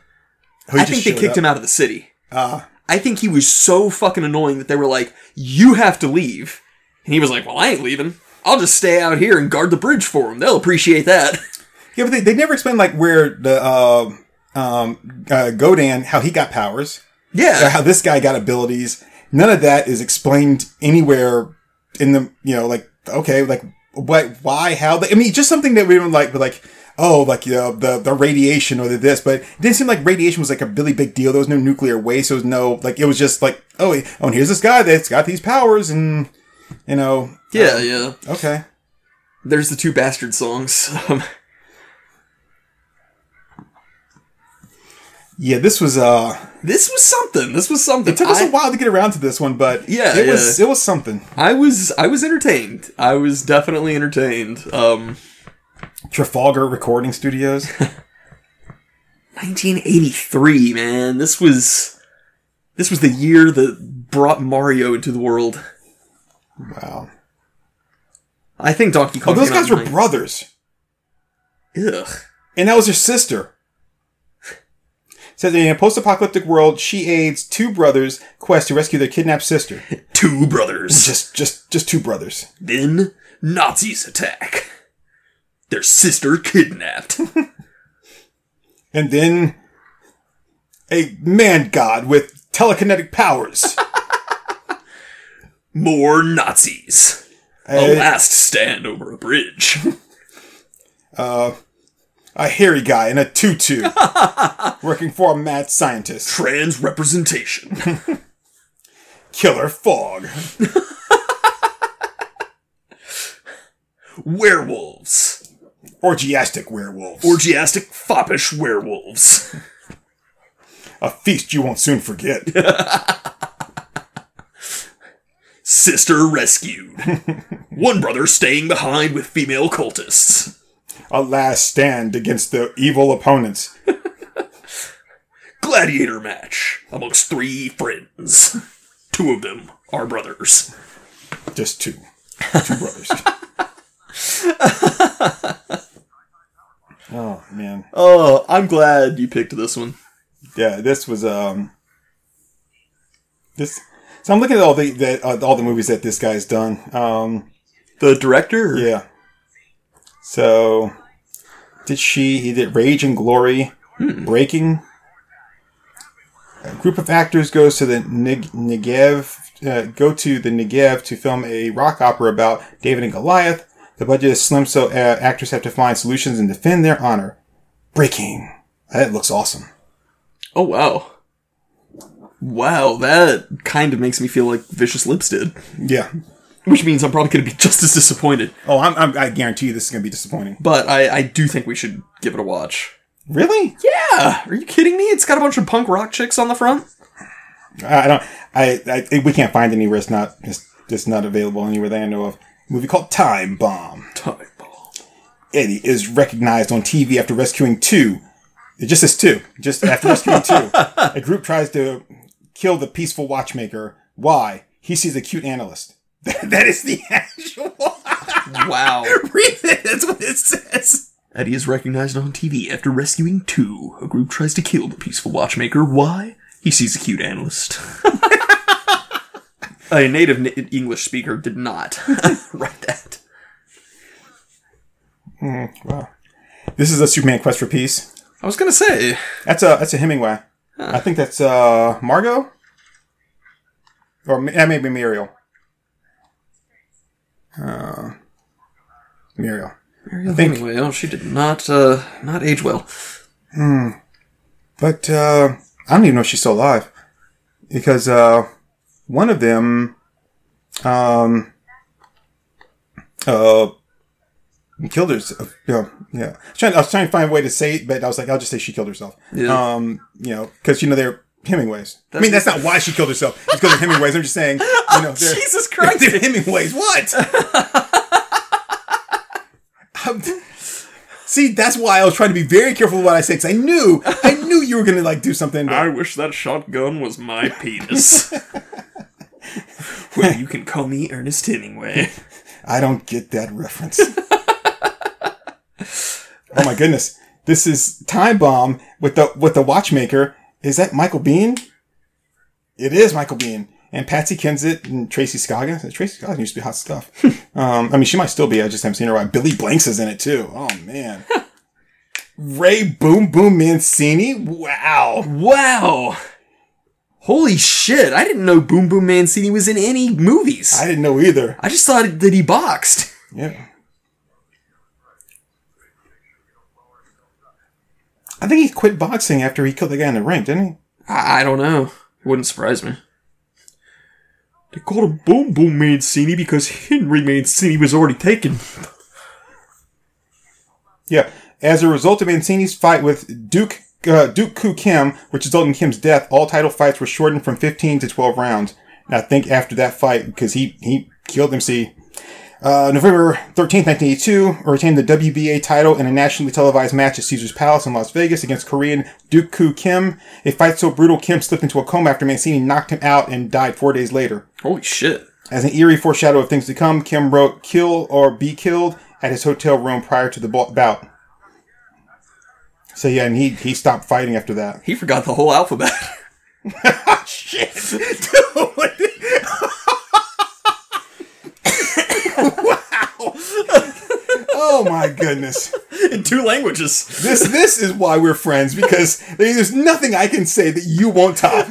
Speaker 1: oh, he
Speaker 2: I
Speaker 1: just
Speaker 2: think they
Speaker 1: showed
Speaker 2: kicked
Speaker 1: up.
Speaker 2: him out of the city.
Speaker 1: Ah,
Speaker 2: I think he was so fucking annoying that they were like, "You have to leave," and he was like, "Well, I ain't leaving. I'll just stay out here and guard the bridge for them. They'll appreciate that." (laughs)
Speaker 1: yeah, but they, they never explained like where the uh, um uh, Godan how he got powers. or
Speaker 2: Yeah,
Speaker 1: how this guy got abilities. None of that is explained anywhere in the, you know, like, okay, like, what, why, how, I mean, just something that we don't like, but like, oh, like, you know, the, the radiation or the this, but it didn't seem like radiation was like a really big deal. There was no nuclear waste. There was no, like, it was just like, oh, oh, and here's this guy that's got these powers and, you know,
Speaker 2: yeah, oh, yeah.
Speaker 1: okay.
Speaker 2: There's the two bastard songs. (laughs) Um,
Speaker 1: Yeah, this was, uh,
Speaker 2: this was something. This was something.
Speaker 1: it took us
Speaker 2: I-
Speaker 1: a while to get around to this one, but
Speaker 2: Yeah,
Speaker 1: it was, it was something.
Speaker 2: I was I was entertained. I was definitely entertained. Um,
Speaker 1: Trafalgar Recording Studios. (laughs)
Speaker 2: 1983, man. This was this was the year that brought Mario into the world.
Speaker 1: Wow.
Speaker 2: I think Donkey Kong.
Speaker 1: Oh, those guys were brothers.
Speaker 2: Ugh.
Speaker 1: And that was her sister. Says in a post-apocalyptic world, she aids two brothers' quest to rescue their kidnapped sister.
Speaker 2: Two brothers.
Speaker 1: Just, just, just two brothers.
Speaker 2: Then Nazis attack. Their sister kidnapped. (laughs)
Speaker 1: And then a man god with telekinetic powers. (laughs)
Speaker 2: More Nazis. A
Speaker 1: a,
Speaker 2: last stand over a bridge. (laughs)
Speaker 1: Uh, a hairy guy in a tutu, (laughs) working for a mad scientist.
Speaker 2: Trans representation. (laughs)
Speaker 1: Killer fog. (laughs)
Speaker 2: Werewolves.
Speaker 1: Orgiastic werewolves.
Speaker 2: Orgiastic foppish werewolves.
Speaker 1: a feast you won't soon forget.
Speaker 2: Sister rescued. One brother staying behind with female cultists.
Speaker 1: A last stand against the evil opponents.
Speaker 2: Gladiator match amongst three friends. Two of them are brothers.
Speaker 1: Just two. Two brothers. (laughs) oh man.
Speaker 2: Oh, I'm glad you picked this one.
Speaker 1: Yeah, this was um this so I'm looking at all the, the uh, all the movies that this guy's done. Um
Speaker 2: The director?
Speaker 1: yeah. So did she he did Rage and Glory, Breaking. A group of actors goes to the Neg- Negev uh, go to the Negev to film a rock opera about David and Goliath. The budget is slim, so uh, actors have to find solutions and defend their honor. Breaking. That looks awesome.
Speaker 2: Oh, wow. Wow, that kind of makes me feel like Vicious Lips did.
Speaker 1: Yeah.
Speaker 2: Which means I'm probably going to be (laughs) just as disappointed.
Speaker 1: Oh, I'm, I'm, I guarantee you this is going to be disappointing.
Speaker 2: But I, I do think we should give it a watch.
Speaker 1: Really?
Speaker 2: Yeah, are you kidding me? It's got a bunch of punk rock chicks on the front.
Speaker 1: I don't. I, I we can't find anywhere. It's not. It's, it's not available anywhere that I know of. movie called Time Bomb.
Speaker 2: Time bomb.
Speaker 1: Eddie is recognized on TV after rescuing two. It just says two. Just after rescuing two, (laughs) a group tries to kill the peaceful watchmaker. Why? He sees a cute analyst. (laughs) that is the actual. (laughs)
Speaker 2: Wow. (laughs)
Speaker 1: Read it. That's what it says.
Speaker 2: Eddie is recognized on TV after rescuing two. A group tries to kill the peaceful watchmaker. Why? He sees a cute analyst. a native na- English speaker did not write that.
Speaker 1: Wow. This is a Superman Quest for Peace.
Speaker 2: I was gonna say,
Speaker 1: That's a that's a Hemingway. I think that's uh Margot, or ma- that may be Muriel. Uh, Muriel.
Speaker 2: Mariel
Speaker 1: think-
Speaker 2: Hemingway. Oh, she did not uh, not age well. Hmm.
Speaker 1: But uh, I don't even know if she's still alive because uh, one of them, um, uh, killed herself. Yeah, yeah. I was, trying, I was trying to find a way to say it, but I was like, I'll just say she killed herself.
Speaker 2: Yeah.
Speaker 1: Um, you know, because you know they're Hemingways. I mean, that's not why she killed herself. It's because they're Hemingways. I'm just saying, you know, they're,
Speaker 2: Jesus (laughs) Christ.
Speaker 1: they're Hemingways. What? (laughs) Um, See, that's why I was trying to be very careful with what I say because I knew, I knew you were gonna like do something. That,
Speaker 2: I wish that shotgun was my penis. (laughs) well, you can call me Ernest Hemingway.
Speaker 1: I don't get that reference. oh my goodness. This is Time Bomb with the with the watchmaker. Is that Michael Biehn? It is Michael Biehn. And Patsy Kensit and Tracy Scoggins. Tracy Scoggins used to be hot stuff. (laughs) um, I mean, she might still be. I just haven't seen her. a. Billy Blanks is in it too. Oh man. (laughs) Ray Boom Boom Mancini. Wow.
Speaker 2: Wow. Holy shit, I didn't know Boom Boom Mancini was in any movies.
Speaker 1: I didn't know either.
Speaker 2: I just thought that he boxed.
Speaker 1: Yeah. I think he quit boxing after he killed the guy in the ring, didn't he?
Speaker 2: I, I don't know. Wouldn't surprise me. They called him Boom Boom Mancini because Henry Mancini was already taken. (laughs)
Speaker 1: Yeah. As a result of Mancini's fight with Duk uh, Duk Koo Kim, which resulted in Kim's death, all title fights were shortened from 15 to 12 rounds. And I think after that fight, because he he killed MC. Uh, November 13, 1982, retained the WBA title in a nationally televised match at Caesar's Palace in Las Vegas against Korean Duk Koo Kim. A fight so brutal, Kim slipped into a coma after Mancini knocked him out and died four days later.
Speaker 2: Holy shit.
Speaker 1: As an eerie foreshadow of things to come, Kim wrote "Kill or Be Killed" at his hotel room prior to the bout. So yeah, and he he stopped fighting after that.
Speaker 2: He forgot the whole alphabet. (laughs)
Speaker 1: Shit, (laughs) dude! Wow! (laughs) Oh my goodness!
Speaker 2: in two languages.
Speaker 1: This this is why we're friends because there's nothing I can say that you won't top.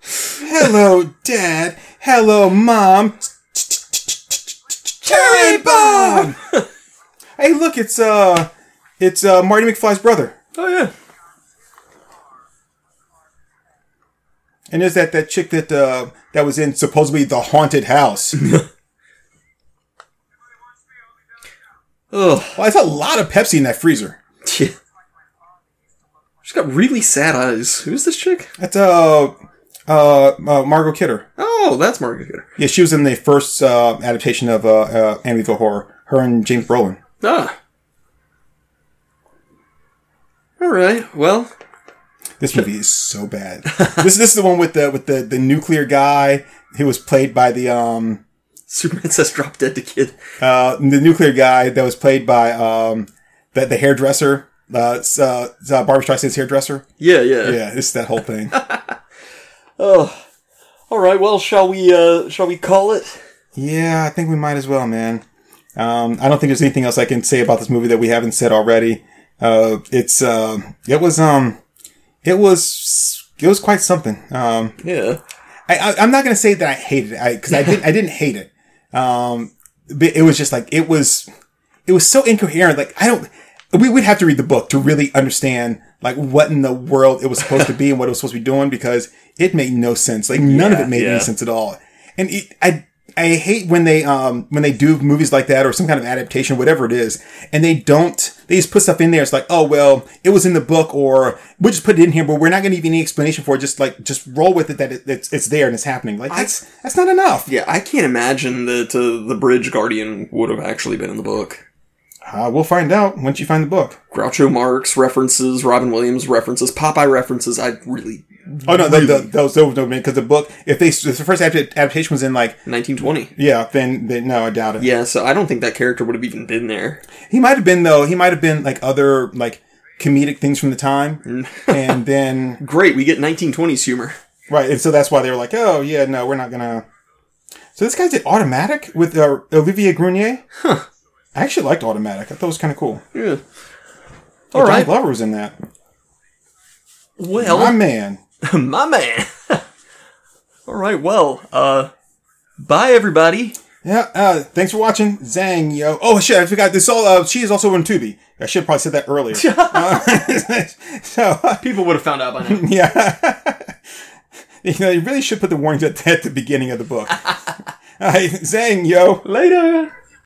Speaker 1: Hello, Dad. Hello, Mom. Cherry bomb. (laughs) hey, look, it's uh, it's uh, Marty McFly's brother,
Speaker 2: Oh, yeah.
Speaker 1: And there's that that chick that uh that was in supposedly the haunted house.
Speaker 2: Ugh. (laughs)
Speaker 1: well, it's a lot of Pepsi in that freezer.
Speaker 2: Yeah. (laughs) She's got really sad eyes. Who's this chick?
Speaker 1: That's uh, uh, uh Margot Kidder.
Speaker 2: Oh, that's Margot Kidder.
Speaker 1: Yeah, she was in the first uh, adaptation of uh, uh, Amityville Horror. Her and James Brolin.
Speaker 2: Ah. All right. Well,
Speaker 1: This movie is (laughs) so bad. this this is the one with the with the the nuclear guy who was played by the um
Speaker 2: Superman says drop dead to kid.
Speaker 1: uh the nuclear guy that was played by um the the hairdresser uh, uh, uh Barbra Streisand's hairdresser.
Speaker 2: Yeah, yeah.
Speaker 1: Yeah, it's that whole thing. (laughs)
Speaker 2: Oh. All right. Well, shall we? uh Shall we call it?
Speaker 1: yeah, I think we might as well, man. Um, I don't think there's anything else I can say about this movie that we haven't said already. Uh, it's uh, it was um, it was it was quite something. Um,
Speaker 2: Yeah.
Speaker 1: I, I, I'm not gonna say that I hated it because I, didn't. I didn't hate it. Um, but it was just like it was. It was so incoherent. Like I don't. We would have to read the book to really understand like what in the world it was supposed to be and what it was supposed to be doing because it made no sense. Like none of it made
Speaker 2: yeah.
Speaker 1: any sense at all. And it, I I hate when they um when they do movies like that or some kind of adaptation, whatever it is, and they don't they just put stuff in there. It's like, oh well, it was in the book, or we'll just put it in here, but we're not going to give any explanation for it. Just like just roll with it that it, it's it's there and it's happening. Like that's that's not enough.
Speaker 2: Yeah, I can't imagine that uh, the Bridge Guardian would have actually been in the book.
Speaker 1: Uh, we'll find out once you find the book.
Speaker 2: Groucho Marx references, Robin Williams references, Popeye references. I really
Speaker 1: Oh no, the, the, those those don't mean, because the book if they if the first adaptation was in like
Speaker 2: 1920.
Speaker 1: yeah, then, then no, I doubt it.
Speaker 2: Yeah, so I don't think that character would have even been there.
Speaker 1: He might have been though. He might have been like other like comedic things from the time, (laughs) and then (laughs)
Speaker 2: Great, we get 1920s humor.
Speaker 1: right, and so that's why they were like, oh yeah, no, we're not gonna. So this guy did automatic with uh, Olivier Gruner. Huh. I actually liked automatic. I thought it was kind of cool.
Speaker 2: Yeah.
Speaker 1: All
Speaker 2: All
Speaker 1: right,
Speaker 2: right.
Speaker 1: Glover was in that.
Speaker 2: Well,
Speaker 1: My man. (laughs)
Speaker 2: my man. (laughs) All right, well, uh, bye everybody.
Speaker 1: Yeah. Uh, thanks for watching, Zang Yo. Oh shit, I forgot. This all. Uh, she is also in Tubi. I should have probably said that earlier. (laughs) Uh, so
Speaker 2: People would have found out by now.
Speaker 1: yeah. you know, you really should put the warnings at, at the beginning of the book. All right, Zang Yo.
Speaker 2: Later.